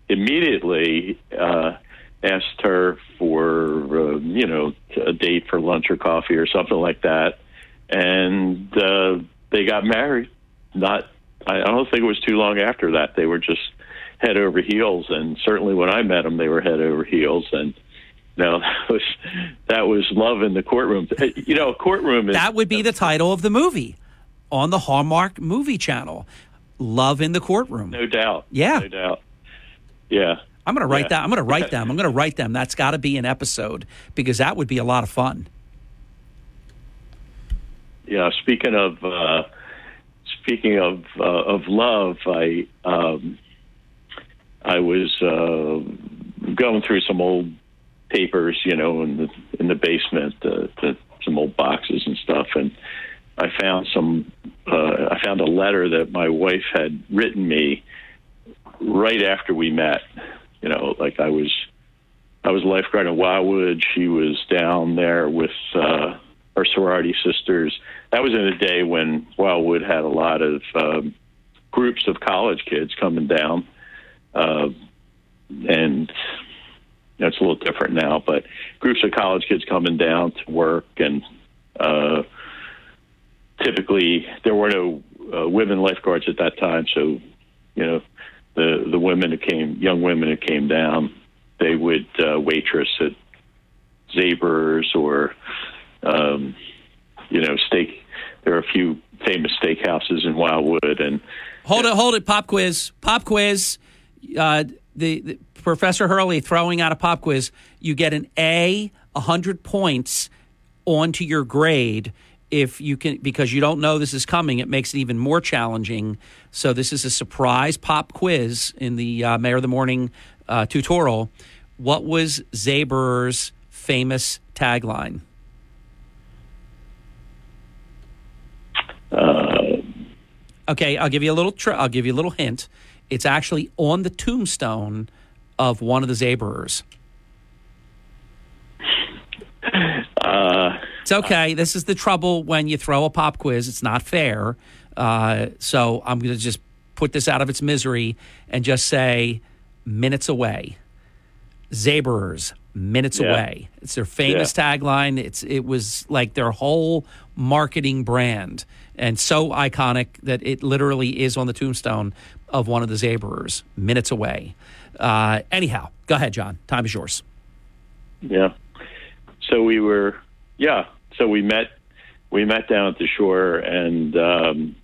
immediately uh, asked her for, uh, you know, a date for lunch or coffee or something like that, and uh, they got married. Not, I don't think it was too long after that. They were just head over heels. And certainly when I met them, they were head over heels. And no, that was that was love in the courtroom. You know, a courtroom is That would be the title of the movie on the Hallmark movie channel. Love in the courtroom. no doubt. Yeah. no doubt. Yeah. I'm going to write Yeah. that. I'm going to write them. I'm going to write them. That's got to be an episode because that would be a lot of fun. Yeah. Speaking of uh, speaking of uh, of love, I um, I was uh, going through some old papers, you know, in the in the basement, uh, to some old boxes and stuff, and I found some. Uh, I found a letter that my wife had written me right after we met. You know, like I was I was lifeguard in Wildwood. She was down there with uh, her sorority sisters. That was in a day when Wildwood had a lot of um, groups of college kids coming down, uh, and that's a little different now. But groups of college kids coming down to work, and uh, typically there were no uh, women lifeguards at that time, so you know the the women who came, young women who came down, they would uh, waitress at Zabers or um, you know steak. There are a few famous steakhouses in Wildwood, and Hold it, hold it. Pop quiz, pop quiz. Uh, the, the Professor Hurley throwing out a pop quiz. You get an A, hundred points onto your grade if you can because you don't know this is coming. It makes it even more challenging. So this is a surprise pop quiz in the uh, Mayor of the Morning uh, tutorial. What was Zaber's famous tagline? Okay, I'll give you a little. Tr- I'll give you a little hint. It's actually on the tombstone of one of the Zaberers. uh, It's okay. This is the trouble when you throw a pop quiz. It's not fair. Uh, so I'm going to just put this out of its misery and just say minutes away. Zaberers, minutes Yeah. away. It's their famous tagline. It's it was like their whole marketing brand and so iconic that it literally is on the tombstone of one of the Zaberers, minutes away. Uh, anyhow, go ahead, John. Time is yours. Yeah. So we were, yeah. So we met, we met down at the shore and um,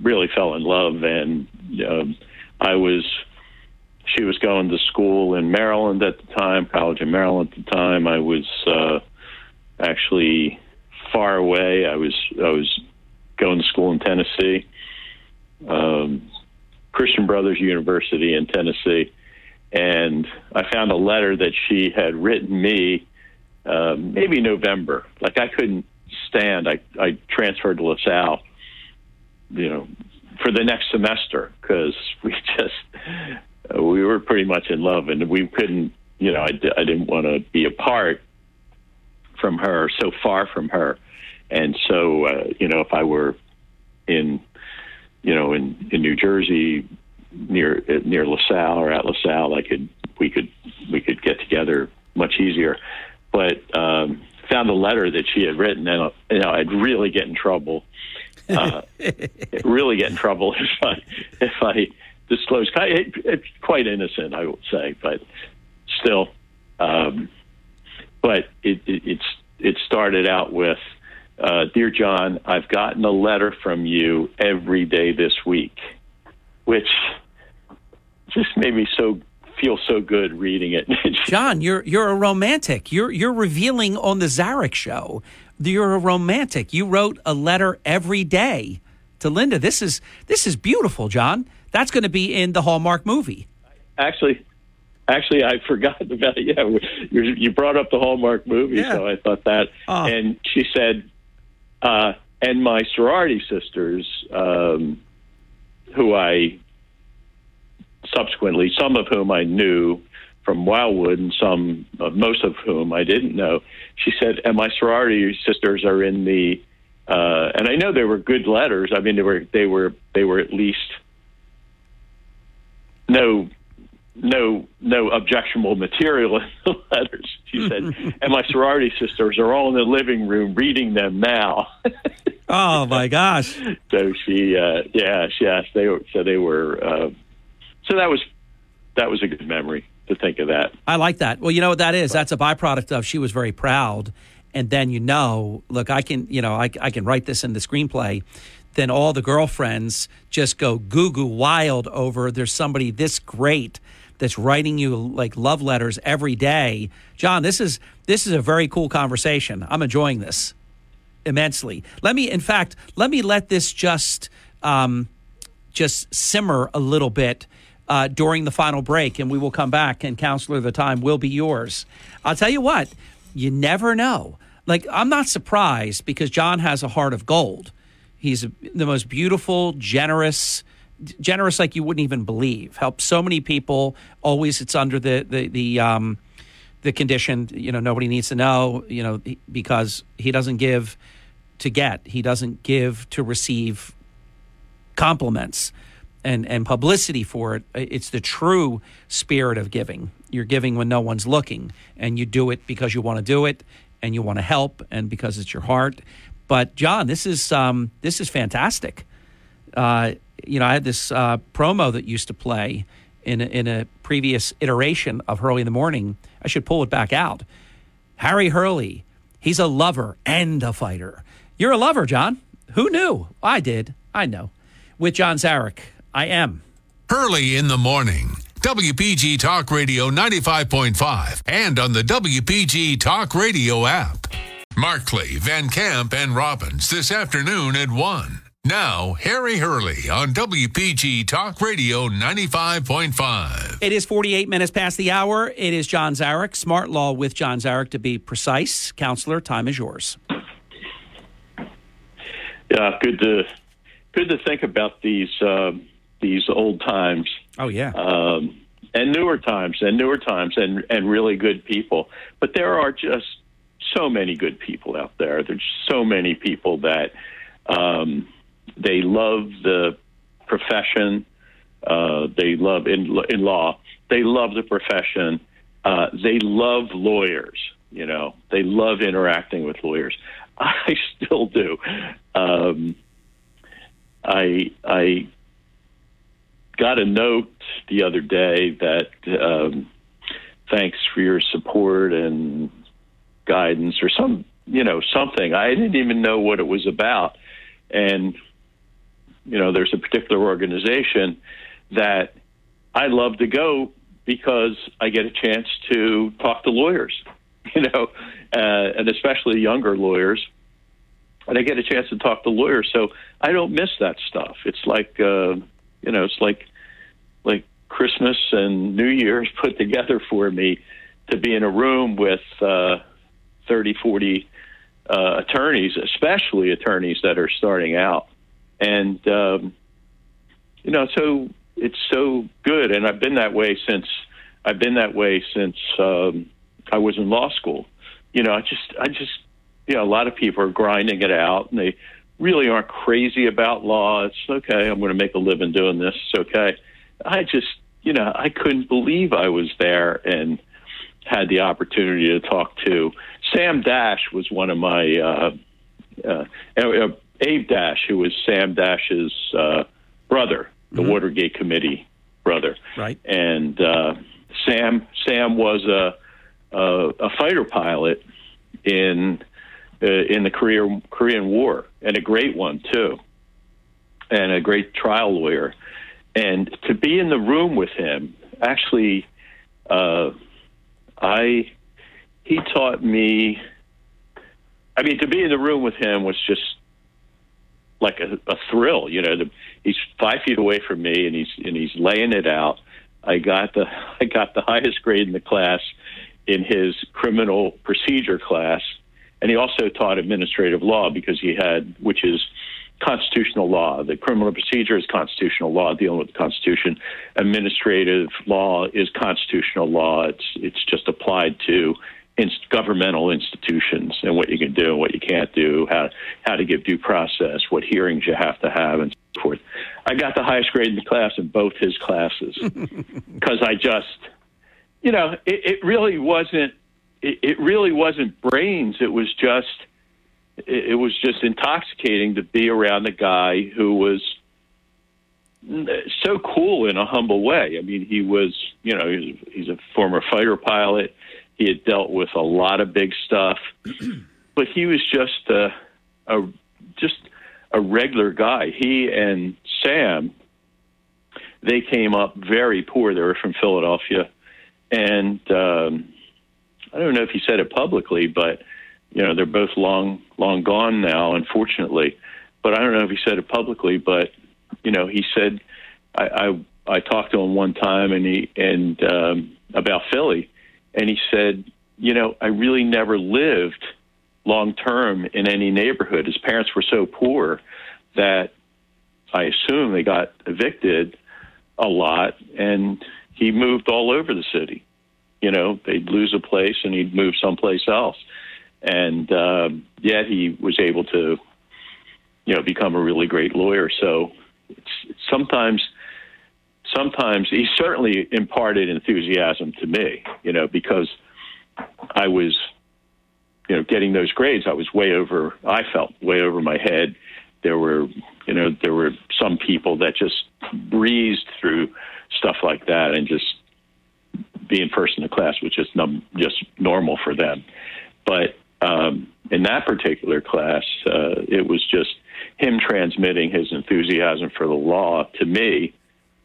really fell in love. And um, I was, she was going to school in Maryland at the time, college in Maryland at the time. I was uh, actually far away. I was, I was going to school in Tennessee, um, Christian Brothers University in Tennessee and I found a letter that she had written me, uh, maybe November. Like I couldn't stand. I I transferred to LaSalle, you know, for the next semester because we just we were pretty much in love, and we couldn't. You know, I, I didn't want to be apart from her, so far from her, and so uh, you know, if I were in, you know, in in New Jersey near near LaSalle or at LaSalle, I could we could we could get together much easier. But um, found a letter that she had written, and you know I'd really get in trouble. Uh, really get in trouble if I if I disclose. It, it's quite innocent, I would say, but still. Um, but it, it it's it started out with. Uh, Dear John, I've gotten a letter from you every day this week, which just made me so feel so good reading it. John, you're you're a romantic. You're you're revealing on the Zarych show. You're a romantic. You wrote a letter every day to Linda. This is this is beautiful, John. That's going to be in the Hallmark movie. actually, actually, I forgot about it. Yeah, you, you brought up the Hallmark movie, so I thought that. And she said, uh, and my sorority sisters, um, who I subsequently, some of whom I knew from Wildwood, and some, uh, most of whom I didn't know. She said, and my sorority sisters are in the, uh, and I know they were good letters. I mean, they were, they were, they were at least no no no objectionable material in the letters. She said, and my sorority sisters are all in the living room reading them now. Oh my gosh! so she, uh, yeah, she asked. They were so they were uh, so that was that was a good memory to think of that. I like that. Well, you know what that is? That's a byproduct of she was very proud. And then you know, look, I can, you know, I, I can write this in the screenplay. Then all the girlfriends just go goo goo wild over there's somebody this great that's writing you like love letters every day. John, this is this is a very cool conversation. I'm enjoying this immensely. Let me, in fact, let me let this just um, just simmer a little bit uh, during the final break, and we will come back. And counselor, the time will be yours. I'll tell you what, you never know. Like I'm not surprised because John has a heart of gold. He's the most beautiful, generous, generous like you wouldn't even believe. Helps so many people. Always, it's under the the the um, the condition. You know, nobody needs to know. You know, because he doesn't give to get. He doesn't give to receive compliments and, and publicity for it. It's the true spirit of giving. You're giving when no one's looking, and you do it because you want to do it, and you want to help, and because it's your heart. But John, this is um, this is fantastic. Uh, you know, I had this uh, promo that used to play in a, in a previous iteration of Hurley in the Morning. I should pull it back out. Harry Hurley, he's a lover and a fighter. You're a lover, John. Who knew? I did. I know. With John Zarych, I am. Hurley in the morning. WPG Talk Radio 95.5 and on the WPG Talk Radio app. Markley, Van Camp, and Robbins this afternoon at 1. Now, Harry Hurley on WPG Talk Radio 95.5. It is 48 minutes past the hour. It is John Zarych, Smart Law with John Zarych to be precise. Counselor, time is yours. Yeah, good to good to think about these uh, these old times. Oh yeah, um, and newer times, and newer times, and and really good people. But there are just so many good people out there. There's so many people that um, they love the profession. Uh, they love in in law. They love the profession. Uh, they love lawyers. You know, they love interacting with lawyers. I still do. Um, I I got a note the other day that um, thanks for your support and guidance or some you know something. I didn't even know what it was about, and you know there's a particular organization that I love to go because I get a chance to talk to lawyers, you know, uh, and especially younger lawyers. And I get a chance to talk to lawyers, so I don't miss that stuff. It's like, uh, you know, it's like like Christmas and New Year's put together for me to be in a room with uh, 30, 40 uh, attorneys, especially attorneys that are starting out. And, um, you know, so it's so good. And I've been that way since I've been that way since um, I was in law school. You know, I just, I just, you know, a lot of people are grinding it out and they really aren't crazy about law. It's okay. I'm going to make a living doing this. It's okay. I just, you know, I couldn't believe I was there and had the opportunity to talk to Sam Dash was one of my uh, uh, Abe Dash, who was Sam Dash's uh, brother, the Mm-hmm. Watergate Committee brother, right? And uh, Sam Sam was a a, a fighter pilot in uh, in the Korea, Korean War, and a great one too, and a great trial lawyer. And to be in the room with him, actually, uh, I he taught me. I mean, to be in the room with him was just like a, a thrill. You know, the, he's five feet away from me, and he's and he's laying it out. I got the I got the highest grade in the class in his criminal procedure class, and he also taught administrative law because he had, which is constitutional law. The criminal procedure is constitutional law, dealing with the Constitution. Administrative law is constitutional law. It's it's just applied to inst- governmental institutions and what you can do and what you can't do, how how to give due process, what hearings you have to have, and so forth. I got the highest grade in the class in both his classes because I just, you know, it, it really wasn't. It, it really wasn't brains. It was just it, it was just intoxicating to be around a guy who was so cool in a humble way. I mean, he was, you know, he's, he's a former fighter pilot. He had dealt with a lot of big stuff, but he was just a, a just a regular guy. He and Sam, they came up very poor. They were from Philadelphia, and um, I don't know if he said it publicly, but you know, they're both long long gone now, unfortunately. But I don't know if he said it publicly, but you know, he said I I, I talked to him one time and he and um, about Philly, and he said, you know, I really never lived long term in any neighborhood. His parents were so poor that I assume they got evicted a lot, and he moved all over the city. You know, they'd lose a place and he'd move someplace else, and um, yet he was able to, you know, become a really great lawyer. So it's, sometimes sometimes he certainly imparted enthusiasm to me, you know, because I was, you know, getting those grades. I was way over. I felt way over my head. There were, you know, there were some people that just breezed through stuff like that and just being first in the class was just num- just normal for them. But um, in that particular class, uh, it was just him transmitting his enthusiasm for the law to me,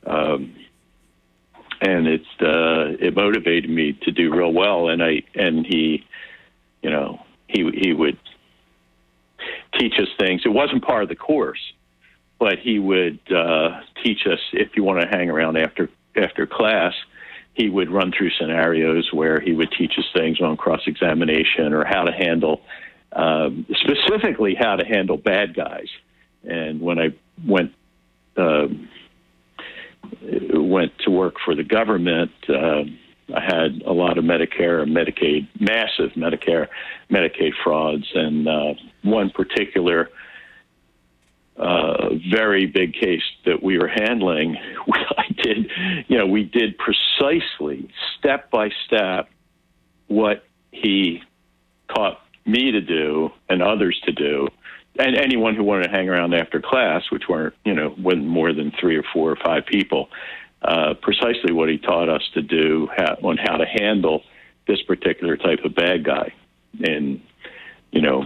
um, and it's uh, it motivated me to do real well. And I and he, you know, he he would teach us things. It wasn't part of the course, but he would uh, teach us if you want to hang around after after class. He would run through scenarios where he would teach us things on cross examination or how to handle um, specifically how to handle bad guys. And when I went um, went to work for the government, uh, I had a lot of Medicare and Medicaid, massive Medicare, Medicaid frauds, and uh, one particular uh, very big case that we were handling. I did, you know, we did precisely step by step what he taught me to do and others to do, and anyone who wanted to hang around after class, which weren't, you know, wasn't more than three or four or five people, uh, precisely what he taught us to do ha- on how to handle this particular type of bad guy in, you know,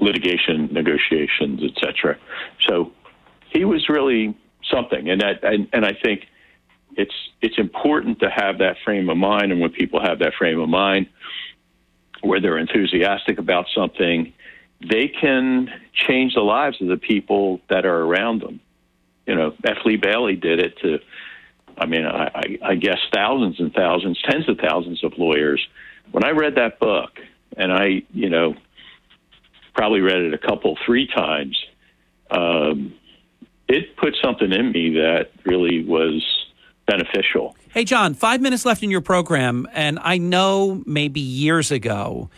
litigation, negotiations, etc. So he was really something, and that, and, and I think it's it's important to have that frame of mind, and when people have that frame of mind, where they're enthusiastic about something, they can change the lives of the people that are around them. You know, F. Lee Bailey did it to, I mean, I, I, guess thousands and thousands, tens of thousands of lawyers. When I read that book, and I, you know, probably read it a couple, three times, um, it put something in me that really was beneficial. Hey, John, five minutes left in your program, and I know maybe years ago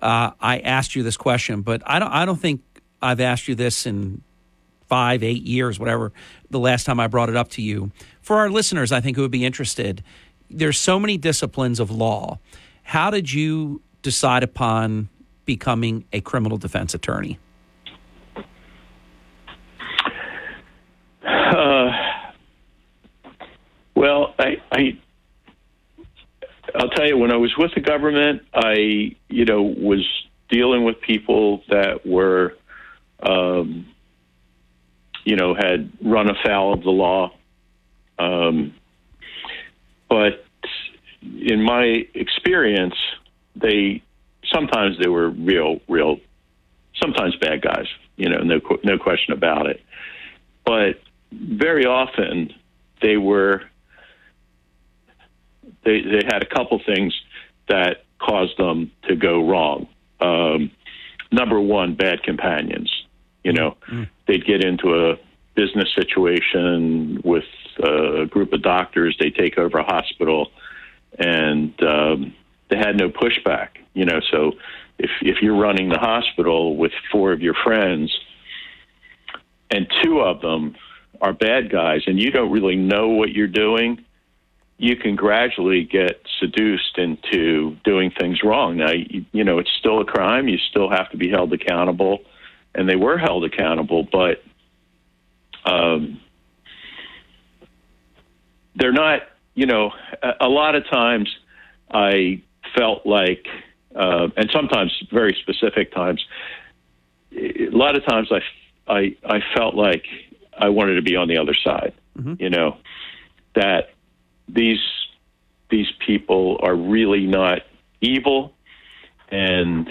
uh, I asked you this question, but I don't. I don't think I've asked you this in five, eight years, whatever. The last time I brought it up to you, for our listeners, I think who would be interested. There's so many disciplines of law. How did you decide upon becoming a criminal defense attorney? Uh, well, I, I I'll tell you, when I was with the government, I, you know, was dealing with people that were, um, you know, had run afoul of the law. Um, but in my experience, they sometimes they were real, real, sometimes bad guys. You know, no, no question about it. But very often they were they they had a couple things that caused them to go wrong. Um, number one, bad companions. You know, mm. they'd get into a business situation with a group of doctors. They take over a hospital, and um, they had no pushback. You know, so if if you're running the hospital with four of your friends, and two of them are bad guys, and you don't really know what you're doing, you can gradually get seduced into doing things wrong. Now, you, you know, it's still a crime. You still have to be held accountable, and they were held accountable. But um, they're not. You know, a, a lot of times I felt like, uh, and sometimes very specific times, a lot of times I, I, I felt like I wanted to be on the other side. You know, that these these people are really not evil, and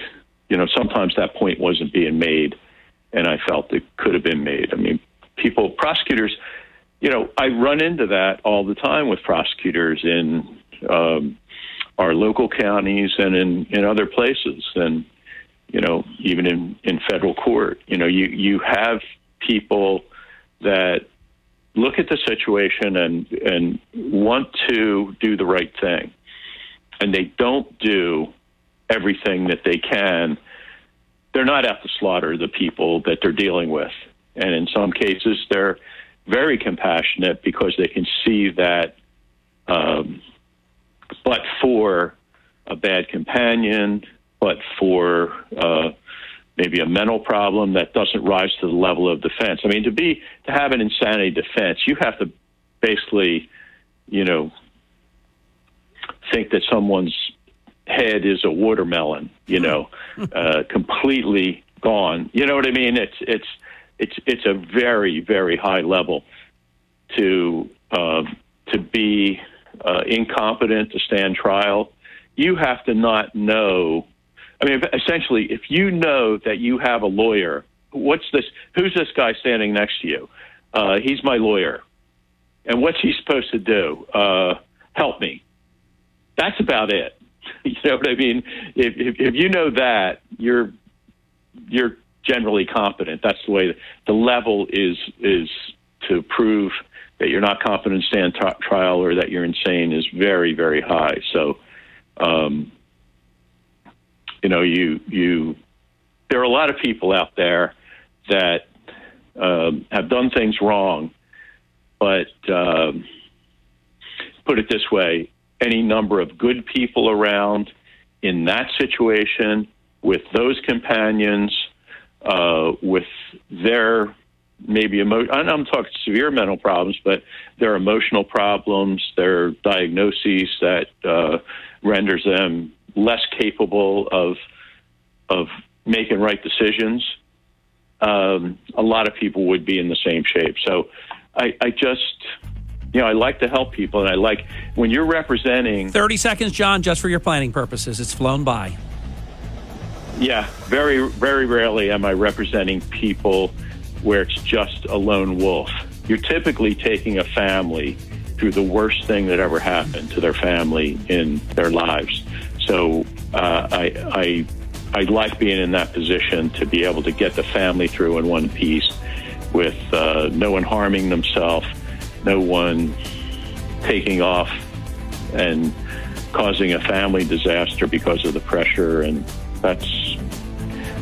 you know sometimes that point wasn't being made, and I felt it could have been made. I mean, people, prosecutors, you know, I run into that all the time with prosecutors in um, our local counties and in in other places, and you know, even in in federal court. You know, you you have people that look at the situation and and want to do the right thing, and they don't do everything that they can. They're not out to slaughter the people that they're dealing with, and in some cases, they're very compassionate because they can see that. Um, but for a bad companion, but for uh, maybe a mental problem that doesn't rise to the level of defense. I mean, to be to have an insanity defense, you have to basically, you know, think that someone's head is a watermelon, you know, uh, completely gone. You know what I mean? It's it's it's it's a very very high level to um, to be uh, incompetent to stand trial. You have to not know I mean, essentially, if you know that you have a lawyer, what's this? Who's this guy standing next to you? Uh, he's my lawyer, and what's he supposed to do? Uh, help me. That's about it. You know what I mean? If, if, if you know that, you're you're generally competent. That's the way the level is is to prove that you're not competent to stand t- trial or that you're insane is very very high. So. Um, you know, you you there are a lot of people out there that um, have done things wrong, but um, put it this way: any number of good people around in that situation with those companions, uh, with their maybe emo- I'm talking severe mental problems, but their emotional problems, their diagnoses that uh, renders them less capable of of making right decisions, um, a lot of people would be in the same shape. So I, I just you know, I like to help people, and I like when you're representing. 30 seconds, John, just for your planning purposes. It's flown by. Yeah, very, very rarely am I representing people where it's just a lone wolf. You're typically taking a family through the worst thing that ever happened to their family in their lives. So uh, I, I, I like being in that position to be able to get the family through in one piece with uh, no one harming themselves, no one taking off and causing a family disaster because of the pressure, and that's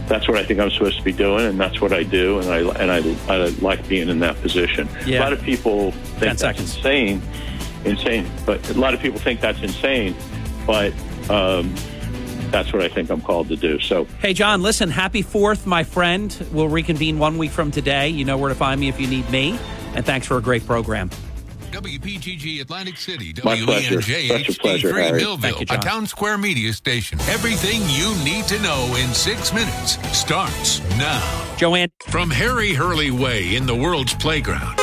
that's what I think I'm supposed to be doing, and that's what I do, and I and I, I like being in that position. Yeah. A lot of people think that's insane, insane, but a lot of people think that's insane, but um, that's what I think I'm called to do. So, hey, John, listen, happy Fourth, my friend. We'll reconvene one week from today. You know where to find me if you need me, and thanks for a great program. WPGG Atlantic City, My pleasure. WENJ Such a pleasure, HD3 Millville, Thank you, a town square media station. Everything you need to know in six minutes starts now. Joanne. From Harry Hurley Way in the world's playground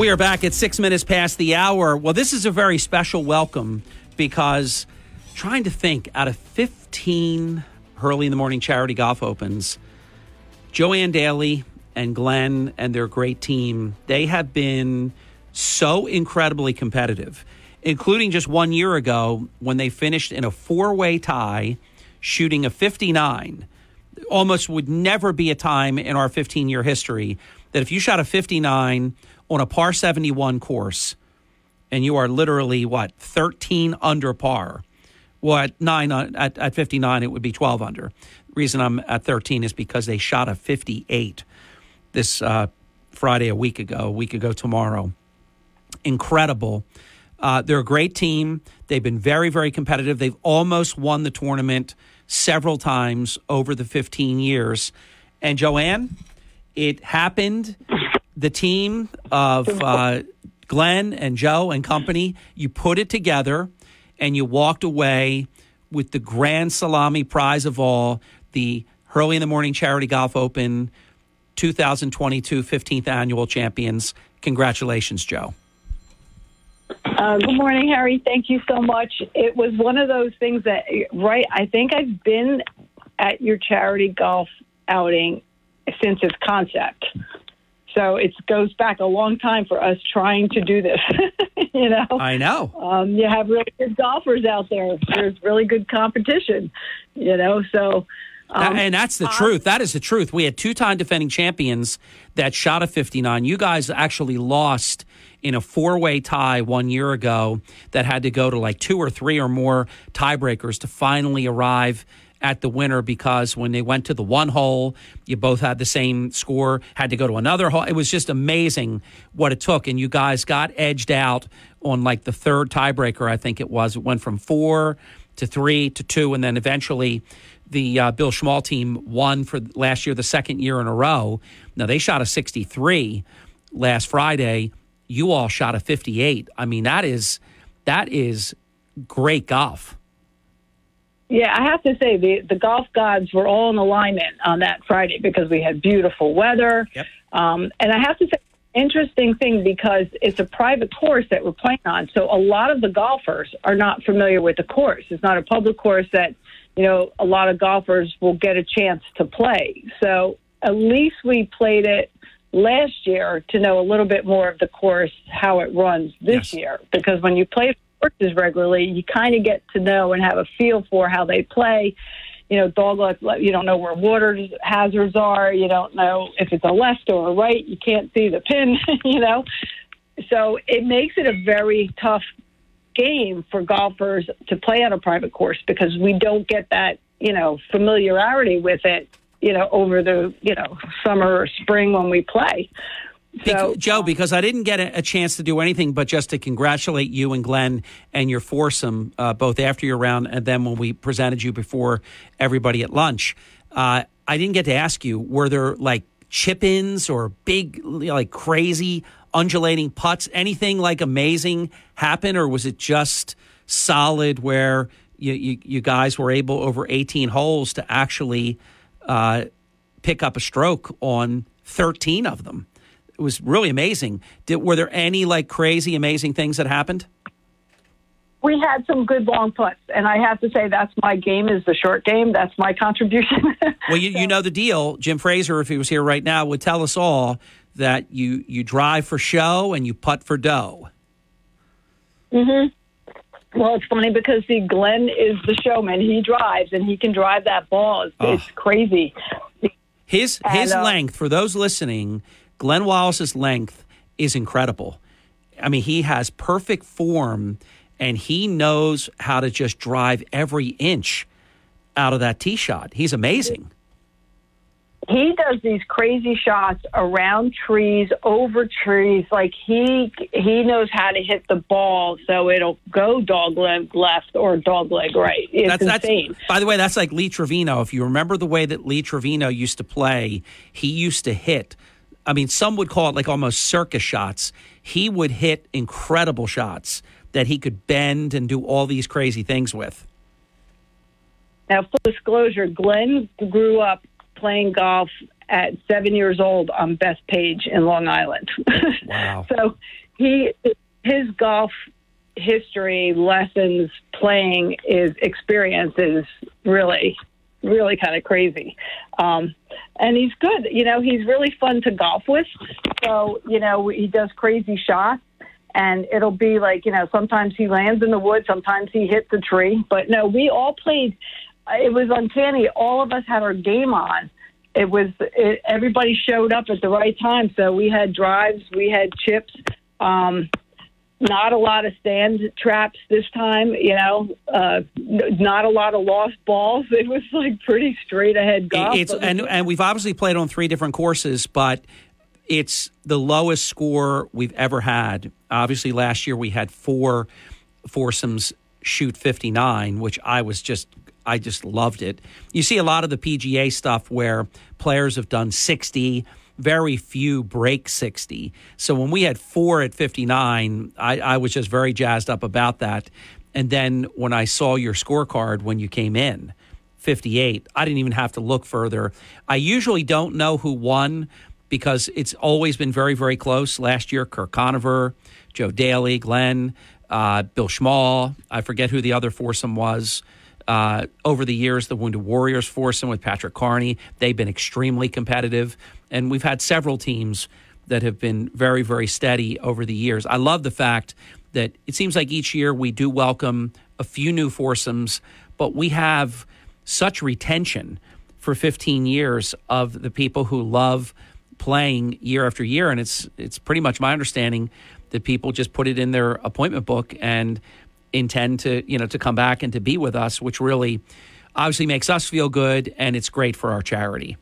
We are back at six minutes past the hour. Well, this is a very special welcome because trying to think out of 15 Hurley in the Morning Charity Golf Opens, Joanne Daly and Glenn and their great team, they have been so incredibly competitive, including just one year ago when they finished in a four way tie, shooting a 59. Almost would never be a time in our 15 year history that if you shot a 59 on a par 71 course and you are literally what 13 under par Well, at nine uh, at, at 59, it would be 12 under. Reason I'm at 13 is because they shot a 58 this uh, Friday a week ago, a week ago tomorrow. Incredible. Uh, they're a great team. They've been very, very competitive. They've almost won the tournament several times over the 15 years. And Joanne, it happened. The team of uh, Glenn and Joe and company, you put it together and you walked away with the grand salami prize of all, the Hurley in the Morning Charity Golf Open 2022 15th annual champions. Congratulations, Joe. Uh, good morning, Harry. Thank you so much. It was one of those things that, right, I think I've been at your charity golf outing since its concept. So it goes back a long time for us trying to do this. you know, I know. Um, you have really good golfers out there. There's really good competition. You know, so um, and that's the uh, truth. That is the truth. We had two time defending champions that shot a 59. You guys actually lost in a four way tie one year ago that had to go to like two or three or more tiebreakers to finally arrive at the winner because when they went to the one hole, you both had the same score, had to go to another hole. It was just amazing what it took. And you guys got edged out on like the third tiebreaker, I think it was. It went from four to three to two, and then eventually the uh, Bill Schmal team won for last year, the second year in a row. Now, they shot a 63 last Friday. You all shot a 58. I mean, that is that is great golf. Yeah, I have to say the the golf gods were all in alignment on that Friday because we had beautiful weather. Yep. Um, and I have to say, interesting thing because it's a private course that we're playing on, so a lot of the golfers are not familiar with the course. It's not a public course that you know a lot of golfers will get a chance to play. So at least we played it last year to know a little bit more of the course, how it runs this yes. year. Because when you play courses regularly, you kind of get to know and have a feel for how they play. You know, dog you don't know where water hazards are. You don't know if it's a left or a right. You can't see the pin, you know. So it makes it a very tough game for golfers to play on a private course because we don't get that, you know, familiarity with it, you know, over the, you know, summer or spring when we play. So, Joe, because I didn't get a, a, chance to do anything but just to congratulate you and Glenn and your foursome, uh, both after your round and then when we presented you before everybody at lunch. Uh, I didn't get to ask you, were there like chip ins or big, like crazy undulating putts, anything like amazing happen, or was it just solid where you, you, you guys were able over 18 holes to actually uh, pick up a stroke on 13 of them? It was really amazing. Did, were there any like crazy, amazing things that happened? We had some good long putts, and I have to say that's my game is the short game. That's my contribution. well, you, you know the deal. Jim Fraser, if he was here right now, would tell us all that you you drive for show and you putt for dough. Mhm. Well, it's funny because see, Glenn is the showman. He drives and he can drive that ball. It's, oh. it's crazy. His his uh, length for those listening Glenn Wallace's length is incredible. I mean, he has perfect form and he knows how to just drive every inch out of that tee shot. He's amazing. He does these crazy shots around trees, over trees. Like he he knows how to hit the ball so it'll go dog leg left or dog leg right. It's that's, insane. That's, by the way, that's like Lee Trevino. If you remember the way that Lee Trevino used to play, he used to hit I mean, some would call it like almost circus shots. He would hit incredible shots that he could bend and do all these crazy things with. Now, full disclosure, Glenn grew up playing golf at seven years old on Bethpage in Long Island. Wow. so he his golf history, lessons, playing is experience is really really kind of crazy. Um, and he's good. You know, he's really fun to golf with. So, you know, he does crazy shots. And it'll be like, you know, sometimes he lands in the woods, sometimes he hits a tree. But no, we all played. It was uncanny. All of us had our game on. It was, it, everybody showed up at the right time. So we had drives, we had chips. Um, not a lot of stand traps this time. You know, uh, not a lot of lost balls. It was like pretty straight ahead golf. It's and and we've obviously played on three different courses, but it's the lowest score we've ever had. Obviously, last year we had four foursomes shoot 59, which I was just I just loved it. You see a lot of the PGA stuff where players have done 60, very few break 60. So when we had four at 59, I, I was just very jazzed up about that. And then when I saw your scorecard when you came in, 58, I didn't even have to look further. I usually don't know who won because it's always been very, very close. Last year, Kirk Conover, Joe Daly, Glenn, uh, Bill Schmall. I forget who the other foursome was. Uh, over the years, the Wounded Warriors foursome with Patrick Carney, they've been extremely competitive. And we've had several teams that have been very, very steady over the years. I love the fact that it seems like each year we do welcome a few new foursomes, but we have such retention for 15 years of the people who love playing year after year. And it's it's pretty much my understanding that people just put it in their appointment book and intend to you know to come back and to be with us, which really obviously makes us feel good and it's great for our charity.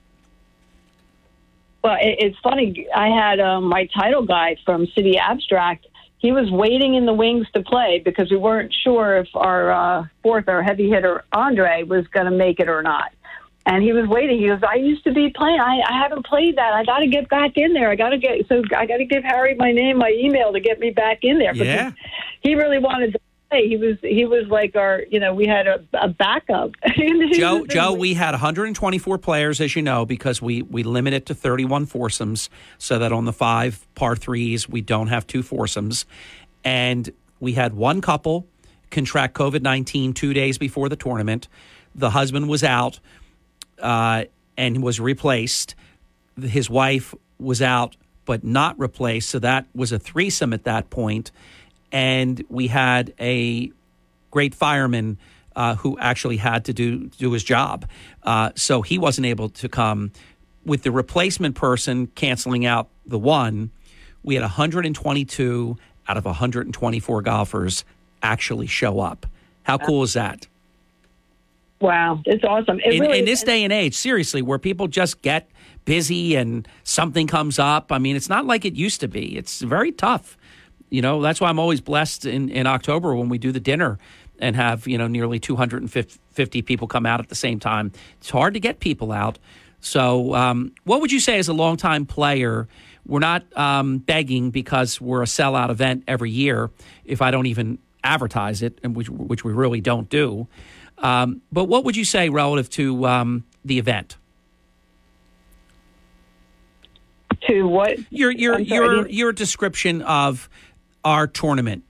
Well, it, it's funny. I had um, my title guy from City Abstract. He was waiting in the wings to play because we weren't sure if our uh, fourth or heavy hitter Andre was going to make it or not. And he was waiting. He goes, "I used to be playing. I, I haven't played that. I got to get back in there. I got to get so I got to give Harry my name, my email to get me back in there." Yeah. He really wanted to play. He was he was like our you know we had a, a backup. Joe, Joe, we had 124 players, as you know, because we we limit it to 31 foursomes, so that on the five par threes we don't have two foursomes, and we had one couple contract COVID 19 two days before the tournament. The husband was out uh, and was replaced. His wife was out but not replaced, so that was a threesome at that point. And we had a great fireman uh, who actually had to do do his job, uh, so he wasn't able to come. With the replacement person canceling out the one, we had 122 out of 124 golfers actually show up. How cool is that? Wow, it's awesome. It in, really, in this day and age, seriously, where people just get busy and something comes up. I mean, it's not like it used to be. It's very tough. You know, that's why I'm always blessed in, in October when we do the dinner and have, you know, nearly 250 people come out at the same time. It's hard to get people out. So, um, what would you say as a longtime player? We're not um, begging because we're a sellout event every year. If I don't even advertise it, and which, which we really don't do. Um, but what would you say relative to um, the event? To what? Your your your your description of our tournament.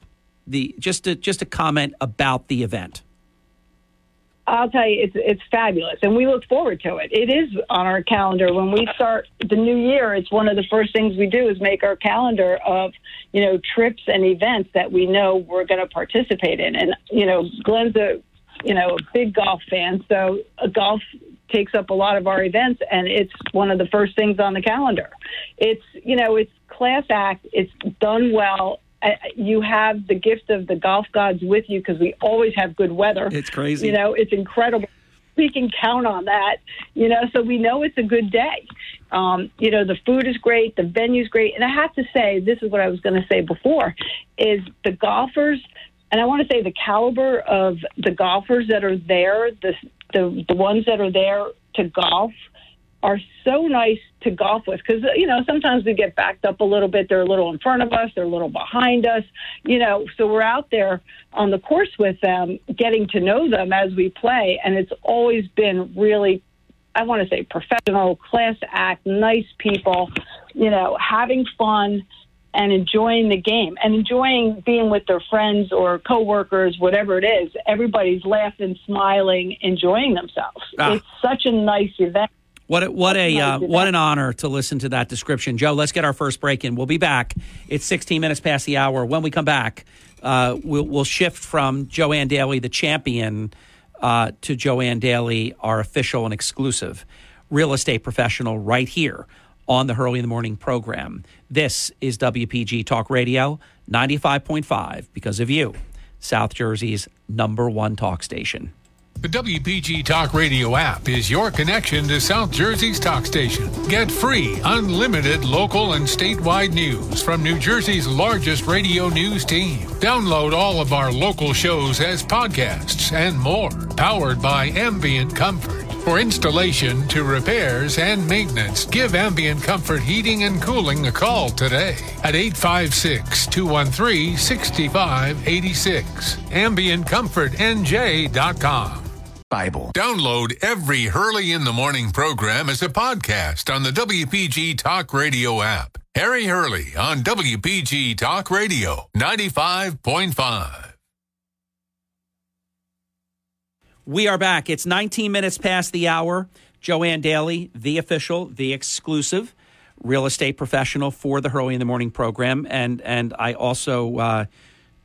The just a just a comment about the event. I'll tell you, it's it's fabulous, and we look forward to it. It is on our calendar when we start the new year. It's one of the first things we do is make our calendar of you know trips and events that we know we're going to participate in. And you know, Glenn's a you know a big golf fan, so uh, golf takes up a lot of our events, and it's one of the first things on the calendar. It's you know it's class act. It's done well. You have the gift of the golf gods with you because we always have good weather. It's crazy. You know, it's incredible. We can count on that, you know, so we know it's a good day. Um, you know, the food is great, the venue's great. And I have to say, this is what I was going to say before, is the golfers, and I want to say the caliber of the golfers that are there, the, the, the ones that are there to golf, are so nice to golf with because you know sometimes we get backed up a little bit. They're a little in front of us. They're a little behind us you know. So we're out there on the course with them getting to know them as we play. And it's always been really i want to say professional class act nice people you know having fun and enjoying the game and enjoying being with their friends or coworkers whatever it is. Everybody's laughing smiling enjoying themselves. Ah. it's such a nice event What what a uh, what an honor to listen to that description, Joe. Let's get our first break in. We'll be back. It's 16 minutes past the hour. When we come back, uh, we'll, we'll shift from Joanne Daly, the champion, uh, to Joanne Daly, our official and exclusive real estate professional, right here on the Hurley in the Morning program. This is WPG Talk Radio 95.5 because of you, South Jersey's number one talk station. The WPG Talk Radio app is your connection to South Jersey's talk station. Get free, unlimited local and statewide news from New Jersey's largest radio news team. Download all of our local shows as podcasts and more, powered by Ambient Comfort. For installation to repairs and maintenance, give Ambient Comfort Heating and Cooling a call today at 856 213 6586. AmbientComfortNJ.com. Bible. Download every Hurley in the Morning program as a podcast on the WPG Talk Radio app. Harry Hurley on WPG Talk Radio 95.5. We are back. It's 19 minutes past the hour. Joanne Daly, the official, the exclusive real estate professional for the Hurley in the Morning program, and and I also. Uh,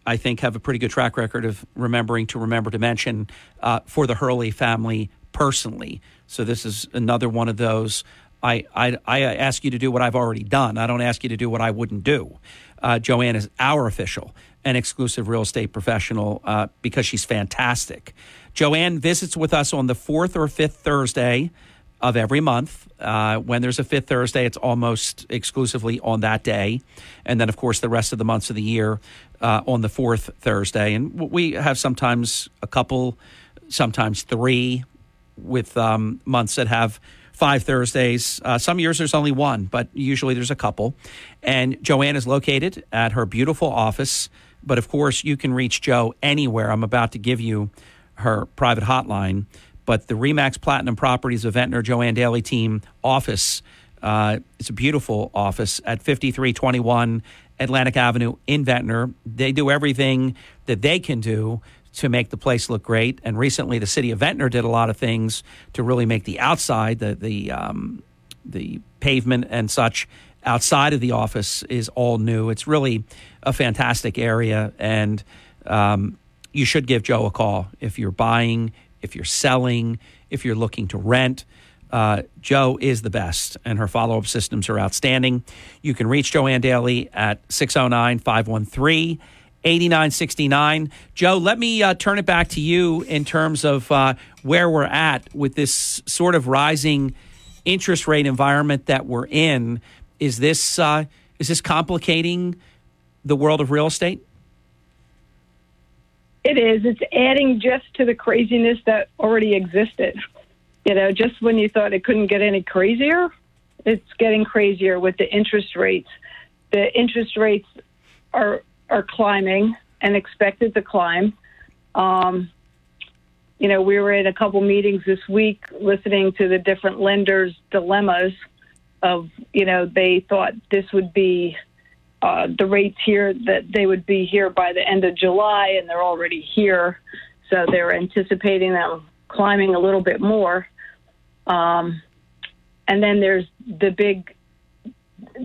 I think have a pretty good track record of remembering to remember to mention uh, for the Hurley family personally. So this is another one of those. I, I, I ask you to do what I've already done. I don't ask you to do what I wouldn't do. Uh, Joanne is our official and exclusive real estate professional uh, because she's fantastic. Joanne visits with us on the fourth or fifth Thursday of every month. Uh, when there's a fifth Thursday, it's almost exclusively on that day. And then, of course, the rest of the months of the year uh, on the fourth Thursday. And we have sometimes a couple, sometimes three, with um, months that have five Thursdays. Uh, some years there's only one, but usually there's a couple. And Joanne is located at her beautiful office. But of course, you can reach Joe anywhere. I'm about to give you her private hotline but the Remax Platinum Properties of Ventnor Joanne Daly team office. Uh, it's a beautiful office at 5321 Atlantic Avenue in Ventnor. They do everything that they can do to make the place look great. And recently, the city of Ventnor did a lot of things to really make the outside, the the um, the pavement and such outside of the office is all new. It's really a fantastic area, and um, you should give Joe a call if you're buying if you're selling, if you're looking to rent. Uh, Joe is the best, and her follow up systems are outstanding. You can reach Joanne Daly at 609 513 8969. Joe, let me uh, turn it back to you in terms of uh, where we're at with this sort of rising interest rate environment that we're in. Is this, uh, is this complicating the world of real estate? It is. It's adding just to the craziness that already existed. You know, just when you thought it couldn't get any crazier, it's getting crazier with the interest rates. The interest rates are are climbing and expected to climb. Um, you know, we were in a couple meetings this week listening to the different lenders' dilemmas of, you know, they thought this would be uh, the rates here that they would be here by the end of July, and they're already here. So they're anticipating them climbing a little bit more. Um, and then there's the big,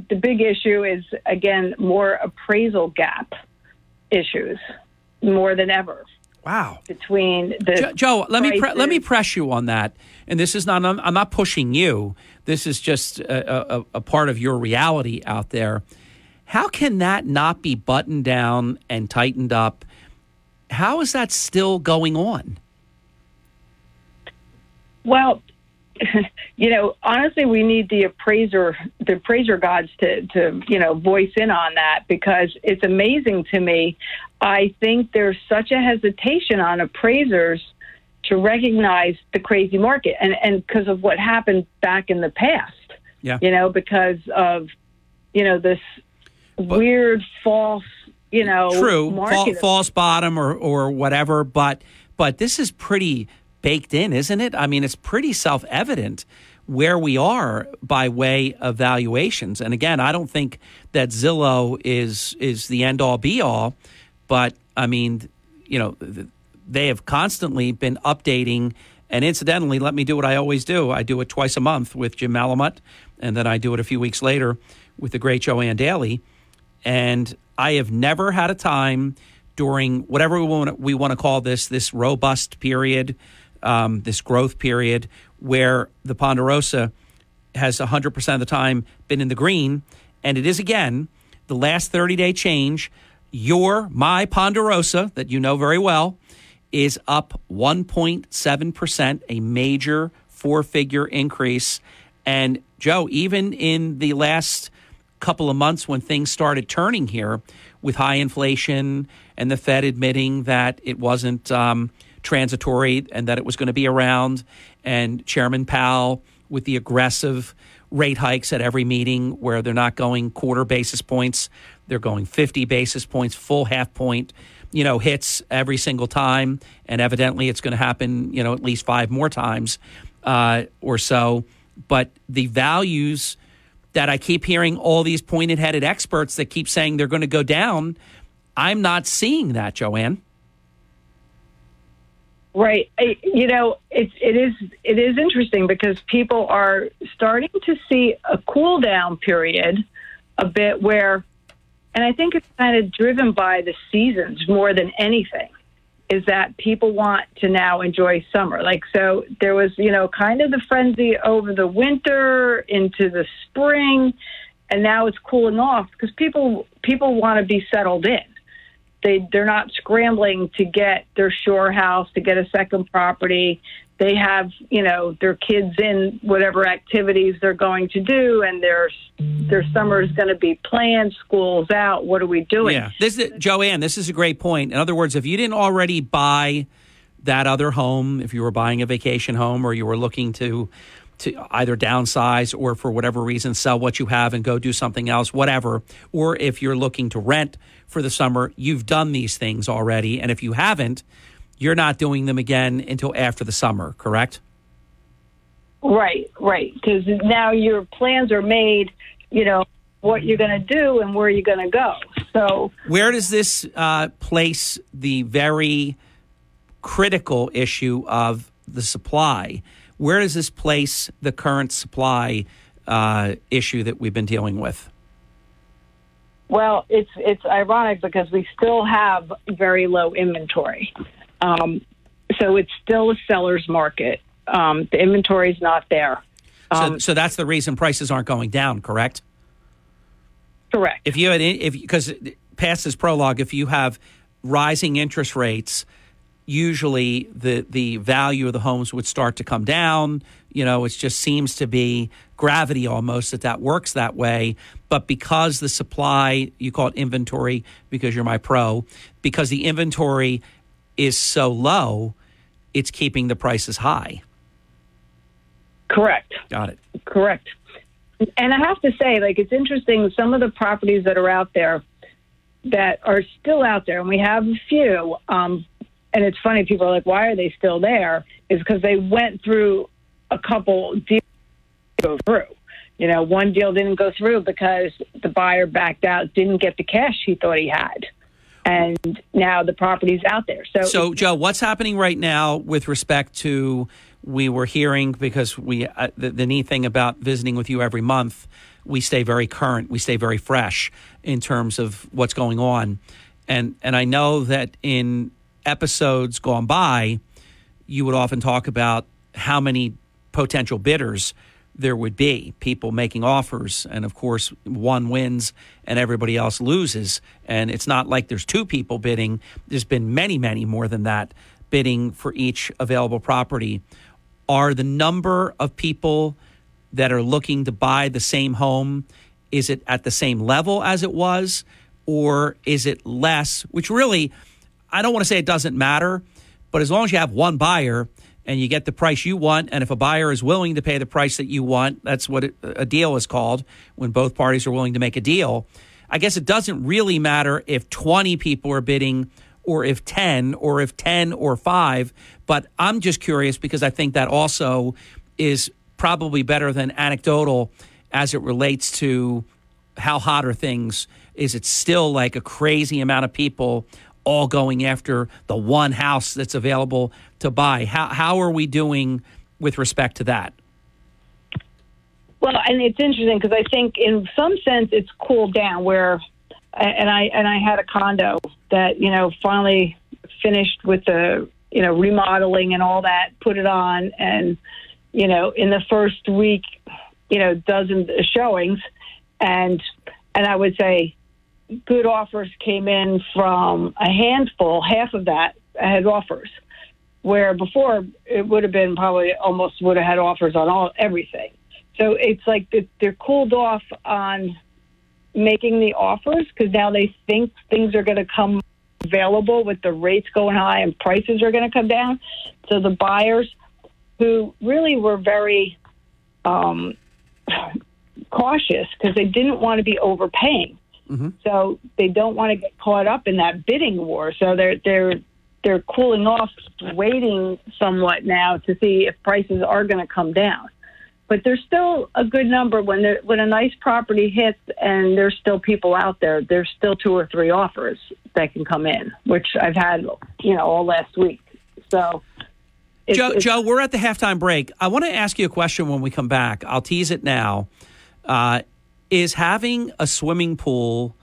the big issue is again more appraisal gap issues more than ever. Wow. Between the Joe, Joe let me pre- let me press you on that. And this is not I'm, I'm not pushing you. This is just a, a, a part of your reality out there. How can that not be buttoned down and tightened up? How is that still going on? Well, you know, honestly, we need the appraiser, the appraiser gods to, to, you know, voice in on that because it's amazing to me. I think there's such a hesitation on appraisers to recognize the crazy market and, and because of what happened back in the past, Yeah. you know, because of, you know, this weird false, you know, True, fa- false bottom or or whatever, but but this is pretty baked in, isn't it? I mean, it's pretty self evident where we are by way of valuations. And again, I don't think that Zillow is is the end all be all, but I mean, you know, they have constantly been updating. And incidentally, let me do what I always do. I do it twice a month with Jim Malamut, and then I do it a few weeks later with the great Joanne Daly. And I have never had a time during whatever we want, we want to call this, this robust period, um, this growth period, where the Ponderosa has 100% of the time been in the green. And it is again the last 30 day change. Your, my Ponderosa, that you know very well, is up 1.7%, a major four figure increase. And Joe, even in the last couple of months when things started turning here with high inflation and the Fed admitting that it wasn't um, transitory and that it was going to be around, and Chairman Powell with the aggressive rate hikes at every meeting where they're not going quarter basis points, they're going 50 basis points, full half point you know, hits every single time, and evidently it's going to happen, you know, at least five more times uh, or so. But the values that I keep hearing all these pointed headed experts that keep saying they're going to go down, I'm not seeing that, Joanne. Right. You know, it's it is it is interesting because people are starting to see a cool down period a bit where and I think it's kind of driven by the seasons more than anything. Is that people want to now enjoy summer? Like, so there was, you know, kind of the frenzy over the winter into the spring, and now it's cooling off because people people want to be settled in. They they're not scrambling to get their shore house to get a second property. They have you know their kids in whatever activities they're going to do and their their summer is going to be planned schools out what are we doing? Yeah. This is joanne this is a great point. In other words if you didn't already buy that other home if you were buying a vacation home or you were looking to to either downsize or for whatever reason sell what you have and go do something else whatever or if you're looking to rent for the summer you've done these things already and if you haven't you're not doing them again until after the summer, correct? Right, right. Because now your plans are made, you know, what you're going to do and where you're going to go. So, where does this uh, place the very critical issue of the supply? Where does this place the current supply uh, issue that we've been dealing with? Well, it's it's ironic because we still have very low inventory. Um, so it's still a seller's market. Um, the inventory is not there. Um, so, so that's the reason prices aren't going down, correct? Correct. If you had, if because past this prologue, if you have rising interest rates, usually the the value of the homes would start to come down. You know, it just seems to be gravity almost that that works that way. But because the supply, you call it inventory because you're my pro, because the inventory is so low, it's keeping the prices high. Correct. Got it. Correct. And I have to say, like, it's interesting, some of the properties that are out there that are still out there, and we have a few, um, and it's funny, people are like, why are they still there? Is because they went through a couple deals go through. You know, one deal didn't go through because the buyer backed out, didn't get the cash he thought he had and now the property's out there. So, so Joe, what's happening right now with respect to we were hearing because we uh, the, the neat thing about visiting with you every month, we stay very current, we stay very fresh in terms of what's going on, and and I know that in episodes gone by, you would often talk about how many potential bidders there would be. People making offers and of course one wins and everybody else loses. And it's not like there's two people bidding. There's been many many more than that bidding for each available property. Are the number of people that are looking to buy the same home is it at the same level as it was or is it less? Which really I don't want to say it doesn't matter but as long as you have one buyer and you get the price you want. And if a buyer is willing to pay the price that you want, that's what a deal is called when both parties are willing to make a deal. I guess it doesn't really matter if 20 people are bidding or if 10 or if 10 or 5. But I'm just curious because I think that also is probably better than anecdotal as it relates to how hot are things. Is it still like a crazy amount of people all going after the one house that's available to buy. How, how are we doing with respect to that? Well, and it's interesting because I think in some sense it's cooled down where, and I and I had a condo that you know finally finished with the you know remodeling and all that, put it on, and you know in the first week you know, dozens of showings, and and I would say good offers came in from a handful. Half of that had offers, where before it would have been probably almost would have had offers on all everything. So it's like they- they're cooled off on making the offers because now they think things are going to come available with the rates going high and prices are going to come down. So the buyers who really were very um, cautious because they didn't want to be overpaying. So they don't want to get caught up in that bidding war. So they're they're they're cooling off, waiting somewhat now to see if prices are going to come down. But there's still a good number when there, when a nice property hits and there's still people out there. There's still two or three offers that can come in, which I've had you know all last week. So it's- Joe, it's- Joe, we're at the halftime break. I want to ask you a question when we come back. I'll tease it now. Uh, is having a swimming pool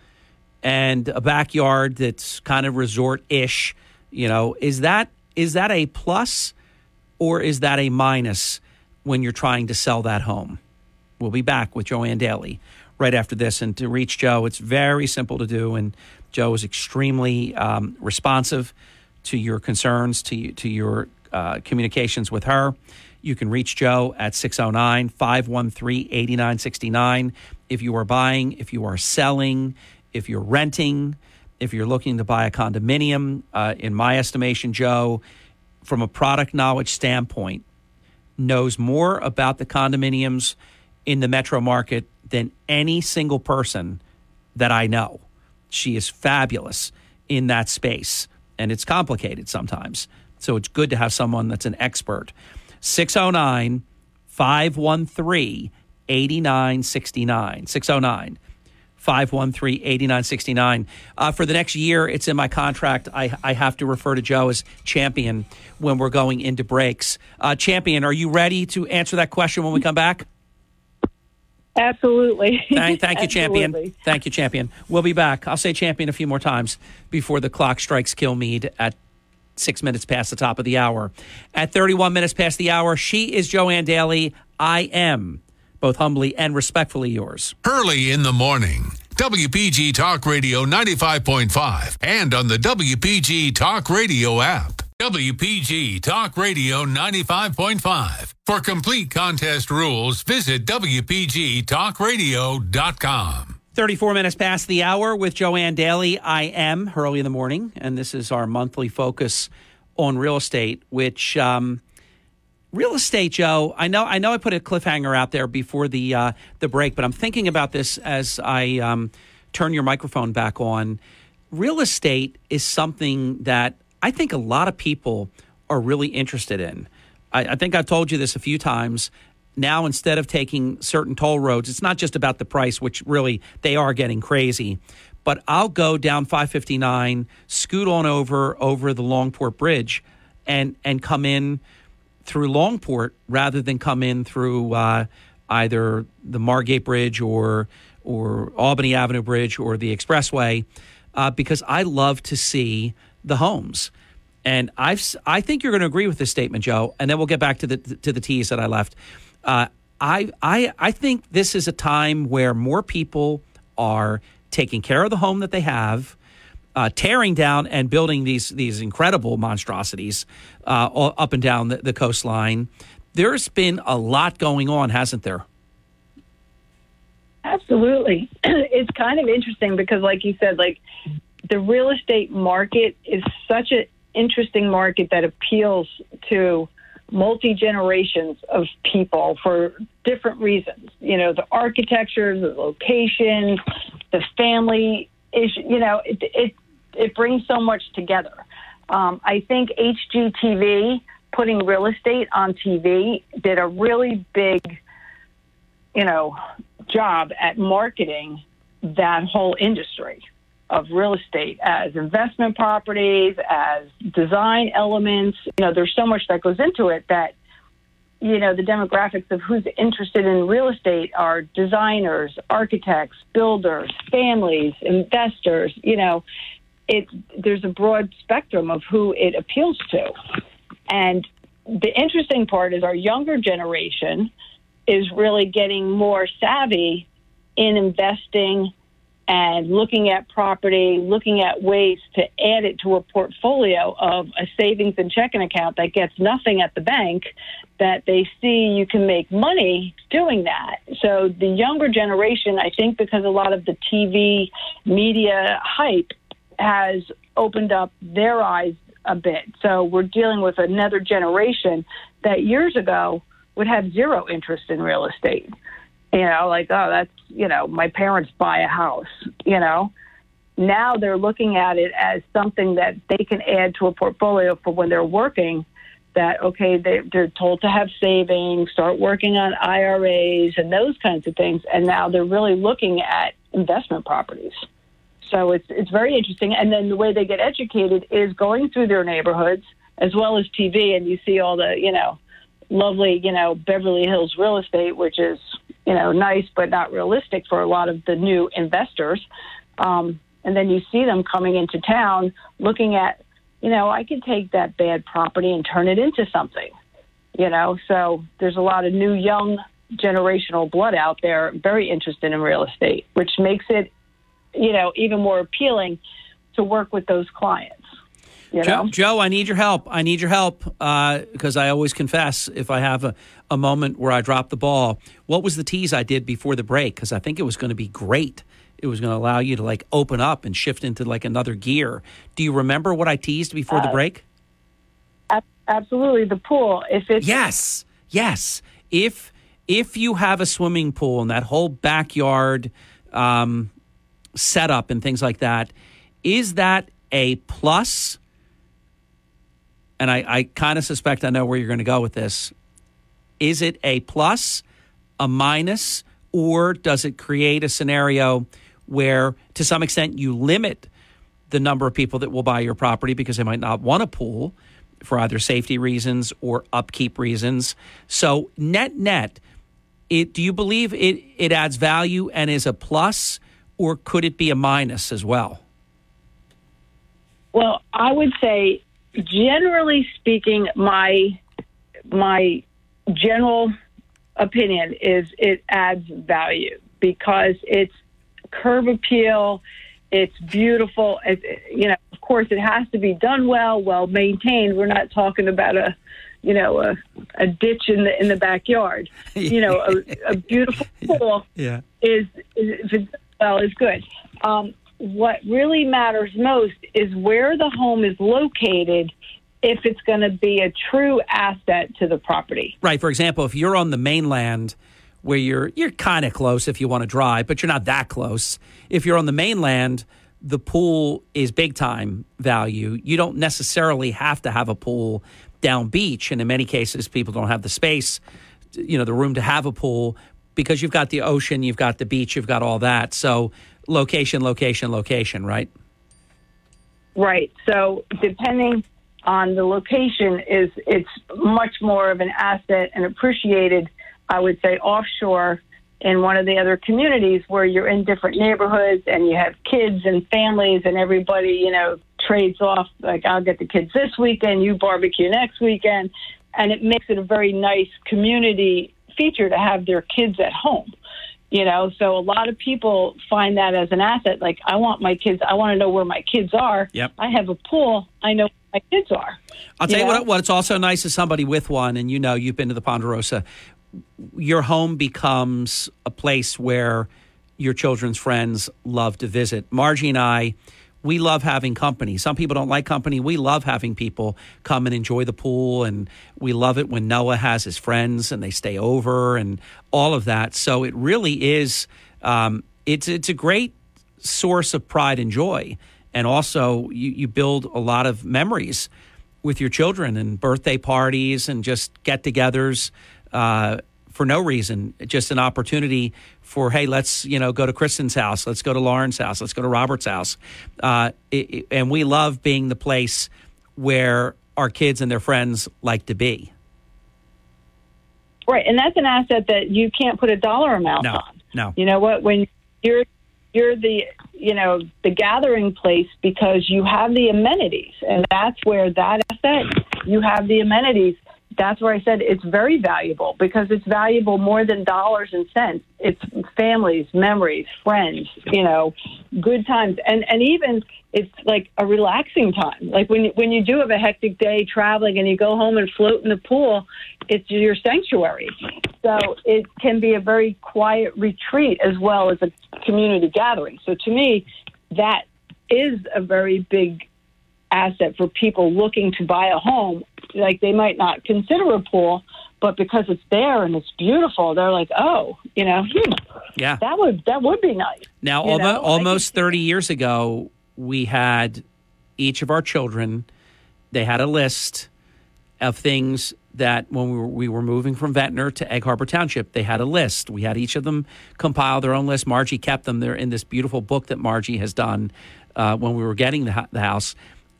and a backyard that's kind of resort ish, you know, is that is that a plus or is that a minus when you're trying to sell that home? We'll be back with Joanne Daly right after this. And to reach Joe, it's very simple to do. And Joe is extremely um, responsive to your concerns, to, to your uh, communications with her. You can reach Joe at 609 513 8969. If you are buying, if you are selling, if you're renting, if you're looking to buy a condominium, uh, in my estimation, Joe, from a product knowledge standpoint, knows more about the condominiums in the metro market than any single person that I know. She is fabulous in that space, and it's complicated sometimes. So it's good to have someone that's an expert. 609 513 8969. 609 513 8969. Uh, For the next year, it's in my contract. I, I have to refer to Joe as champion when we're going into breaks. Uh, champion, are you ready to answer that question when we come back? Absolutely. Thank, thank you, champion. Thank you, champion. We'll be back. I'll say champion a few more times before the clock strikes Kilmeade at six minutes past the top of the hour. At 31 minutes past the hour, she is Joanne Daly. I am both humbly and respectfully yours. Hurley in the morning. WPG Talk Radio 95.5 and on the WPG Talk Radio app. WPG Talk Radio 95.5. For complete contest rules, visit WPGTalkRadio.com. 34 minutes past the hour with Joanne Daly. I am Hurley in the morning, and this is our monthly focus on real estate, which. Um, Real estate, Joe. I know. I know. I put a cliffhanger out there before the uh, the break, but I'm thinking about this as I um, turn your microphone back on. Real estate is something that I think a lot of people are really interested in. I, I think I've told you this a few times. Now, instead of taking certain toll roads, it's not just about the price, which really they are getting crazy. But I'll go down 559, scoot on over over the Longport Bridge, and and come in through Longport rather than come in through uh, either the Margate Bridge or or Albany Avenue Bridge or the Expressway, uh, because I love to see the homes. And I've I think you're going to agree with this statement, Joe. And then we'll get back to the to the tease that I left. Uh, I I I think this is a time where more people are taking care of the home that they have uh, tearing down and building these these incredible monstrosities uh, up and down the, the coastline. There's been a lot going on, hasn't there? Absolutely. It's kind of interesting because, like you said, like the real estate market is such an interesting market that appeals to multi generations of people for different reasons. You know, the architecture, the location, the family issue. You know, it it it brings so much together. Um, I think HGTV putting real estate on TV did a really big, you know, job at marketing that whole industry of real estate as investment properties, as design elements. You know, there's so much that goes into it that, you know, the demographics of who's interested in real estate are designers, architects, builders, families, investors, you know, it there's a broad spectrum of who it appeals to. And the interesting part is our younger generation is really getting more savvy in investing and looking at property, looking at ways to add it to a portfolio of a savings and checking account that gets nothing at the bank, that they see you can make money doing that. So the younger generation, I think because a lot of the TV media hype has opened up their eyes a bit. So we're dealing with another generation that years ago would have zero interest in real estate. You know, like, oh, that's, you know, my parents buy a house, you know. Now they're looking at it as something that they can add to a portfolio for when they're working. That, okay, they, they're told to have savings, start working on IRAs and those kinds of things. And now they're really looking at investment properties. So it's, it's very interesting. And then the way they get educated is going through their neighborhoods as well as TV. And you see all the, you know, lovely, you know, Beverly Hills real estate, which is, you know, nice but not realistic for a lot of the new investors. Um, and then you see them coming into town looking at, you know, I could take that bad property and turn it into something, you know. So there's a lot of new young generational blood out there very interested in real estate, which makes it, you know, even more appealing to work with those clients. You Joe, know? Joe, I need your help. I need your help because I always confess if I have a, a moment where I drop the ball. What was the tease I did before the break? Because I think it was going to be great. It was going to allow you to like open up and shift into like another gear. Do you remember what I teased before the Uh, break? Absolutely, the pool. If it's Yes, yes. If if you have a swimming pool and that whole backyard um, setup and things like that, is that a plus? And I, I kind of suspect I know where you're going to go with this. Is it a plus, a minus, or does it create a scenario where, to some extent, you limit the number of people that will buy your property because they might not want a pool for either safety reasons or upkeep reasons. So net net, it do you believe it it adds value and is a plus or could it be a minus as well? Well, I would say, generally speaking, my my general opinion is it adds value because it's curb appeal, it's beautiful. It, you know, of course, it has to be done well, well maintained. We're not talking about a you know a, a ditch in the in the backyard. You know, a, a beautiful pool Yeah. is, is if it's well is good. Um, what really matters most is where the home is located. If it's going to be a true asset to the property. Right. For example, if you're on the mainland where you're you're kind of close if you want to drive, but you're not that close. If you're on the mainland, the pool is big time value. You don't necessarily have to have a pool down beach, and in many cases, people don't have the space, you know, the room to have a pool because you've got the ocean, you've got the beach, you've got all that. So location, location, location. Right. Right. So depending on the location, is it's much more of an asset and appreciated. I would say offshore in one of the other communities where you're in different neighborhoods and you have kids and families and everybody, you know, trades off. Like I'll get the kids this weekend, you barbecue next weekend, and it makes it a very nice community feature to have their kids at home you know so a lot of people find that as an asset like i want my kids i want to know where my kids are Yep. i have a pool i know where my kids are I'll tell you, know? what, what it's also nice is somebody with one, and you know you've been to the Ponderosa. Your home becomes a place where your children's friends love to visit. Margie and I, we love having company. Some people don't like company. We love having people come and enjoy the pool, and we love it when Noah has his friends and they stay over and all of that. So it really is. Um, it's it's a great source of pride and joy, and also you, you build a lot of memories with your children and birthday parties and just get-togethers uh, for no reason. Just an opportunity for hey, let's you know go to Kristen's house, let's go to Lauren's house, let's go to Robert's house, uh, it, it- and we love being the place where our kids and their friends like to be. right and that's an asset that you can't put a dollar amount No, on no. you know what when you're you're the you know the gathering place because you have the amenities and that's where that asset you have the amenities that's where I said it's very valuable because it's valuable more than dollars and cents. It's families, memories, friends, you know, good times, and and even it's like a relaxing time. Like when when you do have a hectic day traveling and you go home and float in the pool, it's your sanctuary. So it can be a very quiet retreat as well as a community gathering. So to me, that is a very big asset for people looking to buy a home. Like they might not consider a pool, but because it's there and it's beautiful, they're like, oh, you know, hmm, Yeah. that would that would be nice. Now, You almo- know, almost 30 years ago, we had each of our children, they had a list of things that when we were, we were moving from Ventnor to Egg Harbor Township, they had a list. We had each of them compile their own list. Margie kept them. They're in this beautiful book that Margie has done uh, when we were getting the, the house.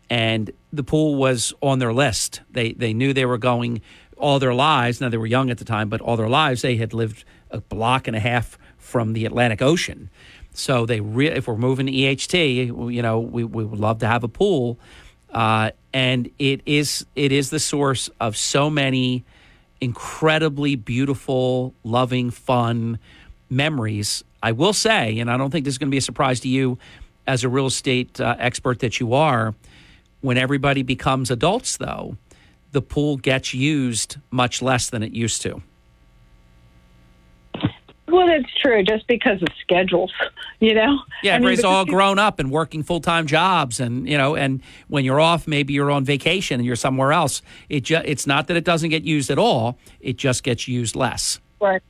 And the pool was on their list. They, they knew they were going all their lives. Now, they were young at the time, but all their lives, they had lived a block and a half from the Atlantic Ocean. So they re- if we're moving to EHT, you know, we, we would love to have a pool. Uh, and it is it is the source of so many incredibly beautiful, loving, fun memories. I will say, and I don't think this is going to be a surprise to you as a real estate uh, expert that you are, when everybody becomes adults, though, the pool gets used much less than it used to. Well, that's true. Just because of schedules, you know. Yeah, I mean, everybody's because all grown up and working full time jobs, and you know, and when you're off, maybe you're on vacation and you're somewhere else. It ju- it's not that it doesn't get used at all; it just gets used less. Right.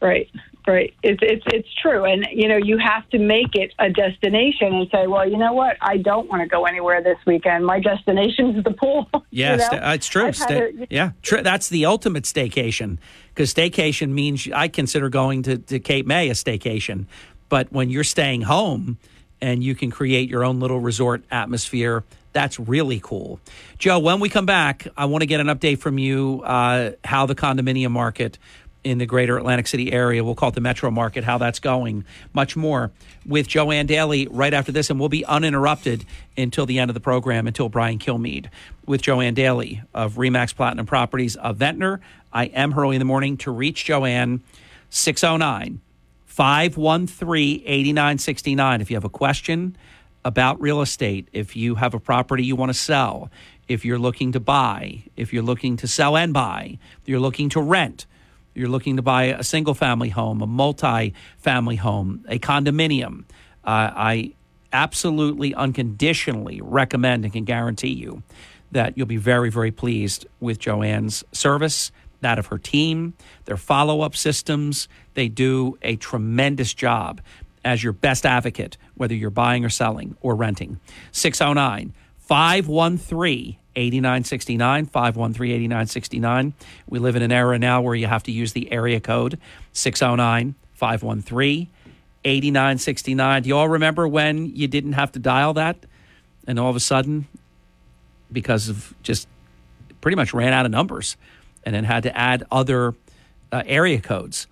Right. Right. It's it's it's true, and you know you have to make it a destination and say, well, you know what, I don't want to go anywhere this weekend. My destination is the pool. you Yeah, know? it's true. I've Sta- a- yeah, tr- that's the ultimate staycation because staycation means I consider going to, to Cape May a staycation. But when you're staying home and you can create your own little resort atmosphere, that's really cool. Joe, when we come back, I want to get an update from you uh, how the condominium market in the greater Atlantic City area, we'll call it the metro market, how that's going, much more with Joanne Daly right after this. And we'll be uninterrupted until the end of the program, until Brian Kilmeade with Joanne Daly of Remax Platinum Properties of Ventnor. I am Hurley in the morning to reach Joanne 609 513 8969. If you have a question about real estate, if you have a property you want to sell, if you're looking to buy, if you're looking to sell and buy, if you're looking to rent, you're looking to buy a single family home, a multi family home, a condominium, uh, I absolutely unconditionally recommend and can guarantee you that you'll be very, very pleased with Joanne's service, that of her team, their follow up systems. They do a tremendous job as your best advocate, whether you're buying or selling or renting. 609 513 8969 513 8969. We live in an era now where you have to use the area code 609 513 8969. Do you all remember when you didn't have to dial that? And all of a sudden, because of just pretty much ran out of numbers and then had to add other uh, area codes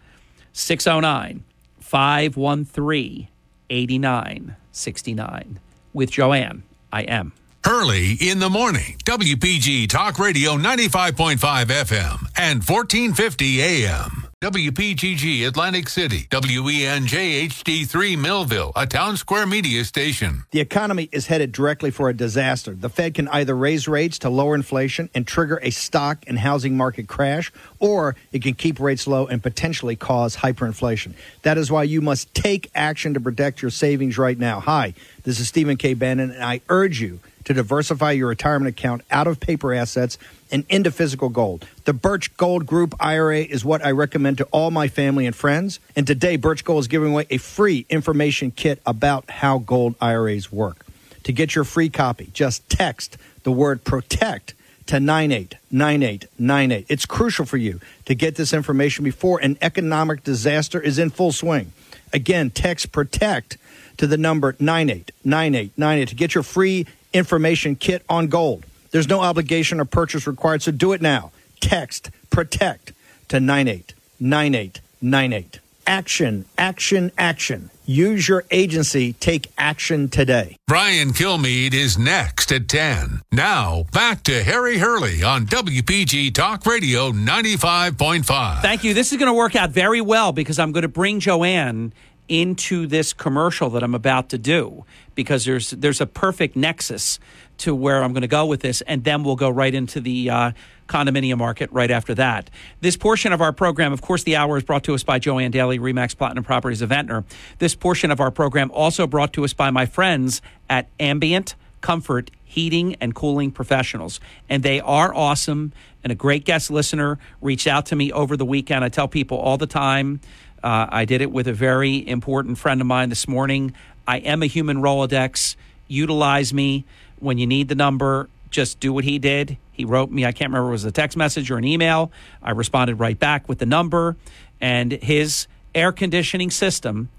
609 513 8969. With Joanne, I am. Hurley in the morning. WPG Talk Radio 95.5 FM and 1450 AM. WPGG Atlantic City. WENJ HD3 Millville, a Townsquare Media station. The economy is headed directly for a disaster. The Fed can either raise rates to lower inflation and trigger a stock and housing market crash, or it can keep rates low and potentially cause hyperinflation. That is why you must take action to protect your savings right now. Hi, this is Stephen K. Bannon, and I urge you to diversify your retirement account out of paper assets and into physical gold. The Birch Gold Group IRA is what I recommend to all my family and friends. And today, Birch Gold is giving away a free information kit about how gold IRAs work. To get your free copy, just text the word protect to 989898. It's crucial for you to get this information before an economic disaster is in full swing. Again, text protect to the number 989898 to get your free information kit on gold. There's no obligation or purchase required, so do it now. Text protect to 989898. Action, action, action. Use your agency. Take action today. Brian Kilmeade is next at 10. Now, back to Harry Hurley on WPG Talk Radio 95.5. Thank you. This is going to work out very well because I'm going to bring Joanne into this commercial that I'm about to do because there's there's a perfect nexus to where I'm going to go with this, and then we'll go right into the uh, condominium market right after that. This portion of our program, of course, the hour is brought to us by Joanne Daly, Remax Platinum Properties of Ventnor. This portion of our program also brought to us by my friends at Ambient Comfort Heating and Cooling Professionals, and they are awesome. And a great guest listener reached out to me over the weekend. I tell people all the time. Uh, I did it with a very important friend of mine this morning. I am a human Rolodex. Utilize me when you need the number. Just do what he did. He wrote me, I can't remember, it was a text message or an email. I responded right back with the number, and his air conditioning system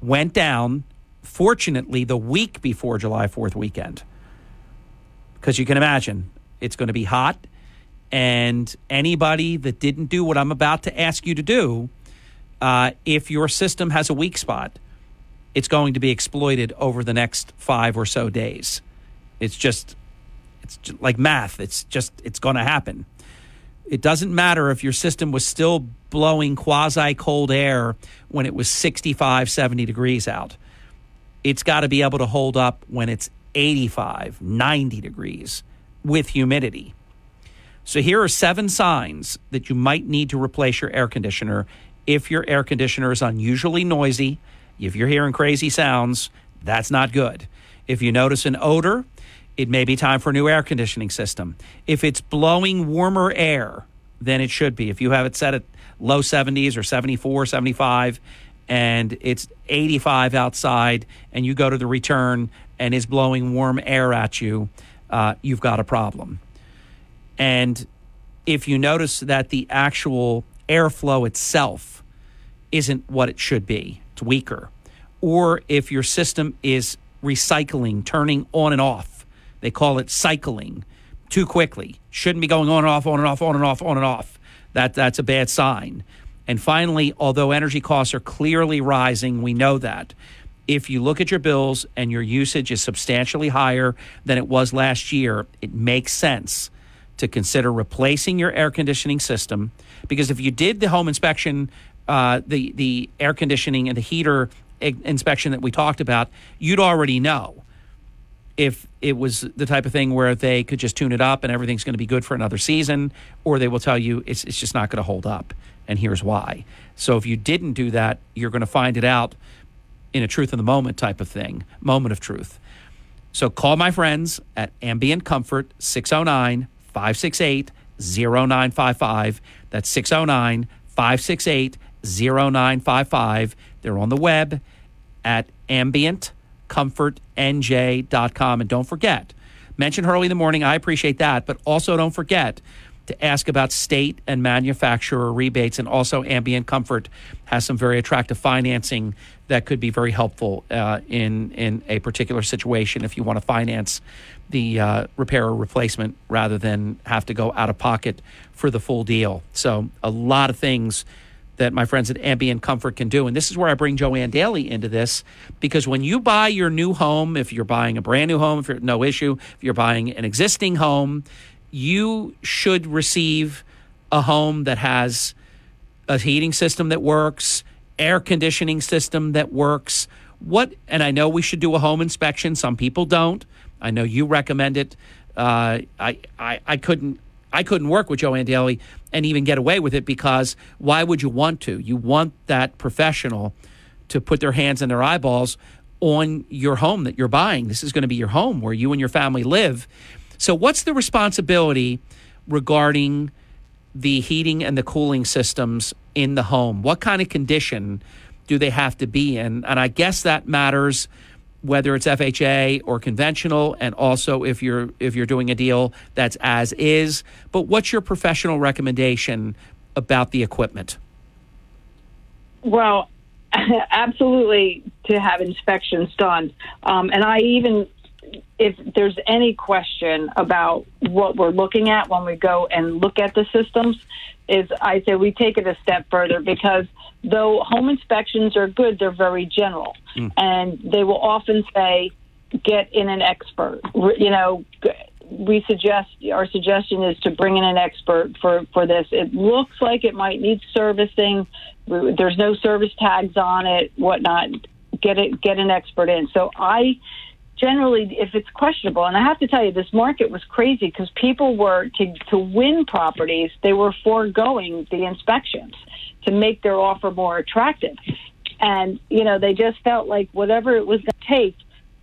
went down, fortunately, the week before July 4th weekend. Because you can imagine, it's going to be hot, and anybody that didn't do what I'm about to ask you to do, uh, if your system has a weak spot, it's going to be exploited over the next five or so days. It's just, it's just like math. It's just, it's going to happen. It doesn't matter if your system was still blowing quasi cold air when it was 65, 70 degrees out. It's got to be able to hold up when it's 85, 90 degrees with humidity. So here are seven signs that you might need to replace your air conditioner if your air conditioner is unusually noisy. If you're hearing crazy sounds, that's not good. If you notice an odor, it may be time for a new air conditioning system. If it's blowing warmer air than it should be, if you have it set at low 70s or 74, 75, and it's 85 outside, and you go to the return and is blowing warm air at you, uh, you've got a problem. And if you notice that the actual airflow itself isn't what it should be, it's weaker, or if your system is recycling, turning on and off, they call it cycling too quickly, shouldn't be going on and off, on and off, on and off, on and off. That, that's a bad sign. And finally, although energy costs are clearly rising, we know that. If you look at your bills and your usage is substantially higher than it was last year, it makes sense to consider replacing your air conditioning system. Because if you did the home inspection, uh, the the air conditioning and the heater inspection that we talked about, you'd already know if it was the type of thing where they could just tune it up and everything's going to be good for another season, or they will tell you it's it's just not going to hold up, and here's why. So if you didn't do that, you're going to find it out in a truth in the moment type of thing, moment of truth. So call my friends at Ambient Comfort 609 568 0955. That's 609 568 0955. They're on the web at ambientcomfortnj.com. And don't forget, mention Hurley in the morning. I appreciate that. But also don't forget to ask about state and manufacturer rebates. And also, Ambient Comfort has some very attractive financing that could be very helpful uh, in, in a particular situation if you want to finance the uh, repair or replacement rather than have to go out of pocket for the full deal. So, a lot of things that my friends at Ambient Comfort can do. And this is where I bring Joanne Daly into this because when you buy your new home, if you're buying a brand new home, if you're no issue, if you're buying an existing home, you should receive a home that has a heating system that works, air conditioning system that works. What, and I know we should do a home inspection. Some people don't. I know you recommend it. Uh, I, I, I couldn't I couldn't work with Joanne Daly and even get away with it because why would you want to? You want that professional to put their hands in their eyeballs on your home that you're buying. This is going to be your home where you and your family live. So, what's the responsibility regarding the heating and the cooling systems in the home? What kind of condition do they have to be in? And I guess that matters whether it's FHA or conventional, and also if you're if you're doing a deal that's as is. But what's your professional recommendation about the equipment? Well, absolutely to have inspections done. Um, and I even if there's any question about what we're looking at when we go and look at the systems, is I say we take it a step further because though home inspections are good, they're very general, Mm. and they will often say, "Get in an expert." You know, we suggest our suggestion is to bring in an expert for for this. It looks like it might need servicing. There's no service tags on it, whatnot. Get it, get an expert in. So I generally, if it's questionable, and I have to tell you, this market was crazy because people were to to win properties, they were foregoing the inspections to make their offer more attractive, and you know they just felt like whatever it was going to take,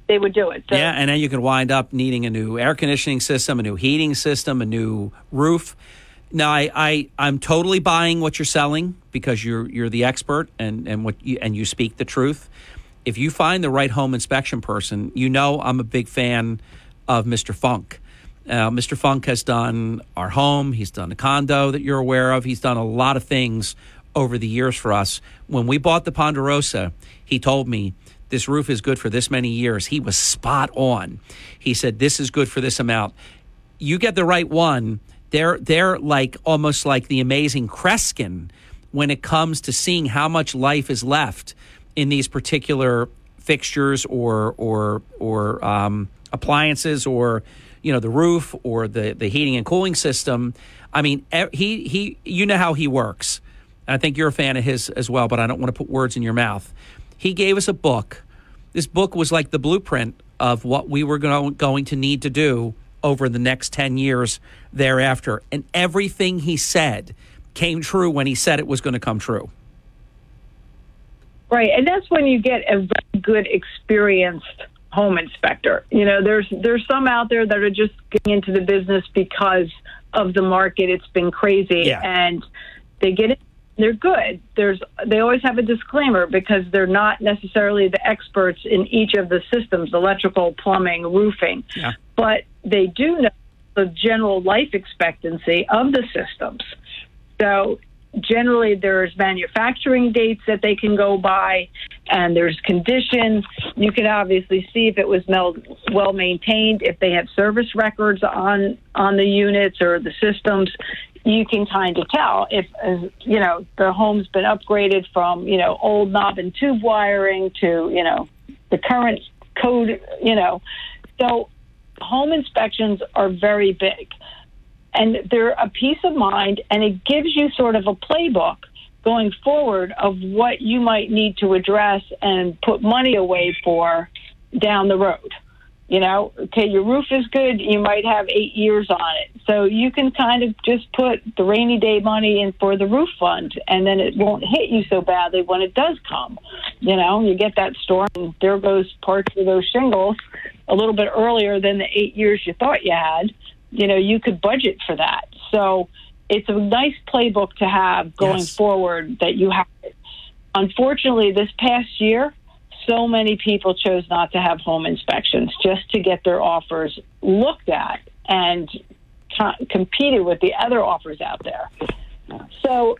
they would do it. So, yeah, and then you could wind up needing a new air conditioning system, a new heating system, a new roof. Now, I, I I'm totally buying what you're selling because you're you're the expert and and what you, and you speak the truth. If you find the right home inspection person, you know I'm a big fan of Mr. Funk. Uh, Mr. Funk has done our home. He's done the condo that you're aware of. He's done a lot of things over the years for us. When we bought the Ponderosa, he told me this roof is good for this many years. He was spot on. He said this is good for this amount. You get the right one. They're they're like almost like the amazing Kreskin when it comes to seeing how much life is left in these particular fixtures or or or um, appliances or you know the roof or the the heating and cooling system. I mean, he he you know how he works. And I think you're a fan of his as well, but I don't want to put words in your mouth. He gave us a book. This book was like the blueprint of what we were go- going to need to do over the next 10 years thereafter. And everything he said came true when he said it was going to come true. Right, and that's when you get a very good, experienced home inspector. You know, there's there's some out there that are just getting into the business because of the market. It's been crazy, Yeah. and they get it. They're good. There's they always have a disclaimer because they're not necessarily the experts in each of the systems: electrical, plumbing, roofing. Yeah. But they do know the general life expectancy of the systems. So generally there's manufacturing dates that they can go by and there's conditions. You can obviously see if it was well maintained, if they have service records on on the units or the systems. You can kind of tell if you know the home's been upgraded from you know old knob and tube wiring to you know the current code. You know, so home inspections are very big and they're a peace of mind and it gives you sort of a playbook going forward of what you might need to address and put money away for down the road. You know, okay, your roof is good, you might have eight years on it. So you can kind of just put the rainy day money in for the roof fund and then it won't hit you so badly when it does come. You know, you get that storm and there goes parts of those shingles a little bit earlier than the eight years you thought you had you know, you could budget for that. So it's a nice playbook to have going forward that you have. Unfortunately, this past year, so many people chose not to have home inspections just to get their offers looked at and co- competed with the other offers out there. So,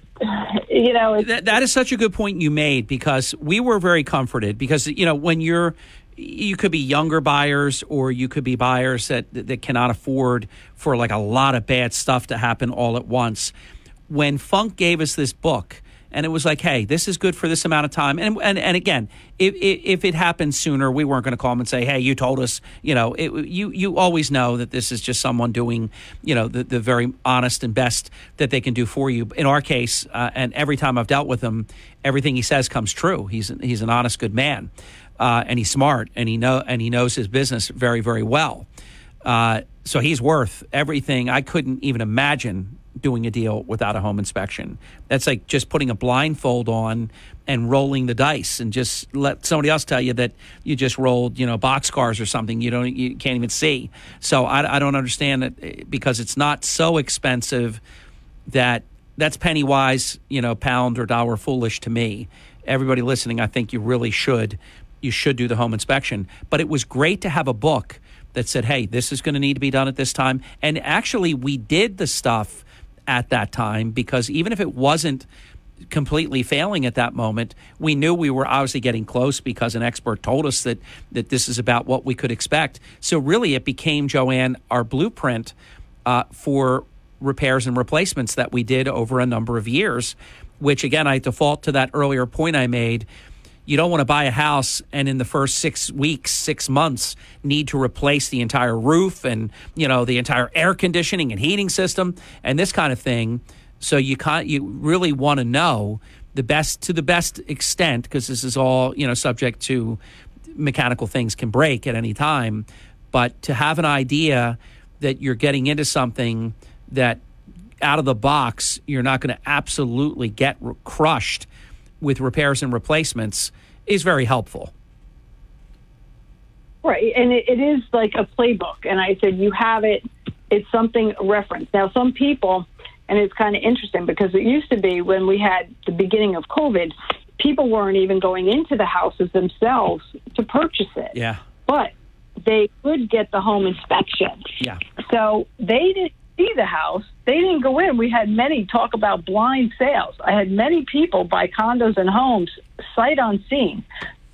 you know, that, that is such a good point you made because we were very comforted because you know when you're you could be younger buyers or you could be buyers that that cannot afford for like a lot of bad stuff to happen all at once. When funk gave us this book and it was like hey this is good for this amount of time and and, and again if, if it happened sooner we weren't going to call them and say hey you told us you know it, you you always know that this is just someone doing you know the, the very honest and best that they can do for you. In our case uh, and every time I've dealt with him everything he says comes true. He's he's an honest good man uh, and he's smart and he know and he knows his business very very well uh, so he's worth everything I couldn't even imagine doing a deal without a home inspection. That's like just putting a blindfold on and rolling the dice and just let somebody else tell you that you just rolled, you know, boxcars or something you don't you can't even see. So I, I don't understand it because it's not so expensive that that's penny wise, you know, pound or dollar foolish to me. Everybody listening, I think you really should you should do the home inspection. But it was great to have a book that said, "Hey, this is going to need to be done at this time." And actually, we did the stuff at that time because even if it wasn't completely failing at that moment. We knew we were obviously getting close because an expert told us that that this is about what we could expect. So really, it became Joanne our blueprint uh, for repairs and replacements that we did over a number of years. Which again, I default to that earlier point I made. You don't want to buy a house and in the first six weeks, six months, need to replace the entire roof and you know the entire air conditioning and heating system and this kind of thing. So you can't. You really want to know the best to the best extent because this is all you know subject to mechanical things can break at any time. But to have an idea that you're getting into something that out of the box you're not going to absolutely get crushed with repairs and replacements is very helpful. Right, and it, it is like a playbook. And I said, you have it. It's something reference. Now, some people, and it's kind of interesting because it used to be when we had the beginning of COVID, people weren't even going into the houses themselves to purchase it. Yeah. But they could get the home inspection. Yeah. So they didn't see the house. They didn't go in. We had many talk about blind sales. I had many people buy condos and homes sight unseen,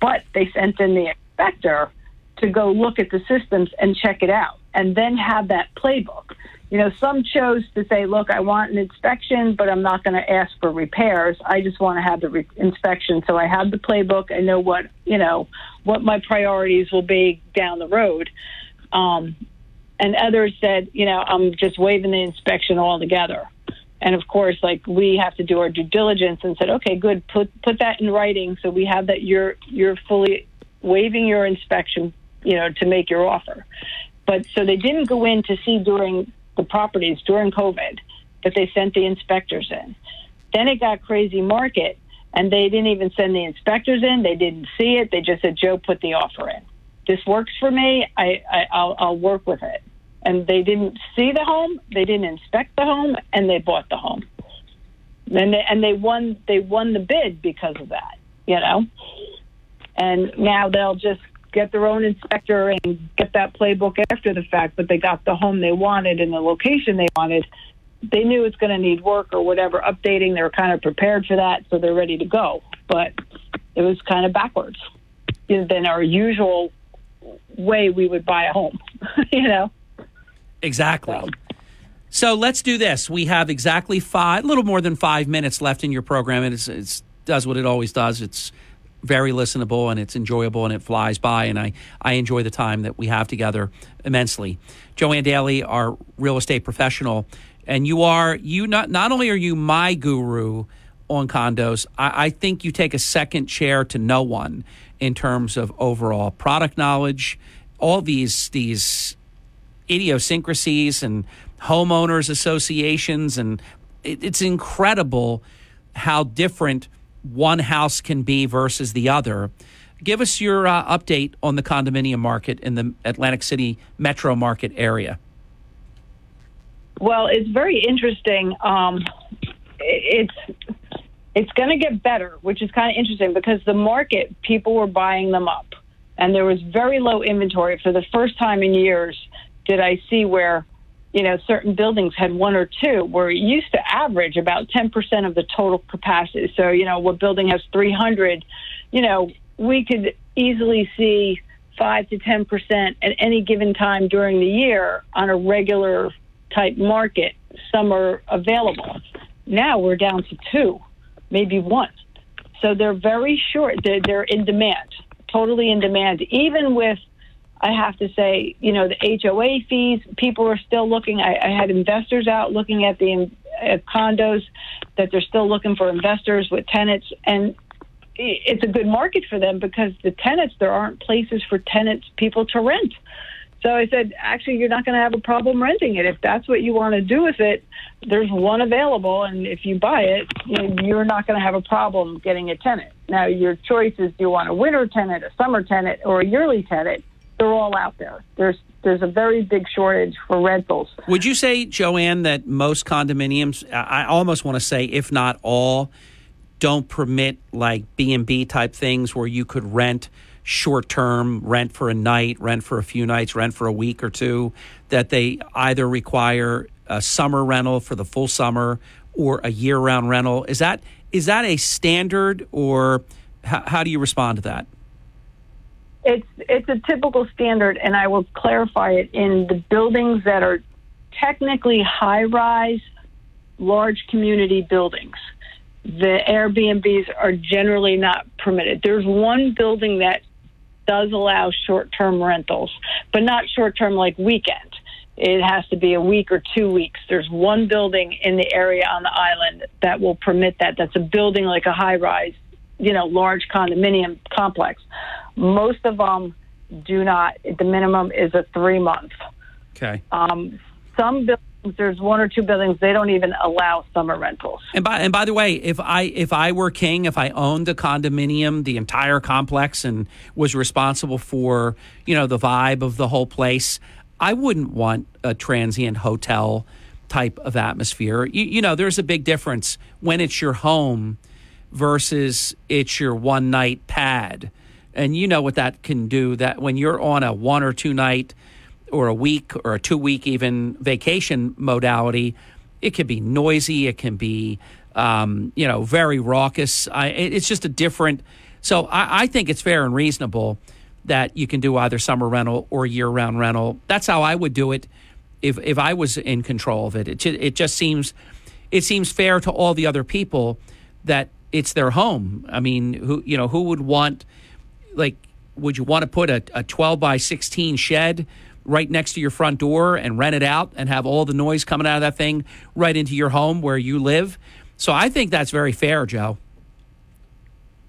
but they sent in the inspector to go look at the systems and check it out and then have that playbook. You know, some chose to say, look, I want an inspection, but I'm not going to ask for repairs. I just want to have the re- inspection. So I have the playbook. I know what, you know, what my priorities will be down the road. Um, and others said, you know, I'm just waiving the inspection altogether. And of course, like we have to do our due diligence and said, okay, good, put put that in writing so we have that you're you're fully waiving your inspection, you know, to make your offer. But so they didn't go in to see during the properties during COVID, but they sent the inspectors in. Then it got crazy market, and they didn't even send the inspectors in. They didn't see it. They just said, Joe, put the offer in. This works for me. I, I I'll, I'll work with it. And they didn't see the home. They didn't inspect the home, and they bought the home. And they, and they won. They won the bid because of that. You know. And now they'll just get their own inspector and get that playbook after the fact, but they got the home they wanted and the location they wanted. They knew it's going to need work or whatever updating. They were kind of prepared for that, so they're ready to go. But it was kind of backwards than our usual way we would buy a home, you know? Exactly. Um, so let's do this. We have exactly five, a little more than five minutes left in your program, and it's, it's does what it always does. It's very listenable and it's enjoyable and it flies by, and I I enjoy the time that we have together immensely. Joanne Daly, our real estate professional, and you are you not not only are you my guru on condos, I, I think you take a second chair to no one in terms of overall product knowledge, all these these idiosyncrasies and homeowners associations and it, it's incredible how different one house can be versus the other give us your uh, update on the condominium market in the atlantic city metro market area Well, it's very interesting. Um, it's it's going to get better, which is kind of interesting because the market people were buying them up, and there was very low inventory for the first time in years. Did I see where you know certain buildings had one or two, where it used to average about ten percent of the total capacity. So you know, what building has three hundred, you know, we could easily see five to ten percent at any given time during the year on a regular type market. Some are available. Now we're down to two, maybe one. So they're very short. They're, they're in demand, totally in demand. Even with, I have to say, you know, the HOA fees, people are still looking. I, I had investors out looking at the at condos that they're still looking for investors with tenants, and it's a good market for them because the tenants there aren't places for tenants people to rent. So I said, actually, you're not going to have a problem renting it if that's what you want to do with it. There's one available, and if you buy it, you're not going to have a problem getting a tenant. Now, your choice is: do you want a winter tenant, a summer tenant, or a yearly tenant? They're all out there. There's there's a very big shortage for rentals. Would you say, Joanne, that most condominiums, I almost want to say, if not all, don't permit like B and B type things where you could rent short term, rent for a night, rent for a few nights, rent for a week or two? That they either require a summer rental for the full summer or a year round rental. Is that is that a standard, or how, how do you respond to that? It's it's a typical standard, and I will clarify it in the buildings that are technically high rise, large community buildings. The Airbnbs are generally not permitted. There's one building that does allow short term rentals, but not short term like weekend. It has to be a week or two weeks. There's one building in the area on the island that will permit that. That's a building like a high rise, you know, large condominium complex. Most of them do not. The minimum is a three month. Okay. Um, some buildings, there's one or two buildings they don't even allow summer rentals. And by and by the way, if I if I were king, if I owned the condominium, the entire complex, and was responsible for you know the vibe of the whole place, I wouldn't want a transient hotel type of atmosphere. You, you know, there's a big difference when it's your home versus it's your one night pad, and you know what that can do. That when you're on a one or two night or a week or a two week even vacation modality, it can be noisy. It can be, um, you know, very raucous. I, it's just a different. So I, I think it's fair and reasonable that you can do either summer rental or year round rental. That's how I would do it if if I was in control of it. It ju- it just seems it seems fair to all the other people that it's their home. I mean, who you know who would want like would you want to put a, a 12 by 16 shed right next to your front door and rent it out and have all the noise coming out of that thing right into your home where you live? So I think that's very fair, Joe.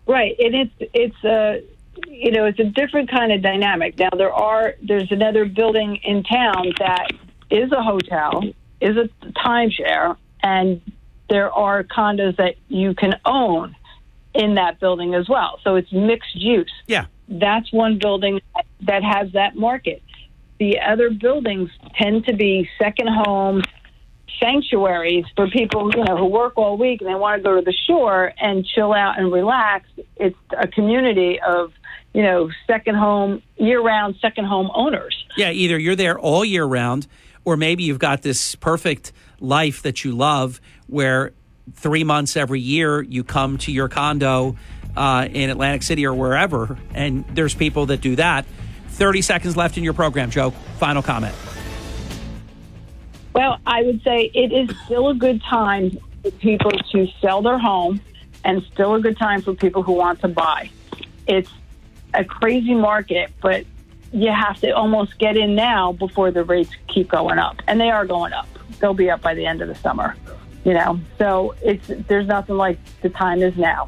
Right, and it's it's a you know it's a different kind of dynamic. Now there are there's another building in town that is a hotel, is a timeshare, and there are condos that you can own in that building as well. So it's mixed use. Yeah, that's one building that has that market. The other buildings tend to be second home sanctuaries for people you know who work all week and they want to go to the shore and chill out and relax. It's a community of you know second home year round second home owners. Yeah, either you're there all year round, or maybe you've got this perfect life that you love where three months every year you come to your condo uh, in Atlantic City or wherever, and there's people that do that. 30 seconds left in your program, Joe. Final comment. Well, I would say it is still a good time for people to sell their home and still a good time for people who want to buy. It's a crazy market, but you have to almost get in now before the rates keep going up. And they are going up. They'll be up by the end of the summer. You know, so it's there's nothing like the time is now.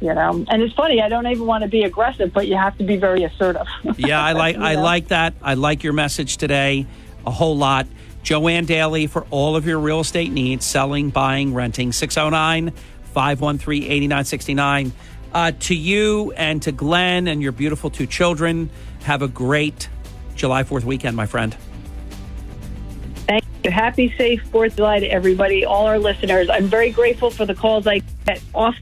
You know, and it's funny. I don't even want to be aggressive, but you have to be very assertive. Yeah, I like I know? like that. I like your message today a whole lot. Joanne Daly for all of your real estate needs, selling, buying, renting. 609 513 8969. Uh, To you and to Glenn and your beautiful two children, have a great July 4th weekend, my friend. Happy, safe Fourth of July to everybody, all our listeners. I'm very grateful for the calls I get off